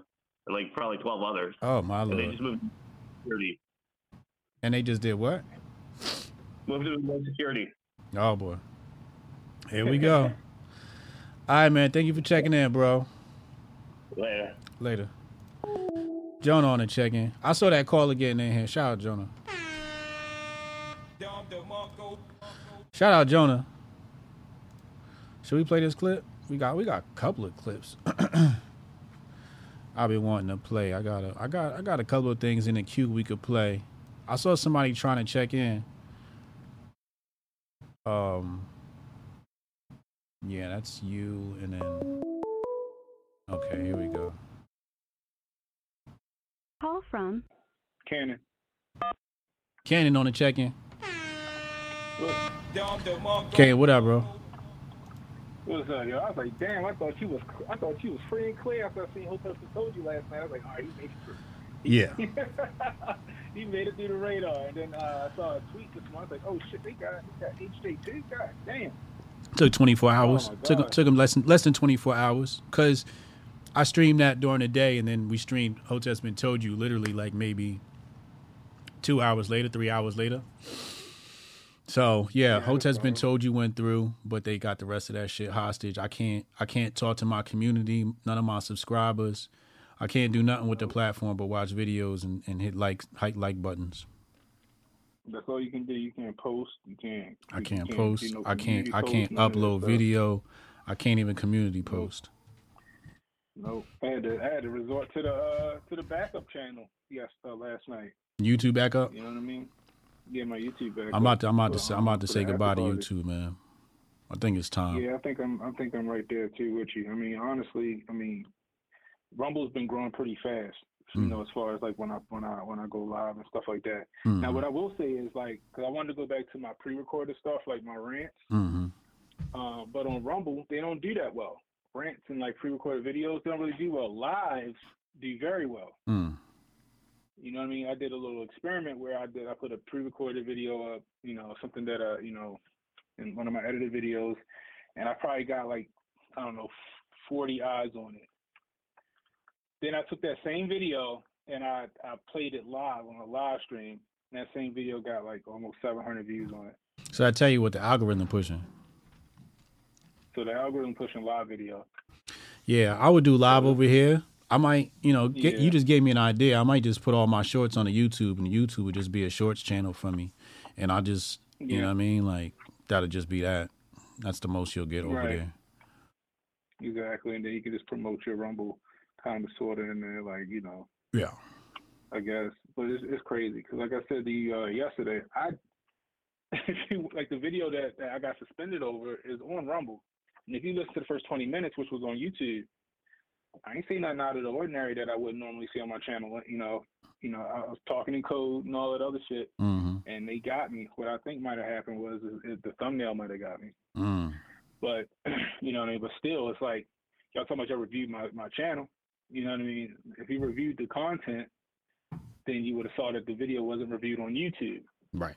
and like probably twelve others. Oh my And they just moved to security. And they just did what? Moved to low security. Oh boy. Here we go. All right, man. Thank you for checking in, bro. Later. Later. Jonah on the check in. I saw that caller getting in here. Shout out Jonah. Shout out Jonah. Should we play this clip? We got we got a couple of clips. I've been wanting to play. I got a I got I got a couple of things in the queue we could play. I saw somebody trying to check in. Um Yeah, that's you and then Okay, here we go. Call from Cannon. Cannon on the check-in. Cannon, what up, bro? What's up, yo? I was like, damn, I thought you was, I thought you was free and clear after I seen Hotel told you last night. I was like, all right, he made it through. Yeah. he made it through the radar, and then uh, I saw a tweet this morning. I was like, oh shit, they got, they got HJ2. God damn. Took 24 hours. Oh took God. took him less than less than 24 hours because I streamed that during the day and then we streamed Hotep's Been Told You literally like maybe two hours later, three hours later. So yeah, Hotep's Been Told You went through, but they got the rest of that shit hostage. I can't I can't talk to my community, none of my subscribers. I can't do nothing with the platform but watch videos and, and hit like hit like buttons. That's all you can do. You can't post. You can't. I you can't post. no I can't. I can't none of that upload video. I can't even community post. Nope. I had to. I had to resort to the uh, to the backup channel. Yes, uh, last night. YouTube backup. You know what I mean? Yeah, my YouTube back. I'm about to. I'm about to. Say, I'm about to say goodbye to. YouTube, man. I think it's time. Yeah, I think I'm. I think I'm right there too with you. I mean, honestly, I mean, Rumble's been growing pretty fast. You Mm. know, as far as like when I when I when I go live and stuff like that. Mm. Now, what I will say is like, because I wanted to go back to my pre-recorded stuff, like my rants. hmm Uh, but on Rumble, they don't do that well. Rants and like pre-recorded videos don't really do well. Lives do very well. Mm. You know what I mean? I did a little experiment where I did I put a pre-recorded video up, you know, something that uh, you know, in one of my edited videos, and I probably got like I don't know, 40 eyes on it. Then I took that same video and I I played it live on a live stream. And that same video got like almost 700 views on it. So I tell you what the algorithm pushing. So the algorithm pushing live video. Yeah, I would do live over here. I might, you know, get, Yeah. you just gave me an idea. I might just put all my shorts on the YouTube, and YouTube would just be a shorts channel for me. And I just, you know what I mean? Like that'll just be that. That's the most you'll get over Right. there. Exactly, and then you can just promote your Rumble kind of sort of in there, like you know, Yeah. I guess. But it's it's crazy because, like I said the uh, yesterday, I like the video that, that I got suspended over is on Rumble, and if you listen to the first twenty minutes, which was on YouTube, I ain't seen nothing out of the ordinary that I wouldn't normally see on my channel. You know, you know, I was talking in code and all that other shit, Mm-hmm. and they got me. What I think might have happened was is, is the thumbnail might have got me. Mm. But you know what I mean. But still, it's like y'all talking about y'all reviewed my my channel. You know what I mean. If you reviewed the content, then you would have saw that the video wasn't reviewed on YouTube. Right.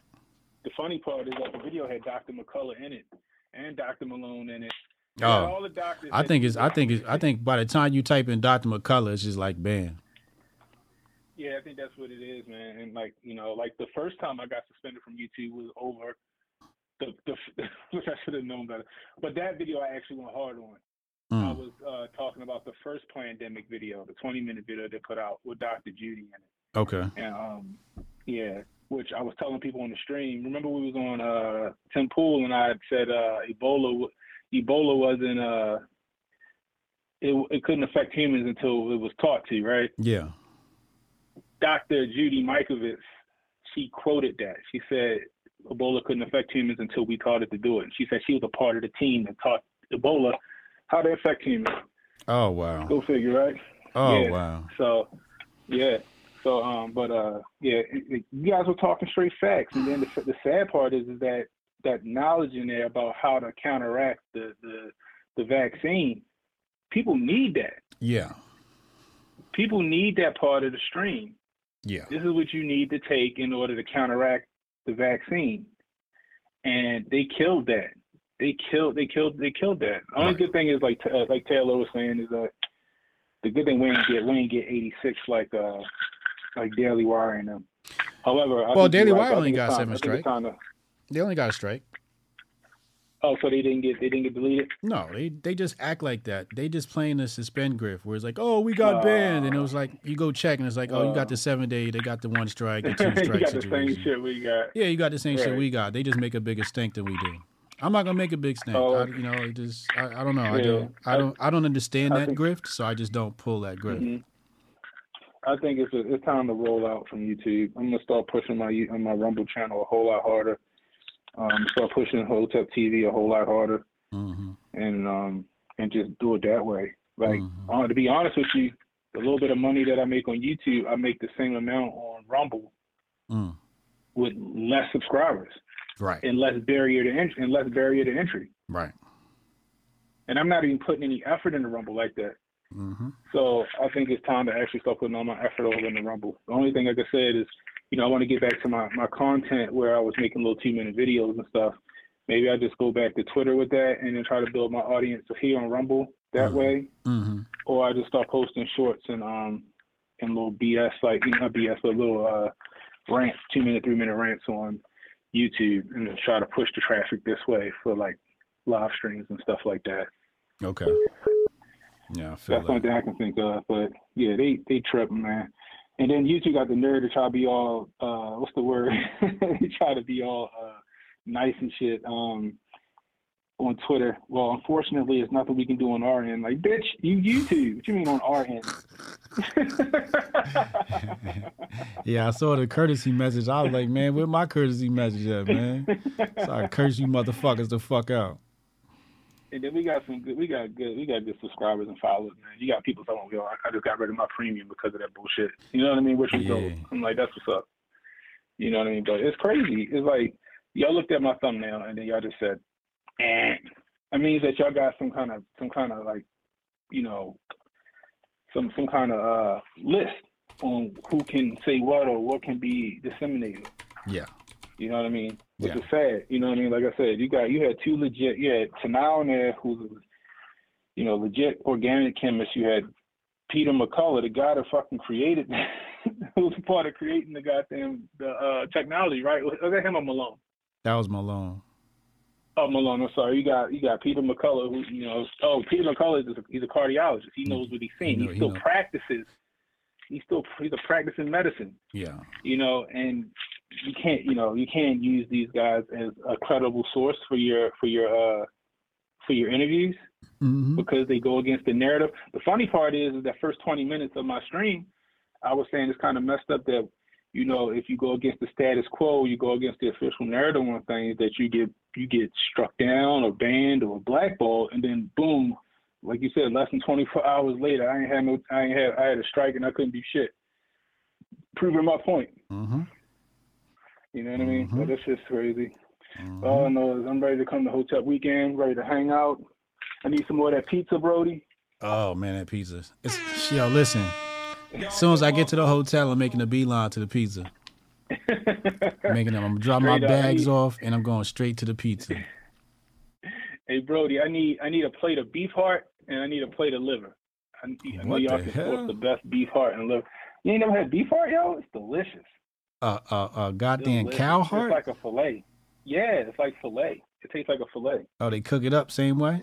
The funny part is that the video had Dr. McCullough in it and Dr. Malone in it. Had all Oh, the doctors. I think it's. I think it's. I think by the time you type in Dr. McCullough, it's just like bam. Yeah, I think that's what it is, man. And like you know, like the first time I got suspended from YouTube was over. The, the which I should have known better. But that video I actually went hard on. I Mm. was uh, talking about the first pandemic video, the 20 minute video they put out with Dr. Judy in it. Okay. And um, yeah, which I was telling people on the stream. Remember we was on uh, Tim Pool and I had said uh, Ebola, Ebola wasn't uh, it it couldn't affect humans until it was taught to, right? Yeah. Dr. Judy Mikovits, she quoted that. She said Ebola couldn't affect humans until we taught it to do it. And she said she was a part of the team that taught Ebola how to affect humans. Oh wow. Go figure, right? Oh Yeah. wow. So, yeah. So, um, but uh, yeah, you guys were talking straight facts, and then the, the sad part is, is that that knowledge in there about how to counteract the the, the vaccine. People need that. Yeah. People need that part of the stream. Yeah. This is what you need to take in order to counteract the vaccine, and they killed that. They killed. They killed. They killed that. The only good thing is like uh, like Taylor was saying is that the good thing we ain't get we ain't get 86 like uh like Daily Wire and them. However, I Well, Daily right, Wire only got seven I think it's strike. time to- They only got a strike. Oh, so they didn't get they didn't get deleted. No, they they just act like that. They just playing the suspend griff where it's like, oh, we got banned, and it was like you go check and it's like, oh, you got the seven day, they got the one strike, the two you strike got the same shit we got. Yeah, you got the same shit we got. They just make a bigger stink than we do. I'm not gonna make a big stink. Oh. I, you know, it just I, I don't know. I don't I don't I don't understand I that think- grift, so I just don't pull that grift. Mhm. I think it's it's time to roll out from YouTube. I'm gonna start pushing my on my Rumble channel a whole lot harder. Um, start pushing Hotep TV a whole lot harder, Mm-hmm. and um, and just do it that way. Like uh, to be honest with you, the little bit of money that I make on YouTube, I make the same amount on Rumble Mm. with less subscribers Right. and less barrier to entry and less barrier to entry. Right. And I'm not even putting any effort into Rumble like that. Mm-hmm. So I think it's time to actually start putting all my effort over in the Rumble. The only thing, I I say is you know I want to get back to my my content where I was making little two minute videos and stuff. Maybe I just go back to Twitter with that and then try to build my audience here on Rumble that way, Mm-hmm. or I just start posting shorts and um and little BS like not BS but little uh rants, two minute, three minute rants on YouTube and then try to push the traffic this way for like live streams and stuff like that. Okay. Yeah, I feel That's that. something I can think of. But yeah, they they trip, man. And then YouTube got the nerve to try to be all uh what's the word? try to be all uh nice and shit um on Twitter. Well, unfortunately, it's nothing we can do on our end. Like, bitch, you YouTube. What you mean on our end? Yeah, I saw the courtesy message. I was like, man, where my courtesy message at, man? So I curse you motherfuckers the fuck out. And then we got some good, we got good, we got good subscribers and followers, man. You got people telling me, "Yo, I just got rid of my premium because of that bullshit." You know what I mean? Which is dope. Yeah. I'm like, that's what's up. You know what I mean? But it's crazy. It's like y'all looked at my thumbnail and then y'all just said, "Eh." That means that y'all got some kind of some kind of like, you know, some some kind of uh list on who can say what or what can be disseminated. Yeah. You know what I mean? Which Yeah. is sad. You know what I mean? Like I said, you got you had two legit. You had Tanao in there, who's you know legit organic chemist. You had Peter McCullough, the guy that fucking created, who was part of creating the goddamn the uh, technology, right? Was that him or Malone? That was Malone. Oh, Malone. I'm sorry. You got you got Peter McCullough, who you know. Oh, Peter McCullough is a, he's a cardiologist. He knows what he's saying. He know- he still practices. He still he's a practicing medicine. Yeah. you know, and you can't, you know, you can't use these guys as a credible source for your for your uh for your interviews Mm-hmm. because they go against the narrative. The funny part is, is that first 20 minutes of my stream, I was saying it's kind of messed up that, you know, if you go against the status quo, you go against the official narrative on things that you get you get struck down or banned or blackballed, and then boom, like you said, less than 24 hours later, I ain't had no, I ain't had, I had a strike and I couldn't do shit, proving my point. Mm-hmm. You know what I mean? But it's just crazy. Mm-hmm. All I know is I'm ready to come to Hotel Weekend, ready to hang out. I need some more of that pizza, Brody. Oh man, that pizza. It's, yo, listen. As soon as I get to the hotel, I'm making a beeline to the pizza. making them. I'm gonna drop my Straight bags need- off and I'm going straight to the pizza. Hey, Brody, I need I need a plate of beef heart and I need a plate of liver. I, I know y'all the can source the best beef heart and liver. You ain't never had beef heart, yo? It's delicious. Uh, uh, uh, goddamn cow heart. It's like a fillet. Yeah, it's like fillet. It tastes like a fillet. Oh, they cook it up same way.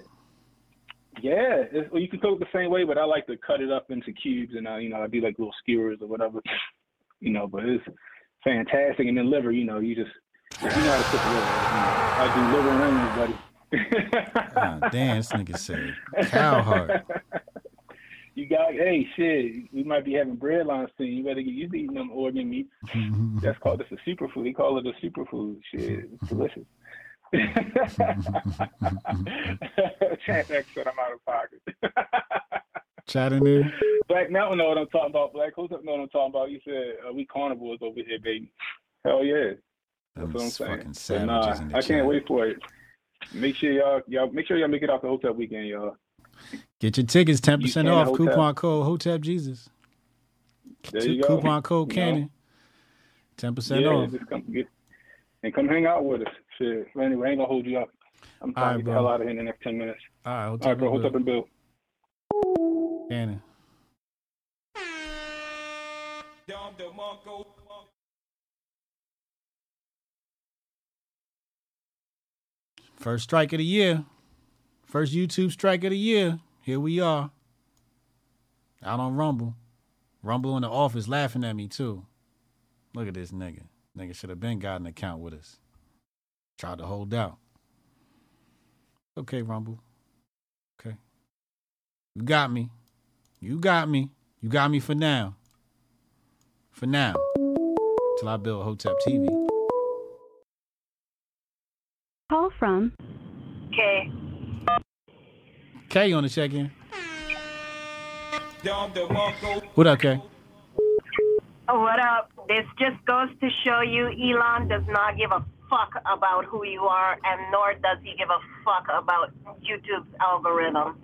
Yeah, it's, well, you can cook it the same way, but I like to cut it up into cubes and I, you know, I do like little skewers or whatever, you know. But it's fantastic. And then liver, you know, you just you know how to cook liver. You know, I do liver and onions, buddy. Ah, damn, this nigga said cow heart. You got hey shit. We might be having bread lines soon. You better get used to eating them organ meats. That's called it's a superfood. They call it a superfood. Shit, it's delicious. Chant X said I'm out of pocket. Chattanooga. Black Mountain know what I'm talking about. Black Host know what I'm talking about. You said uh, we carnivores over here, baby. Hell yeah. That's what I'm saying. Fucking But nah, savages in the I chat. can't wait for it. Make sure y'all y'all make sure y'all make it out the hotel weekend, y'all. Get your tickets ten You percent can off. hotel. Coupon code Hotep Jesus. There you go. Coupon code You? Cannon. Ten percent yeah, off. just come get and come hang out with us. Shit. Anyway, I ain't gonna hold you up. I'm trying right, to get the hell out of here in the next ten minutes. All right, All right, bro. Hold up and build. Cannon. First strike of the year. First YouTube strike of the year. Here we are. Out on Rumble. Rumble in the office laughing at me too. Look at this nigga. Nigga should have been got an account with us. Tried to hold out. Okay, Rumble. Okay. You got me. You got me. You got me for now. For now. Till I build Hotep TV. Call from Okay. K on the check in. What up, K? What up? This just goes to show you Elon does not give a fuck about who you are, and nor does he give a fuck about YouTube's algorithm.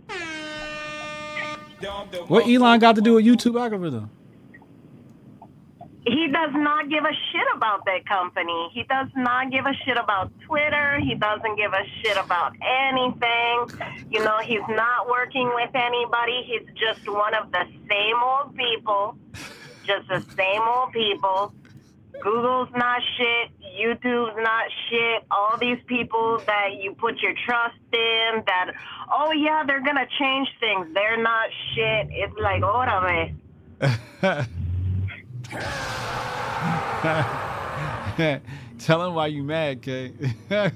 What Elon got to do with YouTube algorithm? He does not give a shit about that company. He does not give a shit about Twitter. He doesn't give a shit about anything. You know, he's not working with anybody. He's just one of the same old people, just the same old people. Google's not shit. YouTube's not shit. All these people that you put your trust in, that, oh yeah, they're going to change things. They're not shit. It's like, órale. Tell him why you mad, Kay. I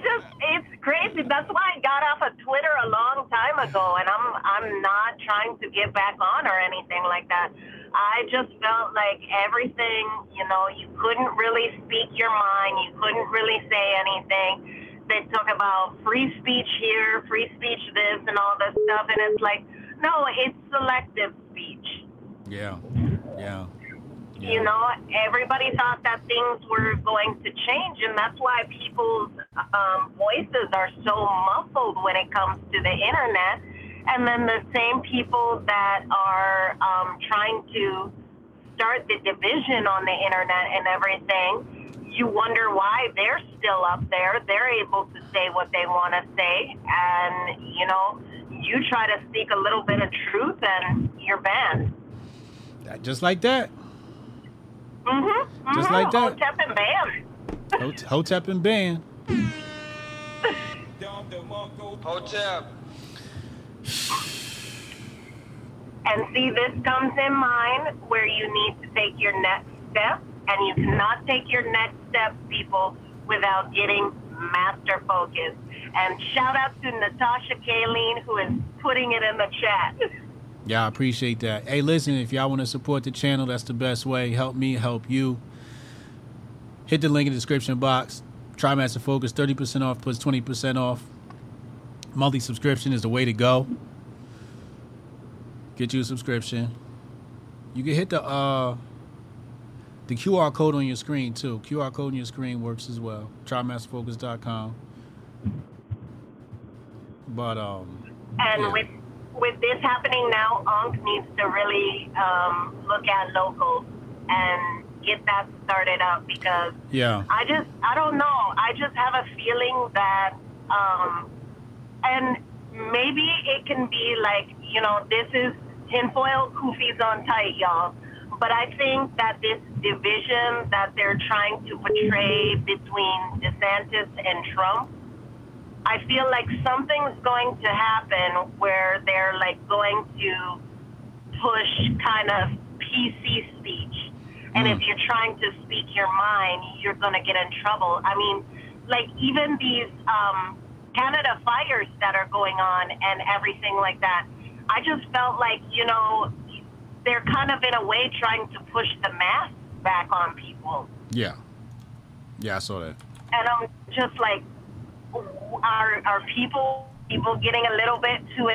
just it's crazy. That's why I got off of Twitter a long time ago and I'm I'm not trying to get back on or anything like that. I just felt like everything, you know, you couldn't really speak your mind, you couldn't really say anything. They talk about free speech here, free speech this and all this stuff and it's like, no, it's selective speech. Yeah, yeah. You know, everybody thought that things were going to change, and that's why people's um, voices are so muffled when it comes to the internet. And then the same people that are um, trying to start the division on the internet and everything, you wonder why they're still up there. They're able to say what they want to say, and you know, you try to speak a little bit of truth, and you're banned. That- Just like that. Mm-hmm. Just mm-hmm. like that. Hotep and banned. Hot- Hotep and Ban. Hotep. And see, this comes in mind where you need to take your next step, and you cannot take your next step, people, without getting master focus. And shout out to Natasha Kayleen, who is putting it in the chat. Yeah, I appreciate that. Hey, listen, if y'all want to support the channel, that's the best way. Help me, help you. Hit the link in the description box. Trimaster Focus, 30% off plus 20% off. Monthly subscription is the way to go. Get you a subscription. You can hit the uh the QR code on your screen too. QR code on your screen works as well. Trimasterfocus.com. But um And Yeah. with with this happening now, Onk needs to really um, look at locals and get that started up because yeah. I just, I don't know. I just have a feeling that, um, and maybe it can be like, you know, this is tinfoil kufis on tight, y'all. But I think that this division that they're trying to portray between DeSantis and Trump, I feel like something's going to happen where they're like going to push kind of PC speech. And if you're trying to speak your mind, you're going to get in trouble. I mean, like even these um, Canada fires that are going on and everything like that, I just felt like, you know, they're kind of in a way trying to push the mask back on people. Yeah. Yeah, I saw that. And I'm just like, are are people people getting a little bit too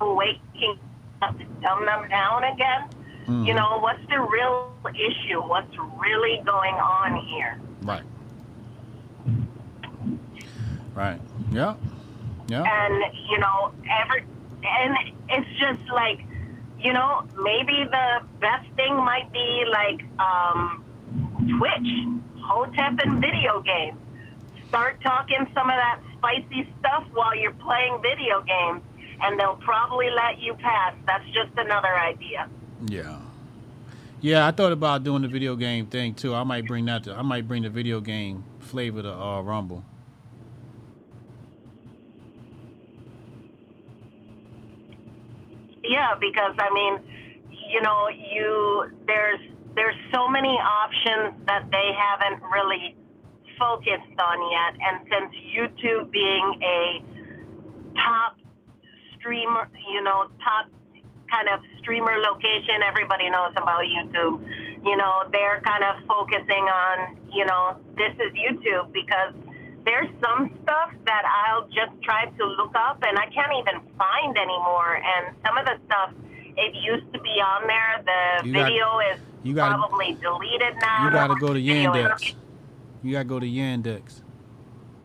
waking up to dumb them down again? Mhm. You know, what's the real issue? What's really going on here? Right. Right. Yeah. Yeah. And you know, every and it's just like, you know, maybe the best thing might be like um, Twitch, Hotep, and video games. Start talking some of that spicy stuff while you're playing video games, and they'll probably let you pass. That's just another idea. Yeah. Yeah, I thought about doing the video game thing too. I might bring that to, I might bring the video game flavor to uh, Rumble. Yeah, because I mean, you know, you there's there's so many options that they haven't really focused on yet, and since YouTube being a top streamer, you know, top kind of streamer location, everybody knows about YouTube. You know, they're kind of focusing on, you know, this is YouTube because there's some stuff that I'll just try to look up and I can't even find anymore. And some of the stuff it used to be on there. The You got- video is you gotta- probably deleted now. You gotta go to Video is- Yandex. You gotta go to Yandex.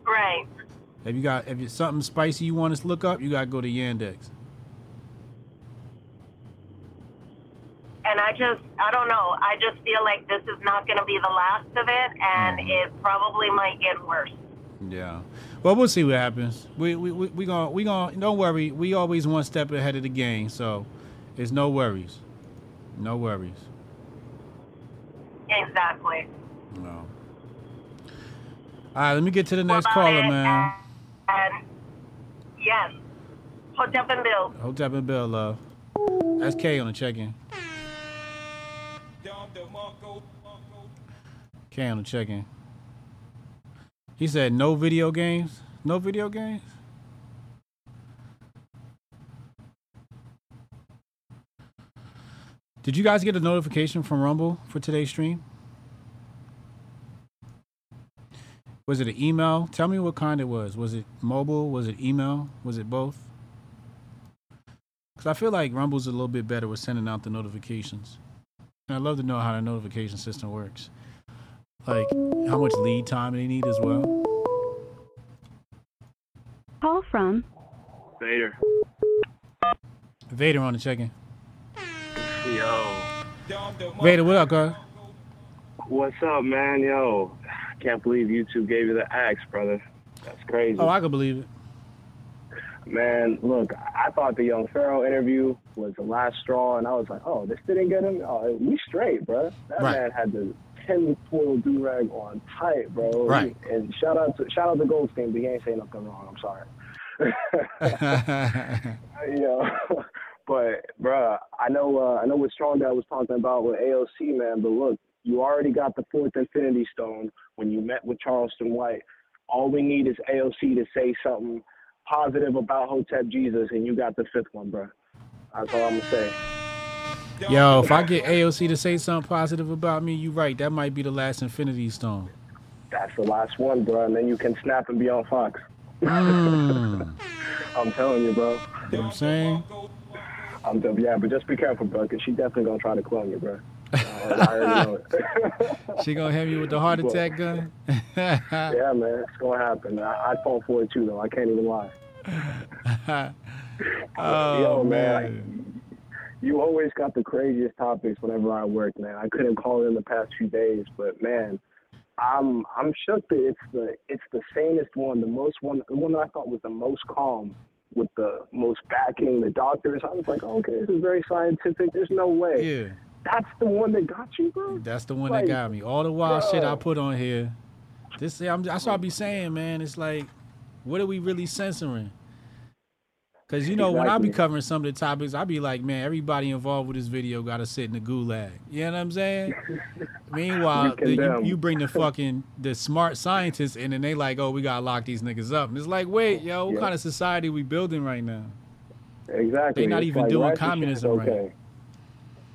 Right. If you got if it's something spicy you want us to look up, you gotta go to Yandex. And I just, I don't know. I just feel like this is not going to be the last of it, and Mm-hmm. it probably might get worse. Yeah. Well, we'll see what happens. We we we, we gonna we gonna don't worry. We always one step ahead of the game, so it's no worries. No worries. Exactly. No. All right, let me get to the next caller, man. And yes, Hotep and Bill. Hotep and Bill, love. That's K on the check-in. K on the check-in. He said no video games. No video games. Did you guys get a notification from Rumble for today's stream? Was it an email? Tell me what kind it was. Was it mobile? Was it email? Was it both? Because I feel like Rumble's a little bit better with sending out the notifications. And I'd love to know how the notification system works. Like how much lead time they need as well. Call from Vader. Vader on the check-in. Yo. Vader, what up, guy? What's up, man? Yo. Can't believe YouTube gave you the axe, brother. That's crazy. Oh, I can believe it. Man, look, I thought the Young Pharaoh interview was the last straw, and I was like, oh, this didn't get him. Oh, we straight, bro. That Right. man had the tin foil do rag on tight, bro. Right. And shout out to shout out to Goldstein, but he ain't saying nothing wrong. I'm sorry. you know, but bruh, I know uh, I know what Strong Dad was talking about with AOC, man. But look, you already got the fourth Infinity Stone when you met with Charleston White. All we need is AOC to say something positive about Hotep Jesus, and you got the fifth one, bruh. That's all I'm gonna say. Yo, if I get AOC to say something positive about me, you right. That might be the last Infinity Stone. That's the last one, bruh, and then you can snap and be on Fox. Mm. I'm telling you, bro. You know what I'm saying? I'm yeah, but just be careful, bro, because she definitely gonna try to clone you, bro. Uh, I already know it. She gonna have you with the heart attack gun? yeah, man, it's gonna happen. I, I fall for it too, though. I can't even lie. oh, Yo, man, man. You always got the craziest topics whenever I work, man. I couldn't call in the past few days, but man, I'm I'm shook that it's the it's the sanest one, the most one, the one that I thought was the most calm, with the most backing, the doctors. I was like, okay, this is very scientific. There's no way. Yeah. That's the one that got you, bro. That's the one Like, that got me. All the wild shit I put on here. This I'm, that's what I be saying, man. It's like, what are we really censoring? Because you know, when I be covering some of the topics, I be like, man, everybody involved with this video got to sit in the gulag. You know what I'm saying? Meanwhile, the, you, you bring the fucking the smart scientists in, and they like, oh, we gotta lock these niggas up. And it's like, wait, yo, what Yeah. kind of society we building right now? Exactly. They're not It's even like, doing ratchet shit is communism right.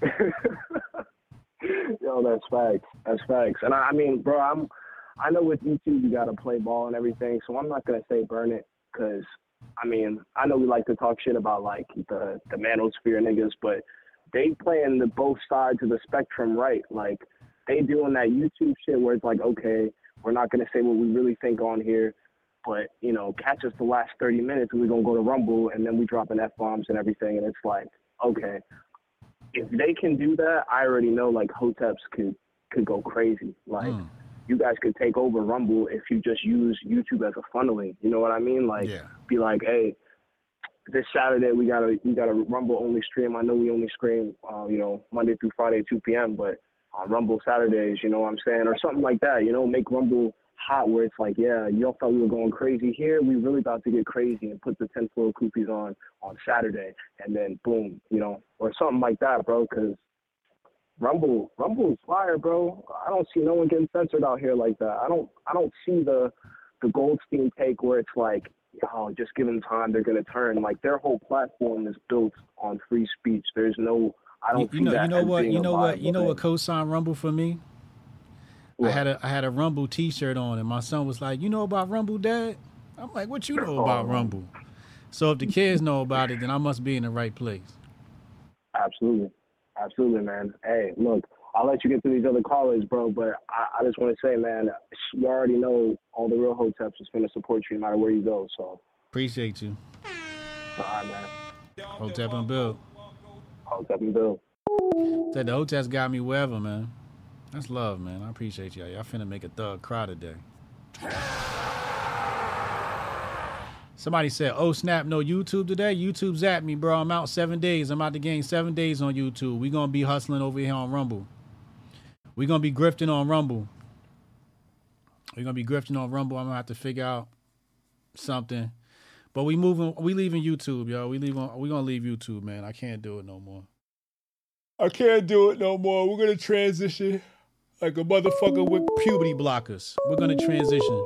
Yo, that's facts. That's facts. And I, I mean, bro, I'm. I know with YouTube you gotta play ball and everything, so I'm not gonna say burn it, cause I mean, I know we like to talk shit about like the the manosphere niggas, but they playing the both sides of the spectrum right. Like they doing that YouTube shit where it's like, okay, we're not gonna say what we really think on here, but you know, catch us the last 30 minutes and we're gonna go to Rumble and then we dropping f bombs and everything, and it's like, okay, if they can do that, I already know like Hoteps could could go crazy. Like you guys could take over Rumble if you just use YouTube as a funneling. You know what I mean? Like be like, hey, this Saturday we got a we got a Rumble only stream. I know we only stream uh, you know, Monday through Friday, two PM, but on Rumble Saturdays, you know what I'm saying? Or something like that, you know, make Rumble hot where it's like, yeah, y'all thought we were going crazy here. We really about to get crazy and put the tinfoil koopies on on Saturday, and then boom, you know, or something like that, bro. Because Rumble, Rumble is fire, bro. I don't see no one getting censored out here like that. I don't, I don't see the the Goldstein take where it's like, oh, just given time, they're gonna turn. Like their whole platform is built on free speech. There's no, I don't you see know, that you know what, you know what, you know what co-sign Rumble for me. I had a I had a Rumble T-shirt on, and my son was like, "You know about Rumble, Dad?" I'm like, "What you know about Oh. Rumble?" So if the kids know about it, then I must be in the right place. Absolutely, absolutely, man. Hey, look, I'll let you get to these other callers, bro. But I, I just want to say, man, you already know all the real hoteps is going to support you no matter where you go. So Appreciate you. all right, man. Hotep and Bill. Hotep and Bill. Said the Hotep's got me wherever, man. That's love, man. I appreciate y'all. Y'all finna make a thug cry today. Somebody said, "Oh snap, no YouTube today." YouTube's at me, bro. I'm out seven days. I'm out to gain seven days on YouTube. We gonna be hustling over here on Rumble. We gonna be grifting on Rumble. We gonna be grifting on Rumble. I'm gonna have to figure out something. But we moving. We leaving YouTube, yo. We leaving. We gonna leave YouTube, man. I can't do it no more. I can't do it no more. We're gonna transition like a motherfucker with puberty blockers. We're gonna transition.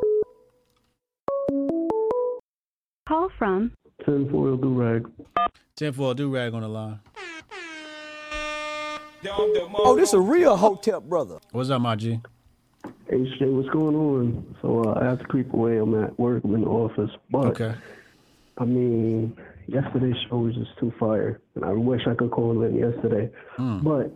Call from Tinfoil do rag. Tinfoil do rag on the line. Oh, this is a real Hotep brother. What's up, my G? Hey, Shay, what's going on? So uh, I have to creep away. I'm at work. I'm in the office. But, Okay. I mean, yesterday's show was just too fire. And I wish I could call in yesterday. Hmm. But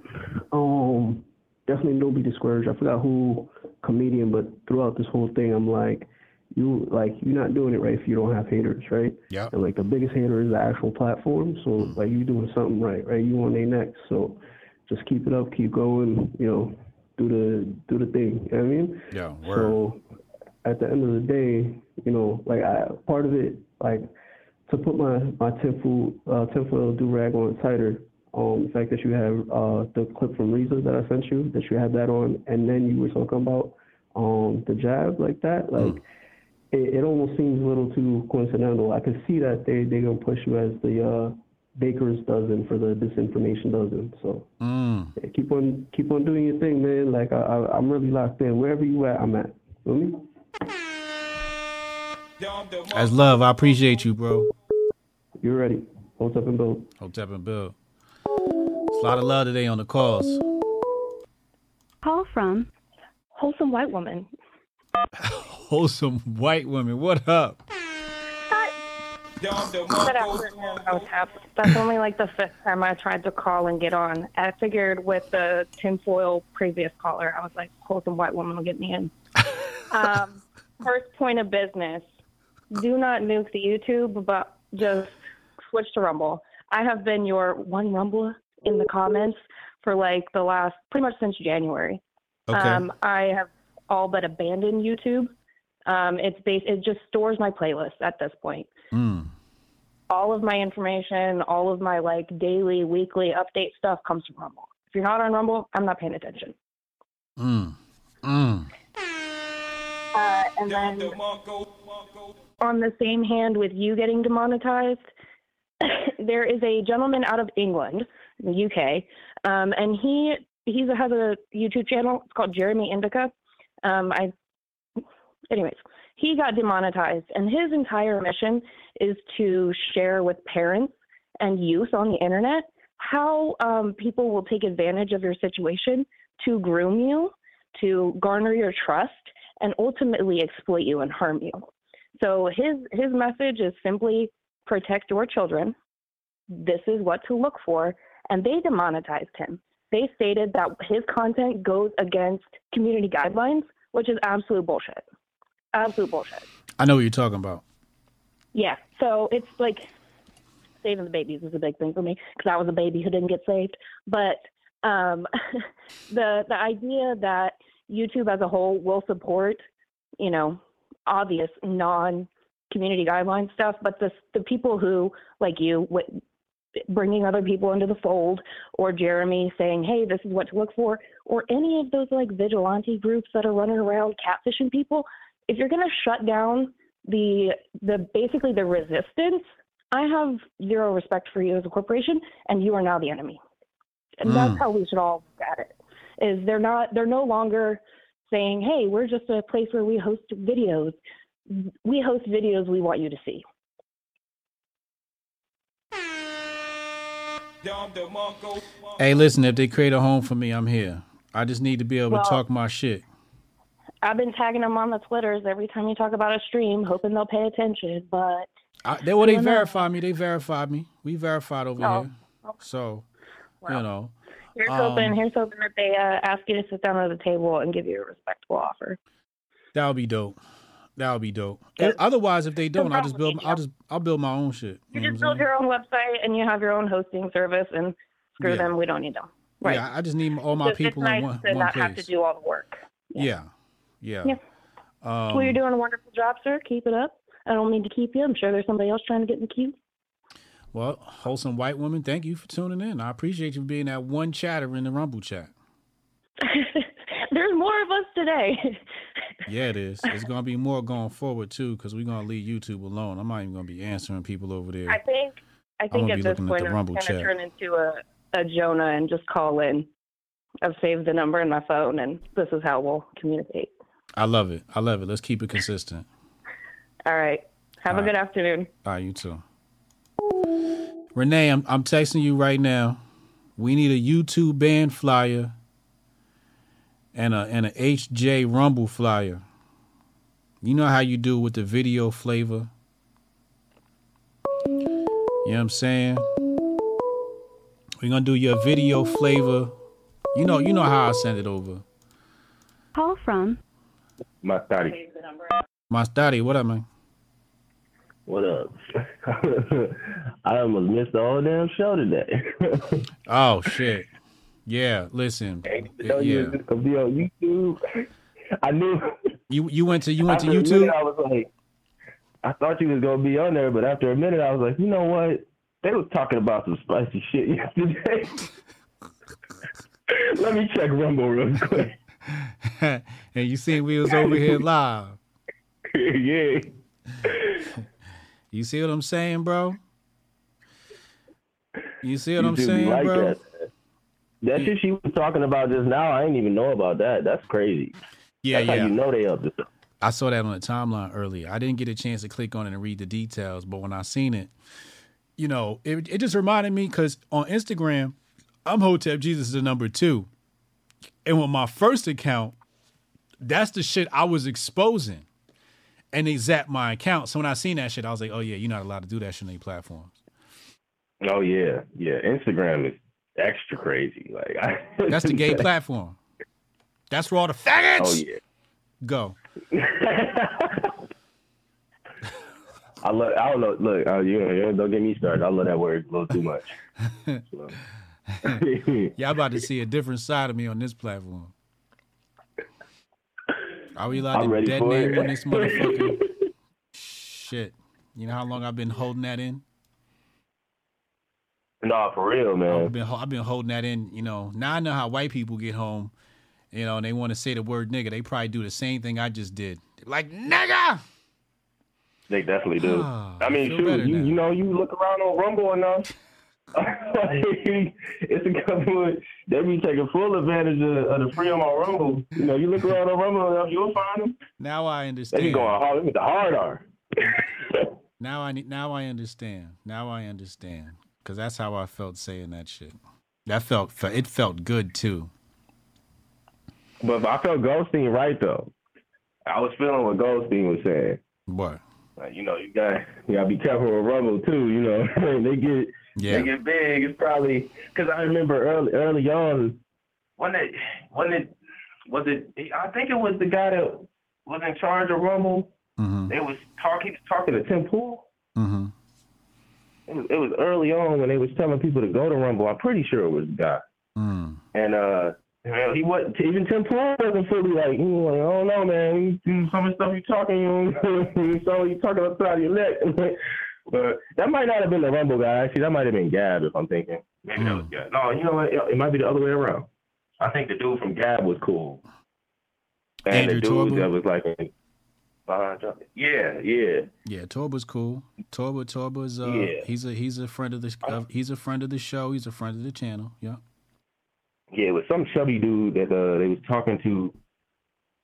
um, definitely don't be discouraged. I forgot who comedian, but throughout this whole thing, I'm like, you like you're not doing it right if you don't have haters, right? Yeah. And like the biggest hater is the actual platform. So like you doing something right, right? You on their next. So just keep it up, keep going. You know, do the do the thing. You know what I mean? Yeah, word. So at the end of the day, you know, like I part of it, like to put my my tinfoil uh, tinfoil do rag on tighter. Um, the fact that you have uh the clip from Reza that I sent you, that you had that on, and then you were talking about um the jab like that, like it, it almost seems a little too coincidental. I could see that they they gonna push you as the uh baker's dozen for the disinformation dozen. So Mm. yeah, keep on keep on doing your thing, man. Like I, I I'm really locked in. Wherever you at, I'm at. You me? As love, I appreciate you, bro. You're ready. Hold up and build. Hotep and Bill. It's a lot of love today on the calls. Call from Wholesome white woman. Wholesome white Woman, What up? Good afternoon, Hotep. That's only like the fifth time I tried to call and get on. I figured with the tinfoil previous caller, I was like, wholesome white woman will get me in. um, first point of business do not nuke the YouTube, but just switch to Rumble. I have been your one Rumble in the comments for like the last pretty much since January. Okay. Um, I have all but abandoned YouTube. Um, it's bas- it just stores my playlist at this point. Mm. All of my information, all of my like daily, weekly update stuff comes from Rumble. If you're not on Rumble, I'm not paying attention. Mm. Mm. Uh, and then on the same hand with you getting demonetized, there is a gentleman out of England, the UK, um, and he he has a YouTube channel. It's called Jeremy Indica. Um, I, anyways, he got demonetized, and his entire mission is to share with parents and youth on the internet how um, people will take advantage of your situation to groom you, to garner your trust, and ultimately exploit you and harm you. So his his message is simply protect your children. This is what to look for, and they demonetized him. They stated that his content goes against community guidelines, which is absolute bullshit. Absolute bullshit. I know what you're talking about. Yeah. So it's like saving the babies is a big thing for me because I was a baby who didn't get saved. But um, the the idea that YouTube as a whole will support, you know, obvious non community guideline stuff, but the the people who like you bringing other people into the fold or Jeremy saying, "Hey, this is what to look for," or any of those like vigilante groups that are running around catfishing people, if you're going to shut down the the basically the resistance, I have zero respect for you as a corporation, and you are now the enemy. And that's Mm. how we should all look at it. Is they're not they're no longer saying, "Hey, we're just a place where we host videos. We host videos we want you to see." Hey, listen, if they create a home for me, I'm here. I just need to be able Well- to talk my shit. I've been tagging them on the Twitters every time you talk about a stream, hoping they'll pay attention. But I, they well, they I don't know. verified me. They verified me. We verified over Oh, here. So you know. Here's Um, hoping. Here's hoping that they uh, ask you to sit down at the table and give you a respectable offer. That would be dope. That would be dope. And otherwise, if they don't, I'll just build. I'll just I'll build my own shit. You You know just build your own website and you have your own hosting service, and screw Yeah. them. We don't need them. Right. Yeah, I just need all my Just- people it's nice in one, to one not place. have to do all the work. yeah, yeah. Yeah. Um, well, you're doing a wonderful job, sir. Keep it up. I don't mean to keep you. I'm sure there's somebody else trying to get in the queue. well, wholesome white woman, thank you for tuning in. I appreciate you being that one chatter in the Rumble chat. There's more of us today. Yeah, it is. It's gonna be more going forward too, because we're gonna leave YouTube alone. I'm not even gonna be answering people over there. I think. I think at this at point I'm going to turn into a a Jonah and just call in. I've saved the number in my phone, and this is how we'll communicate. I love it. I love it. Let's keep it consistent. All right. Have All a right. good afternoon. All right, you too. Renee, I'm I'm texting you right now. We need a YouTube band flyer and a and a HJ Rumble flyer. You know how you do with the video flavor. You know what I'm saying? We're gonna do your video flavor. You know, you know how I send it over. Call from My study. My study, what up, man? What up? I almost missed the whole damn show today. Oh shit. Yeah, listen. you Yeah. be on YouTube. I knew. You you went to you went to YouTube? I was like, I thought you was gonna be on there, but after a minute, I was like, you know what? They was talking about some spicy shit yesterday. Let me check Rumble real quick. and you seen we was over here live. yeah. You see what I'm saying, bro? You see what I'm saying, like bro? That, that shit she was talking about just now, I didn't even know about that. That's crazy. Yeah, That's yeah. how you know they up to. I saw that on the timeline earlier. I didn't get a chance to click on it and read the details, but when I seen it, you know, it, it just reminded me because on Instagram, I'm Hotep Jesus is the number two. And with my first account, that's the shit I was exposing. And they zapped my account. So when I seen that shit, I was like, oh yeah, you're not allowed to do that shit on any platforms. Oh yeah, yeah. Instagram is extra crazy. Like I, That's the gay platform. That's where all the faggots Oh yeah. go. I love. I don't know. Look, uh, you, you don't get me started. I love that word a little too much. So. Y'all about to see a different side of me on this platform. Are we allowed I'm to dead name on this motherfucker? Shit. You know how long I've been holding that in? Nah, for real, man. I've been I've been holding that in. You know, now I know how white people get home. You know, and they want to say the word nigga. They probably do the same thing I just did. Like nigga. They definitely do. Ah, I mean, shoot, you, you know, you look around on Rumble enough. it's a couple of they be taking full advantage of, of the freedom on Rumble. You know, you look around on Rumble enough, you'll find them. Now I They understand. be going hard. They be the hard R. Now I need. Now I understand. Now I understand. Cause that's how I felt saying that shit. That felt. It felt good too. But I felt Goldstein right though. I was feeling what Goldstein was saying. What? Like, you know, you got you gotta be careful with Rumble too. You know, they get Yeah. they get big. It's probably because I remember early early on when it when it was it. I think it was the guy that was in charge of Rumble. Mm-hmm. They was talking talking to Tim Pool. It was, early on when they was telling people to go to Rumble. I'm pretty sure it was guy. Mm. And uh, he wasn't even Tim Pool wasn't fully like, he was like, I don't know, man. You- Some of the stuff you talking, you so you talking outside your neck. but that might not have been the Rumble guy. Actually, that might have been Gab, if I'm thinking. Maybe that was Gab. No, you know what? It, might be the other way around. I think the dude from Gab was cool. And Andrew the dude that was like, in, uh, yeah, yeah. Yeah, Torba's cool. Torba, Torba's uh, Yeah. he's a he's a friend of the uh, he's a friend of the show. He's a friend of the channel. Yeah. Yeah, it was some chubby dude that uh, they was talking to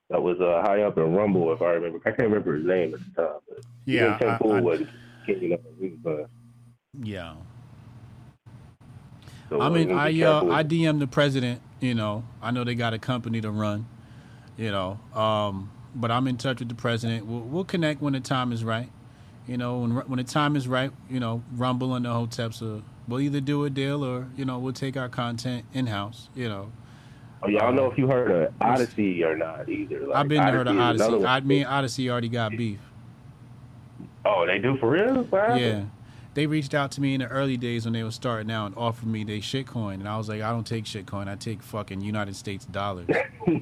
that was uh, high up in Rumble, if I remember. I can't remember his name at the time. But Yeah, even Tim I- Pool I- was kicking up. He was, uh, Yeah. so, I uh, mean, I uh. I DM the president. You know, I know they got a company to run. You know, um, but I'm in touch with the president. We'll, we'll connect when the time is right. You know, when when the time is right. You know, Rumble and the Hoteps will We'll either do a deal or you know we'll take our content in house. You know. Oh, yeah, I don't know if you heard of Odysee or not either. Like, I've been to heard of Odysee. I mean Odysee already got beef. Oh, they do for real? Happened? Yeah. They reached out to me in the early days when they were starting out and offered me they shitcoin, and I was like, I don't take shitcoin. I take fucking United States dollars. oh,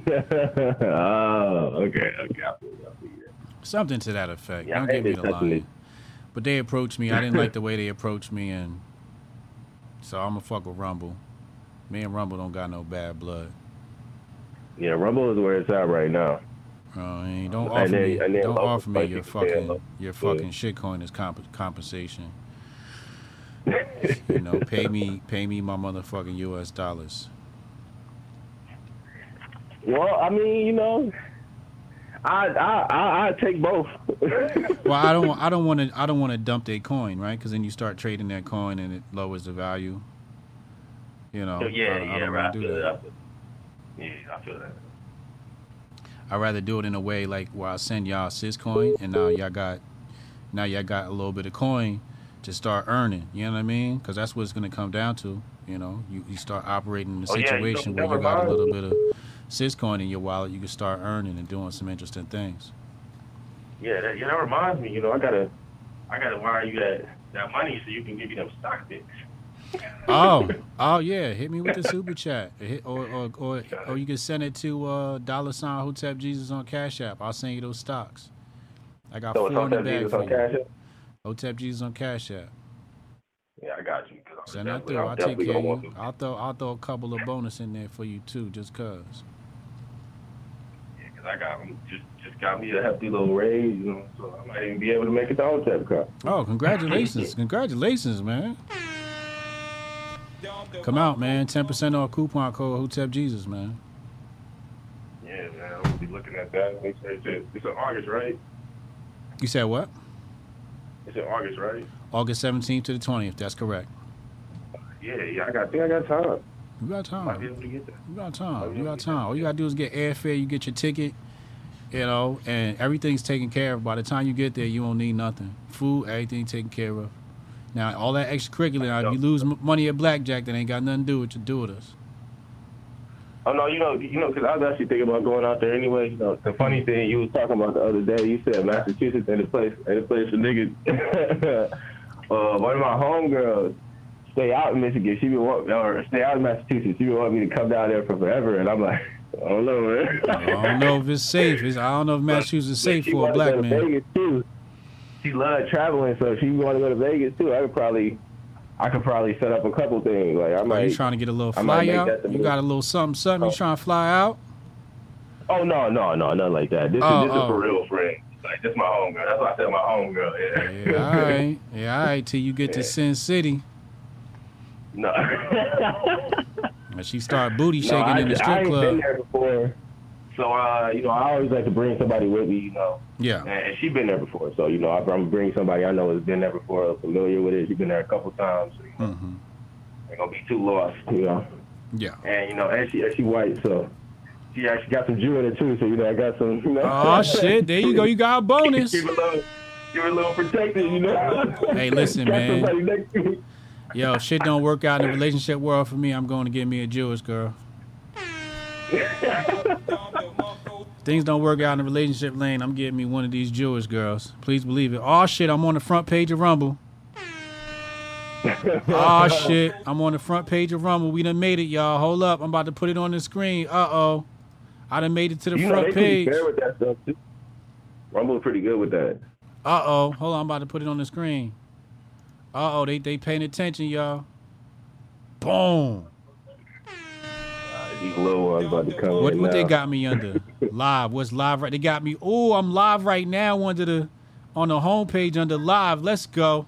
okay, okay. I feel you, I feel you. Something to that effect. Yeah, don't get me the line. But they approached me. I didn't like the way they approached me, and so I'm gonna fuck with Rumble. Me and Rumble don't got no bad blood. Yeah, Rumble is where it's at right now. Don't offer then- me, don't offer me your a fucking your Yeah. fucking shitcoin as comp- compensation. You know, pay me pay me my motherfucking U.S. dollars. Well, I mean, you know, I I I, I take both. Well, I don't I don't want to I don't want to dump that coin, right? Because then you start trading that coin and it lowers the value. You know, yeah, I, I yeah, don't right. I do feel that. that. Yeah, I feel that. I'd rather do it in a way like where I send y'all Syscoin and now y'all got now y'all got a little bit of coin to start earning. You know what I mean? Because that's what it's going to come down to. You know, you, you start operating in a Oh, yeah, situation where you got a little bit of Syscoin in your wallet. You can start earning and doing some interesting things. Yeah, that, yeah, that reminds me. You know, I gotta I gotta wire you that that money so you can give me them stock picks. Oh, oh yeah, hit me with the super chat, Hit, or, or or or you can send it to uh, dollar sign Hotep Jesus on Cash App. I'll send you those stocks. I got So four in the bag for you. Hotep Jesus on Cash App. Yeah, I got you. Send that definitely- through. I'm I'll take care of you. I'll throw I'll throw a couple of bonus in there for you too, just cause. to, 'cause I got just just got me a hefty little raise, you know, so I might even be able to make it to HotepCon. Oh, congratulations, congratulations, man. Come out, man. Ten percent off coupon code Hotep Jesus, man. Yeah, man, I'm gonna be looking at that. Make sure It's it's in August, right? You said what? It's in August, right? August seventeenth to the twentieth. That's correct. Yeah, yeah, I got. I think I got time. You got time. able to get that. You got time. You got time. All you gotta do is get airfare. You get your ticket. You know, and everything's taken care of. By the time you get there, you won't need nothing. Food, everything taken care of. Now, all that extracurricular. Now, if you lose money at blackjack, that ain't got nothing to do with to do with us. Oh no, you know, you know, because I was actually thinking about going out there anyway. You know, the funny thing you was talking about the other day, you said Massachusetts ain't a place, ain't a place for niggas. uh, one of my homegirls stay out in Michigan. She been want, or stay out in Massachusetts. She been wanting me to come down there for forever, and I'm like, I don't know, man. I don't know if it's safe. It's, I don't know if Massachusetts is safe for a black go to man. Vegas too. She loved traveling, so she want to go to Vegas too. I could probably, I could probably set up a couple things. Like I oh, might. Are you trying to get a little fly out? You got a little something, something. You oh. trying to fly out? Oh no, no, no, nothing like that. This Oh, is this oh. is for oh. real friend. Like this my homegirl. That's why I said my homegirl. Yeah. Yeah, all right. Yeah, all right. Till you get to Sin City. No. And she start booty No, shaking I, in the strip I ain't club. been there before. So uh, you know, I always like to bring somebody with me. You know. Yeah. And, and she been there before, so you know, I'm bring somebody I know has been there before, familiar with it. She's been there a couple times. So, you know, hmm ain't gonna be too lost. You know. Yeah. And you know, and she and she white, so she actually got some Jew in it too. So you know, I got some. You know. Oh shit! There you go. You got a bonus. Give a little, give a little protected. You know. Hey, listen, man. next to me. Yo, shit don't work out in the relationship world for me, I'm going to get me a Jewish girl. Things don't work out in the relationship lane, I'm getting me one of these Jewish girls. Please believe it. Oh shit, I'm on the front page of Rumble. Oh shit, I'm on the front page of Rumble. We done made it, y'all. Hold up, I'm about to put it on the screen. Uh oh, I done made it to the you know, front pretty page. with that stuff too. Rumble's pretty good with that. Uh oh, hold on, I'm about to put it on the screen. Uh oh, they they paying attention, y'all. Boom. Ones about to come What what they got me under? live. What's live right? They got me. Oh, I'm live right now under the on the homepage under live. Let's go.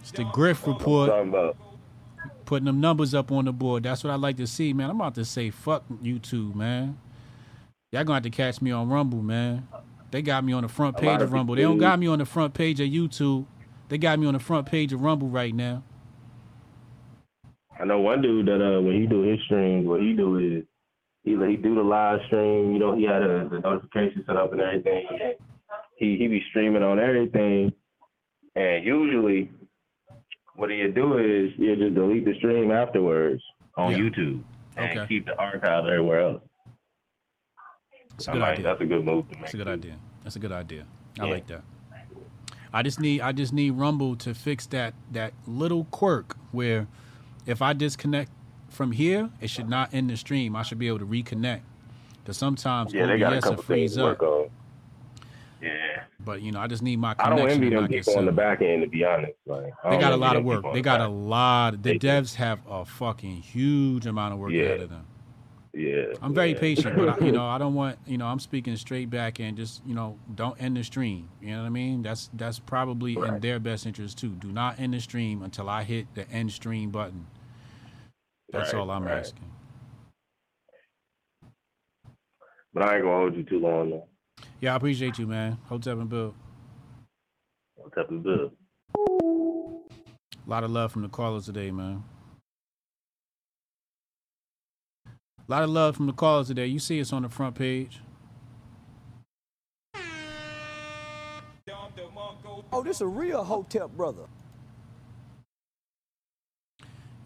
It's the Grift Report. Putting them numbers up on the board. That's what I like to see, man. I'm about to say fuck YouTube, man. Y'all gonna have to catch me on Rumble, man. They got me on the front page of Rumble. They don't got me on the front page of YouTube. They got me on the front page of Rumble right now. I know one dude that uh when he do his streams, what he do is he he do the live stream. You know, he had a, the notification set up and everything. He he be streaming on everything, And usually, what you do is you just delete the stream afterwards on Yeah. YouTube and Okay. keep the archive everywhere else. That's a good like- idea. That's a good move to make. That's a good idea. That's a good idea. I Yeah. like that. I just need I just need Rumble to fix that that little quirk where if I disconnect from here, it should not end the stream. I should be able to reconnect. Because sometimes Yeah, they oh, got a couple things freeze to work up. on. Yeah. But you know, I just need my connection. I don't envy them people on the back end, to be honest. Like, They got a lot of work. They got back a lot. The They do. devs have a fucking huge amount of work Yeah. ahead of them. Yeah. I'm very yeah. patient, but I, you know, I don't want you know, I'm speaking straight back and just you know, don't end the stream. You know what I mean? That's that's probably in their best interest too. Do not end the stream until I hit the end stream button. That's Right, all I'm right. asking. But I ain't gonna hold you too long though. Yeah, I appreciate you, man. Hotep and Bill. What's up, Bill? A lot of love from the callers today, man. A lot of love from the callers today. You see us on the front page. Oh, this is a real Hotep brother.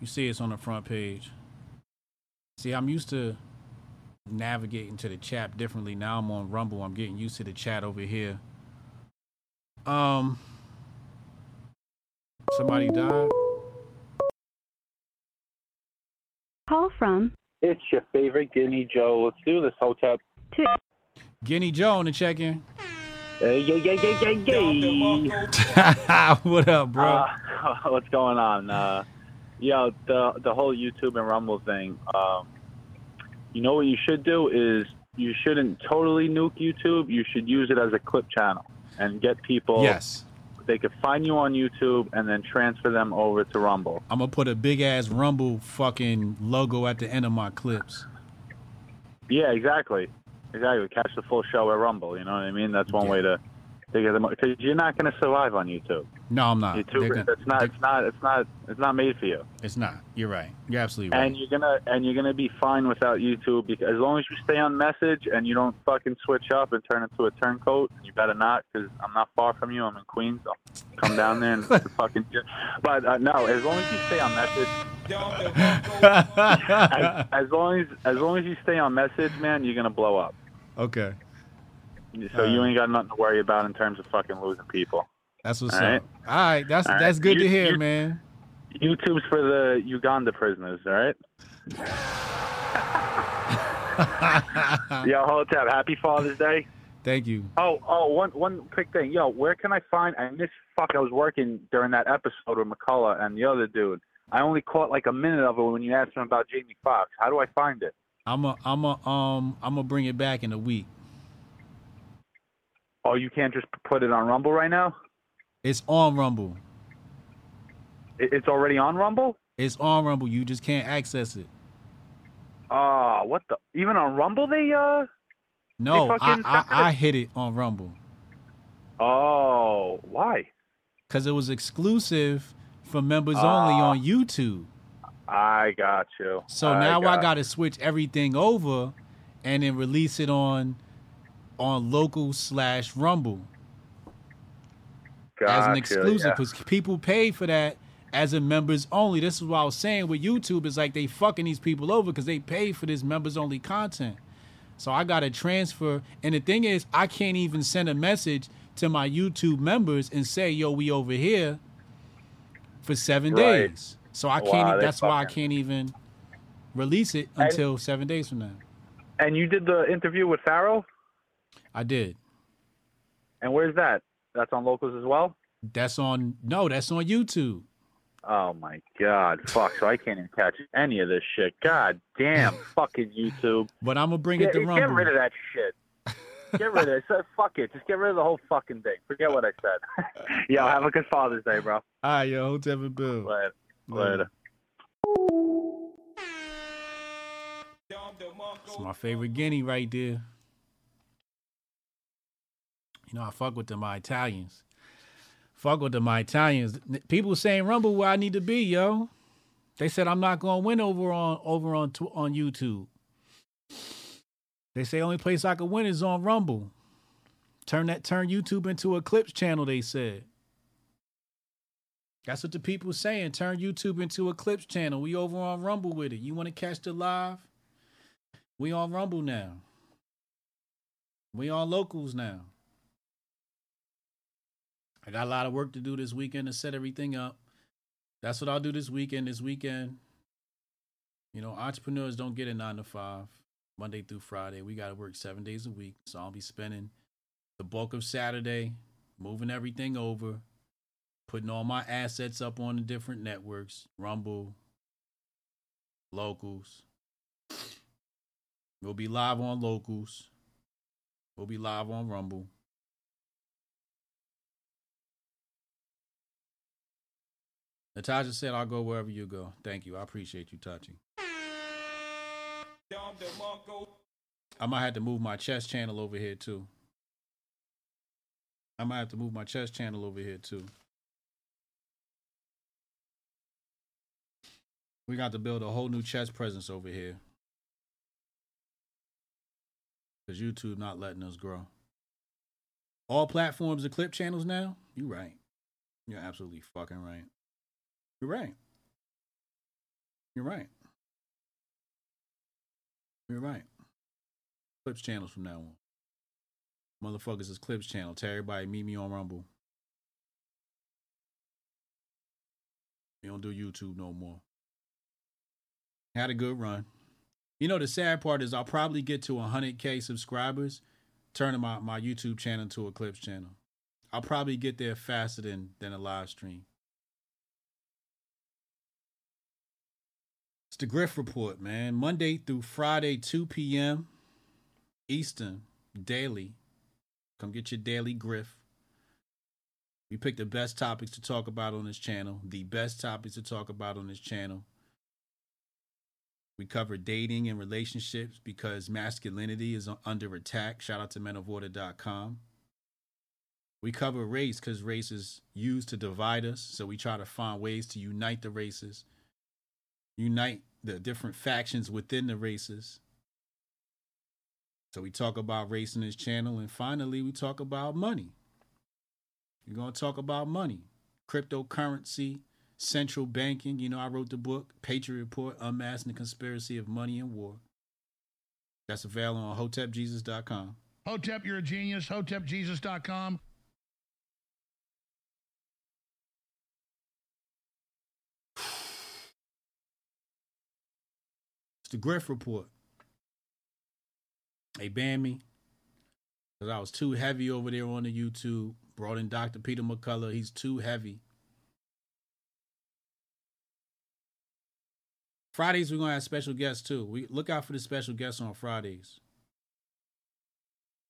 You see it's on the front page. See, I'm used to navigating to the chat differently. Now I'm on Rumble. I'm getting used to the chat over here. Um, somebody died. Call from It's your favorite Guinea Joe. Let's do this, Hotep. two. Guinea Joe on the check-in. Hey, yeah, yeah, yeah, yeah, yeah. what up, bro? Uh, what's going on? Uh, yo, the the whole YouTube and Rumble thing. Um, you know what you should do is you shouldn't totally nuke YouTube. You should use it as a clip channel and get people. yes. They could find you on YouTube and then transfer them over to Rumble. I'm gonna put a big ass Rumble fucking logo at the end of my clips. Yeah, exactly. Exactly. Catch the full show at Rumble. You know what I mean? That's one way to to get them because you're not going to survive on YouTube. No, I'm not. YouTube, They're gonna- it's not. It's not. It's not. It's not made for you. It's not. You're right. You're absolutely right. And you're gonna and you're gonna be fine without YouTube because as long as you stay on message and you don't fucking switch up and turn into a turncoat, you better not because I'm not far from you. I'm in Queens. I'll come down there and fucking. But uh, no, as long as you stay on message. as, as long as as long as you stay on message, man, you're gonna blow up. okay. So you Uh, ain't got nothing to worry about in terms of fucking losing people. That's what's All right? up. All right. That's All right. that's good You- to hear, you- man. YouTube's for the Uganda prisoners, all right? Yo, hold up. happy Father's Day. Thank you. Oh, oh, one one quick thing. Yo, where can I find? I missed. Fuck, I was working during that episode with McCullough and the other dude. I only caught like a minute of it when you asked him about Jamie Foxx. How do I find it? I'm a I'm a um I'm gonna bring it back in a week. Oh, you can't just put it on Rumble right now. It's on Rumble. It's already on Rumble. It's on Rumble. You just can't access it. Oh, what the? Even on Rumble, they uh. No, They I, I I hit it on Rumble Oh, why? because it was exclusive for members only Ah. on YouTube. I got you. So now I got got to switch everything over and then release it on on local slash Rumble as an Gotcha, exclusive yeah. because people pay for that as a members only. This is what I was saying with YouTube. is like they fucking these people over because they pay for this members only content. So I got to transfer. And the thing is, I can't even send a message to my YouTube members and say, "Yo, we over here." For seven Right. days, so I can't. they that's why I can't even release it And- until seven days from now. And you did the interview with Farrell, I did. and where's that? That's on locals as well. That's on. No, that's on YouTube. Oh my god, fuck! So I can't even catch any of this shit. God damn, fucking YouTube. But I'm gonna bring Get, it to get rid of that shit. Get rid of it. So, fuck it. Just get rid of the whole fucking thing. Forget what I said. Yo, have a good Father's Day, bro. All right, yo, Hotep and Bill. Later. Later. Later. It's my favorite guinea right there. You know, I fuck with them my Italians. Fuck with them my Italians. People saying Rumble where I need to be, yo. They said I'm not gonna win over on over on on YouTube. They say only place I can win is on Rumble. Turn that turn YouTube into a clips channel. They said. That's what the people saying. Turn YouTube into a clips channel. We over on Rumble with it. You want to catch the live? We on Rumble now. We on locals now. I got a lot of work to do this weekend to set everything up. That's what I'll do this weekend. This weekend, you know, entrepreneurs don't get a nine to five, Monday through Friday. We got to work seven days a week. So I'll be spending the bulk of Saturday moving everything over, putting all my assets up on the different networks Rumble, locals. We'll be live on locals. We'll be live on Rumble. Natasha said, I'll go wherever you go. Thank you. I appreciate you, Tachi. I might have to move my chess channel over here too. I might have to move my chess channel over here too. We got to build a whole new chess presence over here. Because YouTube not letting us grow. All platforms are clip channels now? You right. You're absolutely fucking right. You're right. You're right. You're right. Clips channels from now on. Motherfuckers is Clips channel. Tell everybody meet me on Rumble. We don't do YouTube no more. Had a good run. You know the sad part is I'll probably get to 100k subscribers, turning my, my YouTube channel to a Clips channel. I'll probably get there faster than than a live stream. The Grift Report, man. Monday through Friday, 2 p.m. Eastern, daily. Come get your daily Grift. We pick the best topics to talk about on this channel. The best topics to talk about on this channel. We cover dating and relationships because masculinity is under attack. Shout out to menoforder.com. We cover race because race is used to divide us. So we try to find ways to unite the races, unite the different factions within the races. So we talk about race in this channel. And finally, we talk about money. We're to talk about money, cryptocurrency, central banking. You know, I wrote the book, Patriot Report Unmasking the Conspiracy of Money and War. That's available on hotepjesus.com. Hotep, you're a genius. Hotepjesus.com. It's the Grift Report. They banned me because I was too heavy over there on the YouTube. Brought in Dr. Peter McCullough. He's too heavy. Fridays we're gonna have special guests too. We look out for the special guests on Fridays.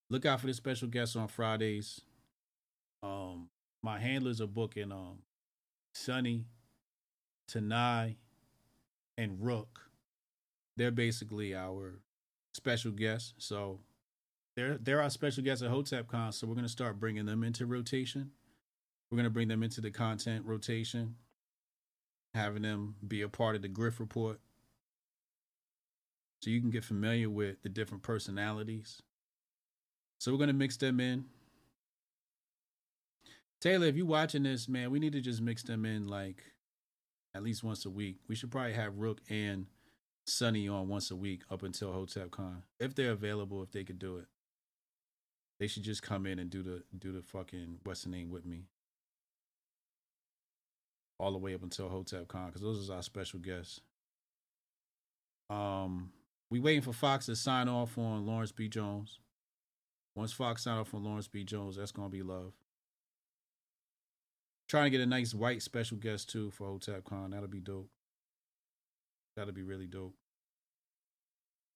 Look out for the special guests on Fridays. Um, my handlers are booking um Sunny, Tanai, and Rook. They're basically our special guests. So they're they're our special guests at HotepCon. So we're gonna start bringing them into rotation. We're gonna bring them into the content rotation having them be a part of the Grift Report so you can get familiar with the different personalities. So we're to mix them in. Taylor, if you're watching this, man, we need to just mix them in like at least once a week. We should probably have Rook and Sunny on once a week up until HotepCon. If they're available, if they could do it. They should just come in and do the do the fucking what's the name with me all the way up until HotepCon because those are our special guests. Um, we waiting for Fox to sign off on Lawrence B. Jones. Once Fox sign off on Lawrence B. Jones, that's gonna be love. Trying to get a nice white special guest too for HotepCon. That'll be dope. That'll be really dope.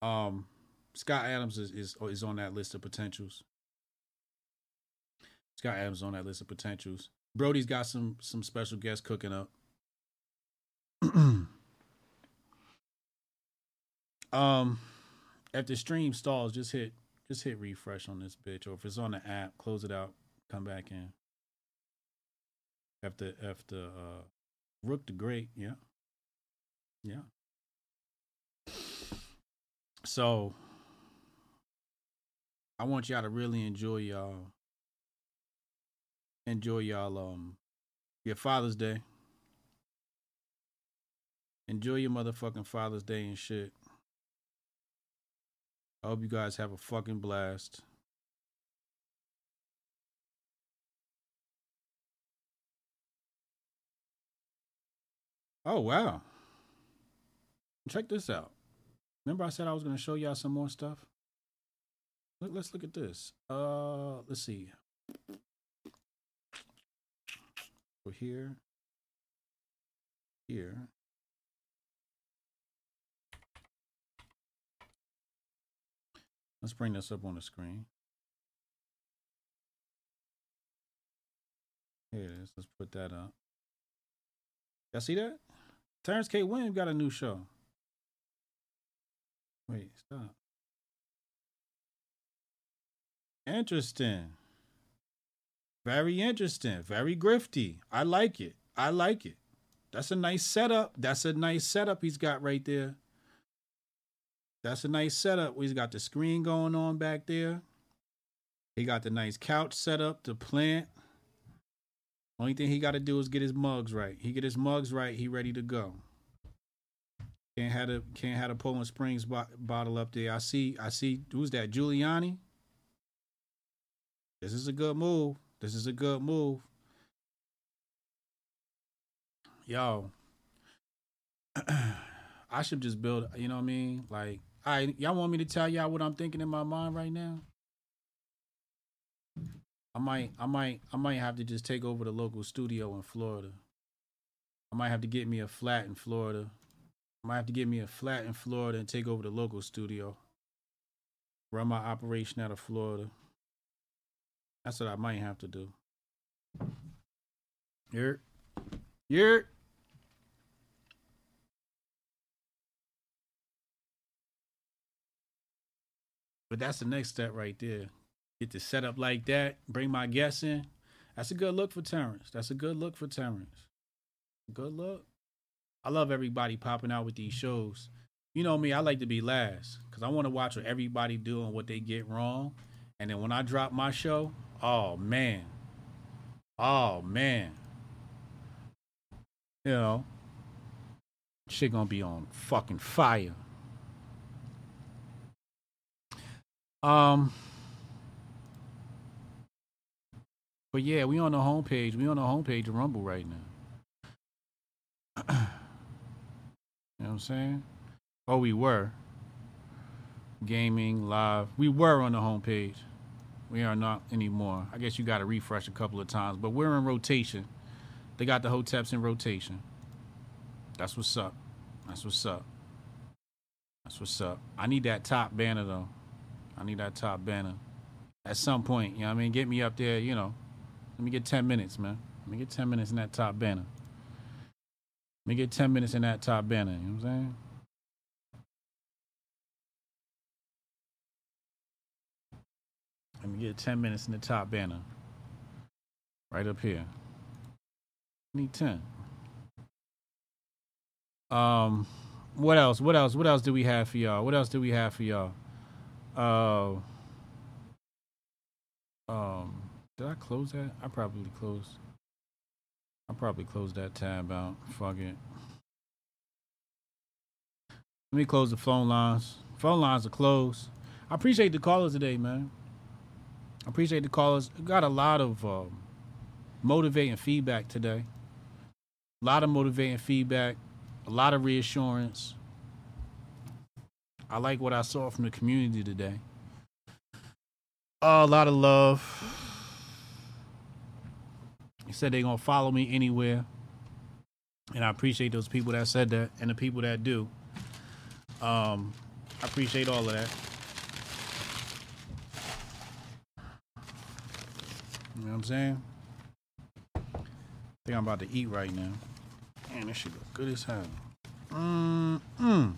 Um, Scott Adams is is is on that list of potentials. Scott Adams on that list of potentials. Brody's got some some special guests cooking up. um, if the stream stalls, just hit just hit refresh on this bitch, or if it's on the app, close it out, come back in. After after uh, Rook the Great, yeah, yeah. So I want y'all to really enjoy y'all enjoy y'all um your Father's Day. Enjoy your motherfucking Father's Day and shit. I hope you guys have a fucking blast. Oh wow. Check this out. Remember I said I was going to show y'all some more stuff? Let's look at this. Uh, let's see. We're here. Here. Let's bring this up on the screen. Here it is. Let's put that up. Y'all see that? Terrence K. Williams got a new show. Wait, stop. Interesting. Very interesting. Very grifty. I like it. I like it. That's a nice setup. That's a nice setup he's got right there. That's a nice setup. He's got the screen going on back there. He got the nice couch set up, the plant. Only thing he got to do is get his mugs right. He get his mugs right, he ready to go. Can't have a can't have a Poland Springs bo- bottle up there. I see I see who's that? Giuliani. This is a good move. This is a good move. Yo, I should just build. You know what I mean? Like I y'all want me to tell y'all what I'm thinking in my mind right now? I might I might I might have to just take over the local studio in Florida. I might have to get me a flat in Florida. Might have to get me a flat in Florida and take over the local studio. Run my operation out of Florida. That's what I might have to do. Here. Here. But that's the next step right there. Get the setup like that, bring my guests in. That's a good look for Terrence. That's a good look for Terrence. Good look. I love everybody popping out with these shows. You know me, I like to be last because I want to watch what everybody doing what they get wrong. And then when I drop my show, oh man. Oh man. You know, shit gonna be on fucking fire. Um, but yeah, we on the homepage. We on the homepage of Rumble right now. I'm saying? Oh, we were. Gaming live. We were on the homepage. We are not anymore. I guess you got to refresh a couple of times, but we're in rotation. They got the hoteps in rotation. That's what's up. That's what's up. That's what's up. I need that top banner though. I need that top banner. At some point, you know what I mean? Get me up there, you know. Let me get 10 minutes, man. Let me get 10 minutes in that top banner. Let me get 10 minutes in that top banner, you know what I'm saying? Let me get 10 minutes in the top banner. Right up here. Need 10. Um, what else? What else? What else do we have for y'all? What else do we have for y'all? Uh, um, did I close that? I probably closed. I probably close that tab out. Fuck it. Let me close the phone lines. Phone lines are closed. I appreciate the callers today, man. I appreciate the callers. Got a lot of uh, motivating feedback today. A lot of motivating feedback. A lot of reassurance. I like what I saw from the community today. Uh, a lot of love. Said they're gonna follow me anywhere, and I appreciate those people that said that and the people that do. Um, I appreciate all of that. You know what I'm saying? I think I'm about to eat right now. Man, this shit look good as hell. Mm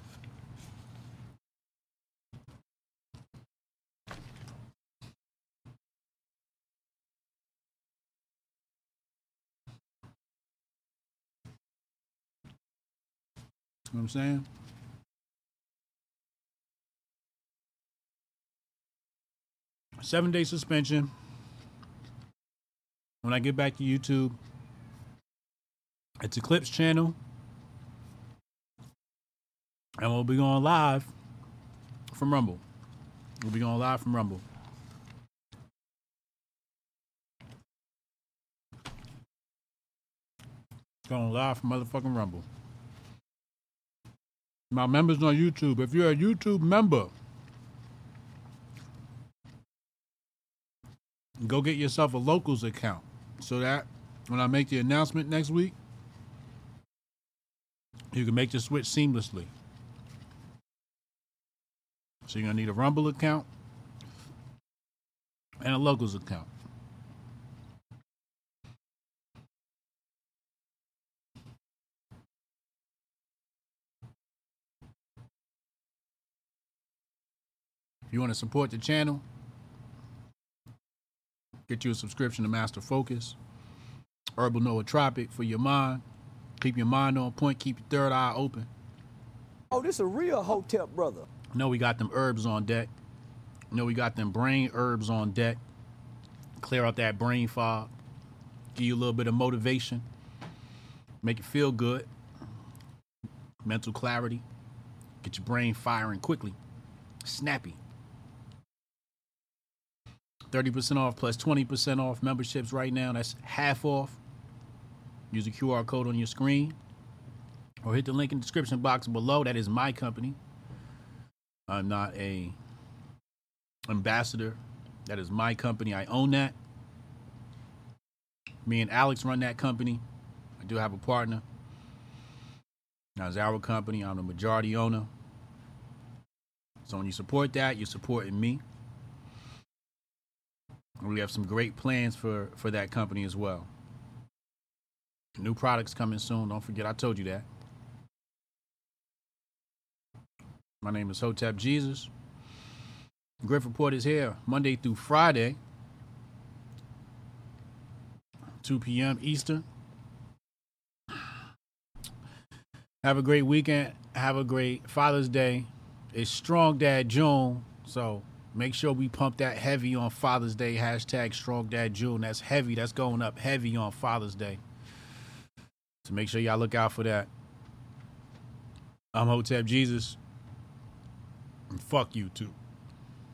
You know what I'm saying? Seven day suspension. When I get back to YouTube, it's Eclipse channel. And we'll be going live from Rumble. We'll be going live from Rumble. Going live from motherfucking Rumble. My members on YouTube, if you're a YouTube member, go get yourself a locals account so that when I make the announcement next week, you can make the switch seamlessly. So you're gonna need a Rumble account and a locals account. You want to support the channel, get you a subscription to Master Focus, Herbal Nootropic for your mind. Keep your mind on point, keep your third eye open. Oh, this is a real Hotep brother. No, we got them herbs on deck. No, we got them brain herbs on deck. Clear out that brain fog. Give you a little bit of motivation. Make you feel good. Mental clarity. Get your brain firing quickly. Snappy. 30% off plus 20% off memberships right now. That's half off. Use the QR code on your screen or hit the link in the description box below. That is my company. I'm not a ambassador. That is my company. I own that. Me and Alex run that company. I do have a partner. Now it's our company. I'm the majority owner. So when you support that, you're supporting me. We have some great plans for for that company as well. New products coming soon. Don't forget, I told you that. My name is Hotep Jesus. Grift Report is here Monday through Friday, 2 p.m. Eastern. Have a great weekend. Have a great Father's Day. It's Strong Dad June, so make sure we pump that heavy on Father's Day. Hashtag Strong Dad June. That's heavy. That's going up heavy on Father's Day. So make sure y'all look out for that. I'm Hotep Jesus. And fuck you too.